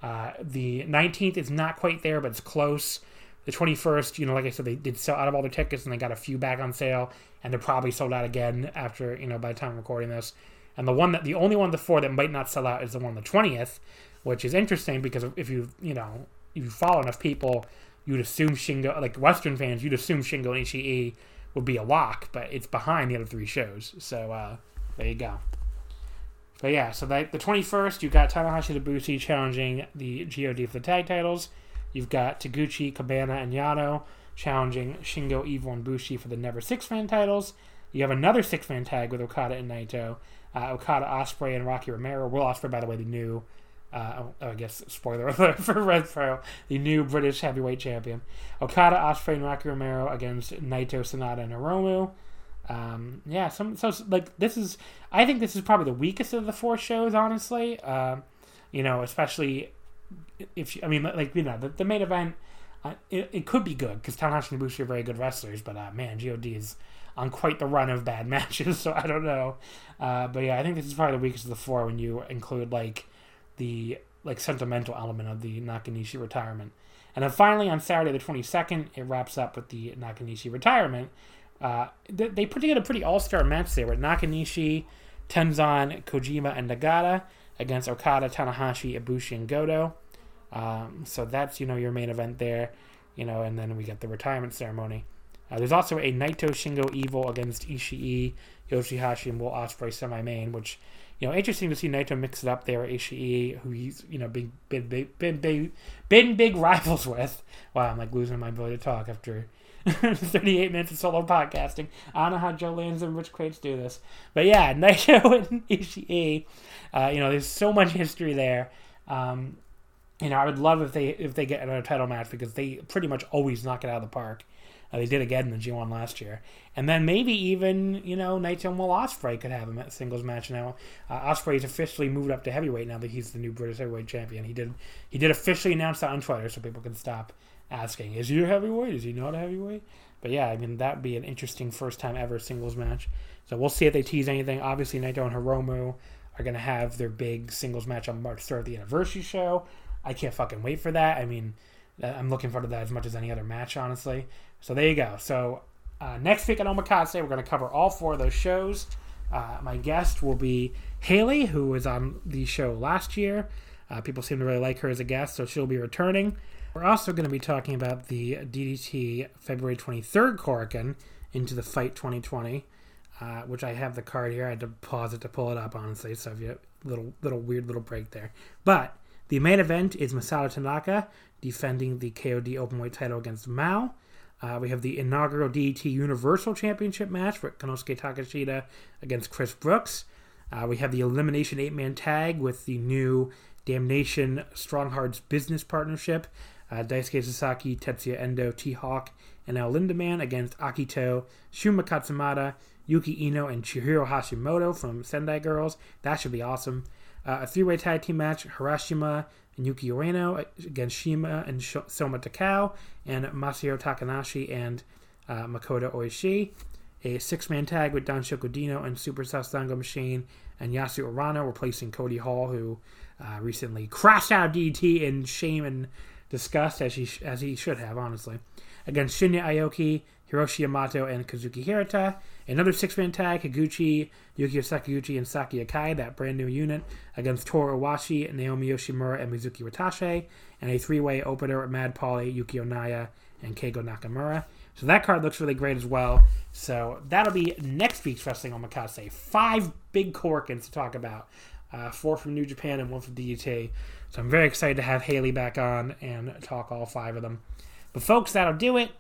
Uh, the 19th is not quite there, but it's close. The 21st, you know, like I said, they did sell out of all their tickets and they got a few back on sale, and they're probably sold out again after, you know, by the time I'm recording this. And the one that, the only one of the four that might not sell out is the one on the 20th, which is interesting because if you, you know, you follow enough people, you'd assume Shingo, like Western fans, you'd assume Shingo and Ishii would be a lock, but it's behind the other three shows. So, uh, there you go. But yeah, so the 21st, you've got Tanahashi Ibushi challenging the GOD for the tag titles. You've got Taguchi, Cabana, and Yano challenging Shingo, Evil, and Bushi for the Never Six Man titles. You have another six man tag with Okada and Naito. Uh, Okada, Ospreay, and Rocky Romero. Will Ospreay, by the way, the new, uh, oh, I guess, spoiler alert for Rev Pro, the new British heavyweight champion. Okada, Ospreay, and Rocky Romero against Naito, Sanada, and Hiromu. Um, yeah, some so like this is I think this is probably the weakest of the four shows, honestly. Uh, you know, especially if I mean, like you know, the, the main event, uh, it, it could be good because Tanahashi and Ibushi are very good wrestlers, but uh, man, God is on quite the run of bad matches, so I don't know. Uh, but yeah, I think this is probably the weakest of the four when you include like the like sentimental element of the Nakanishi retirement. And then finally on Saturday the 22nd, it wraps up with the Nakanishi retirement. Uh, they, they put together a pretty all-star match there with Nakanishi, Tenzan, Kojima, and Nagata against Okada, Tanahashi, Ibushi, and Goto. Um, so that's you know your main event there, you know, and then we get the retirement ceremony. Uh, there's also a Naito Shingo Evil against Ishii, Yoshihashi, and Will Ospreay semi-main, which you know interesting to see Naito mix it up there. Ishii, who he's you know big big big big big been big rivals with. Wow, I'm like losing my ability to talk after 38 minutes of solo podcasting. I don't know how Joe Lanza and Rich Kraetsch do this. But yeah, Naito and Ishii, uh, you know, there's so much history there. Um, you know, I would love if they if they get another title match because they pretty much always knock it out of the park. Uh, they did again in the G1 last year, and then maybe even you know Naito and Will Ospreay could have a singles match now. Uh, Ospreay's officially moved up to heavyweight now that he's the new British heavyweight champion. He did he did officially announce that on Twitter, so people can stop asking, is he a heavyweight? Is he not a heavyweight? But yeah, I mean that'd be an interesting first time ever singles match. So we'll see if they tease anything. Obviously, Naito and Hiromu are gonna have their big singles match on March third, the anniversary show. I can't fucking wait for that. I mean, I'm looking forward to that as much as any other match, honestly. So there you go. So uh, next week on Omakase, we're going to cover all four of those shows. Uh, my guest will be Haley, who was on the show last year. Uh, people seem to really like her as a guest, so she'll be returning. We're also going to be talking about the DDT February 23rd Korakuen into the Fight 2020, uh, which I have the card here. I had to pause it to pull it up, honestly, so if you little little weird little break there. But the main event is Masato Tanaka defending the KOD Openweight title against Mao. Uh, we have the inaugural DDT Universal Championship match with Konosuke Takeshita against Chris Brooks. Uh, we have the Elimination 8 man tag with the new Damnation Strong Hearts business partnership. Uh, Daisuke Sasaki, Tetsuya Endo, T Hawk, and El Lindaman against Akito, Shunma Katsumata, Yuki Ino, and Chihiro Hashimoto from Sendai Girls. That should be awesome. Uh, a three way tag team match Harashima and Yuki Ueno against Shima and Soma Takao, and Masahiro Takanashi and uh, Makoto Oishi. A six man tag with Danshoku Dino and Super Sasadango Machine and Yasu Urano replacing Cody Hall, who uh, recently crashed out DDT in shame and disgust, as he, sh- as he should have, honestly. Against Shinya Aoki, Hiroshi Yamato, and Kazuki Hirata. Another six man tag, Higuchi, Yukio Sakaguchi, and Saki Akai, that brand new unit, against Toru Owashi, Naomi Yoshimura, and Mizuki Watase. And a three way opener with Mad Paulie, Yuki Onaya, and Keigo Nakamura. So that card looks really great as well. So that'll be next week's Wrestling Omakase. Five big Korakuens to talk about. Uh, four from New Japan and one from DDT. So I'm very excited to have Haley back on and talk all five of them. But folks, that'll do it.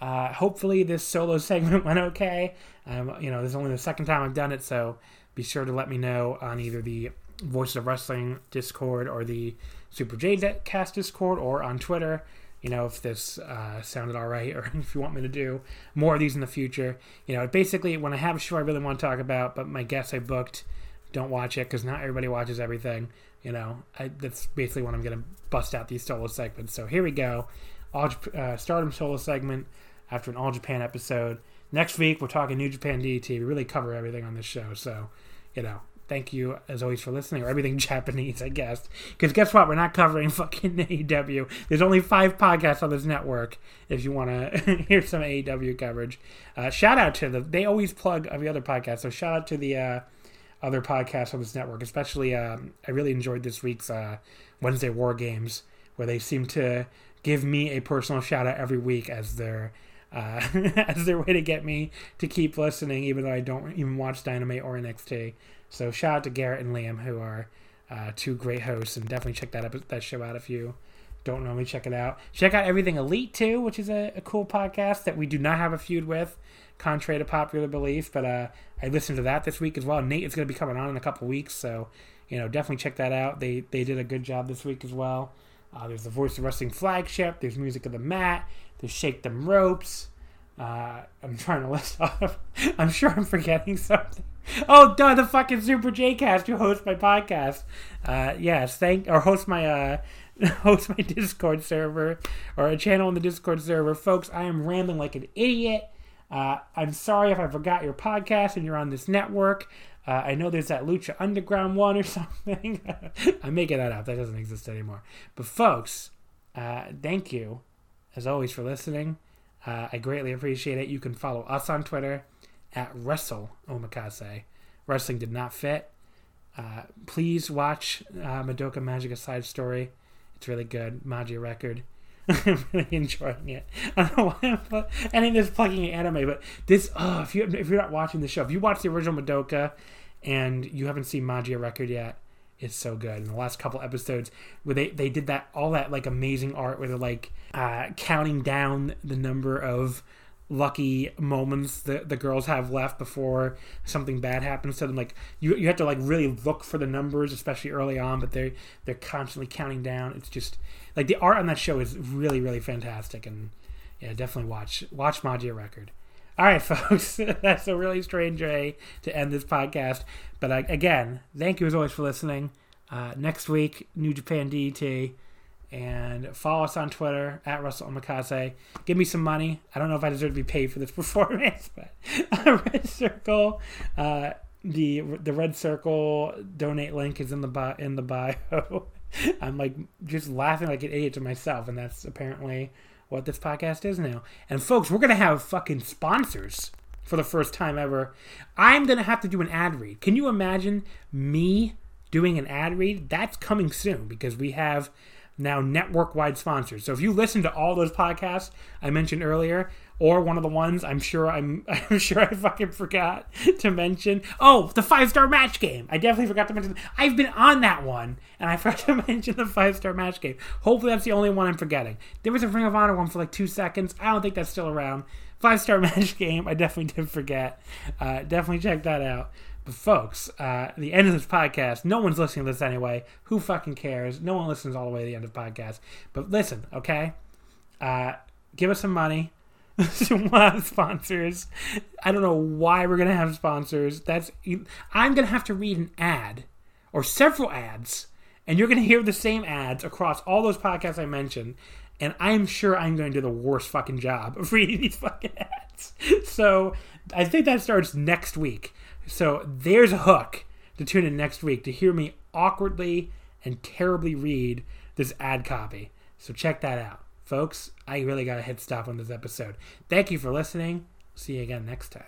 Uh, hopefully this solo segment went okay. Um, you know, this is only the second time I've done it, so be sure to let me know on either the Voices of Wrestling Discord or the Super J Cast Discord or on Twitter you know, if this uh, sounded all right or if you want me to do more of these in the future. You know, basically, when I have a show I really want to talk about, but my guests I booked don't watch it because not everybody watches everything. You know, I, that's basically when I'm going to bust out these solo segments. So here we go. Uh, Stardom solo segment after an All Japan episode. Next week, we're talking New Japan DDT. We really cover everything on this show. So, you know, thank you as always for listening, or everything Japanese, I guess. Because guess what? We're not covering fucking AEW. There's only five podcasts on this network. If you want to hear some AEW coverage, uh, shout out to the. They always plug every other podcast, so shout out to the uh, other podcasts on this network. Especially, um, I really enjoyed this week's uh, Wednesday War Games, where they seem to give me a personal shout out every week as their uh, as their way to get me to keep listening, even though I don't even watch Dynamite or NXT. So shout out to Garrett and Liam, who are uh, two great hosts, and definitely check that up, that show out if you don't normally check it out. Check out Everything Elite too, which is a, a cool podcast that we do not have a feud with, contrary to popular belief. But uh, I listened to that this week as well. Nate is going to be coming on in a couple weeks, so you know definitely check that out. They they did a good job this week as well. Uh, there's the Voice of Wrestling flagship. There's Music of the Mat. There's Shake Them Ropes. Uh, I'm trying to list off. I'm sure I'm forgetting something. Oh, duh, the fucking Super J Cast who hosts my podcast. Uh, yes, thank or host my uh, host my Discord server or a channel on the Discord server, folks. I am rambling like an idiot. Uh, I'm sorry if I forgot your podcast and you're on this network. Uh, I know there's that Lucha Underground one or something. I'm making that up. That doesn't exist anymore. But folks, uh, thank you as always for listening. Uh, I greatly appreciate it. You can follow us on Twitter at Wrestle Omakase. Wrestling did not fit. Uh, please watch uh, Madoka Magica Side Story. It's really good. Magia record. I'm really enjoying it. I don't know why I'm pl- any of this plugging anime, but this oh, if you if you're not watching the show, if you watch the original Madoka and you haven't seen Magia record yet, it's so good. In the last couple episodes, where they they did that all that like amazing art where they're like uh, counting down the number of lucky moments that the girls have left before something bad happens to them. Like you you have to like really look for the numbers especially early on but they they're constantly counting down. It's just like the art on that show is really really fantastic. And yeah definitely watch watch Magia record all right folks that's a really strange way to end this podcast but uh, again thank you as always for listening uh, next week new japan det and follow us on Twitter at Wrestle Omakase. Give me some money. I don't know if I deserve to be paid for this performance, but Red Circle, uh, the the Red Circle donate link is in the bio, in the bio. I'm like just laughing like an idiot to myself, and that's apparently what this podcast is now. And folks, we're gonna have fucking sponsors for the first time ever. I'm gonna have to do an ad read. Can you imagine me doing an ad read? That's coming soon because we have now network wide sponsors. So if you listen to all those podcasts I mentioned earlier, or one of the ones I'm sure I'm I'm sure I fucking forgot to mention. Oh, the five star match game. I definitely forgot to mention. I've been on that one, and I forgot to mention the five star match game. Hopefully that's the only one I'm forgetting. There was a Ring of Honor one for like two seconds. I don't think that's still around. Five star match game. I definitely did forget. Uh, definitely check that out. But folks, uh, the end of this podcast, no one's listening to this anyway. Who fucking cares? No one listens all the way to the end of podcast. But listen, okay? Uh, give us some money. some sponsors. I don't know why we're gonna have sponsors. That's I'm gonna have to read an ad or several ads, and you're gonna hear the same ads across all those podcasts I mentioned. And I'm sure I'm going to do the worst fucking job of reading these fucking ads. So I think that starts next week. So there's a hook to tune in next week to hear me awkwardly and terribly read this ad copy. So check that out. Folks, I really got to hit stop on this episode. Thank you for listening. See you again next time.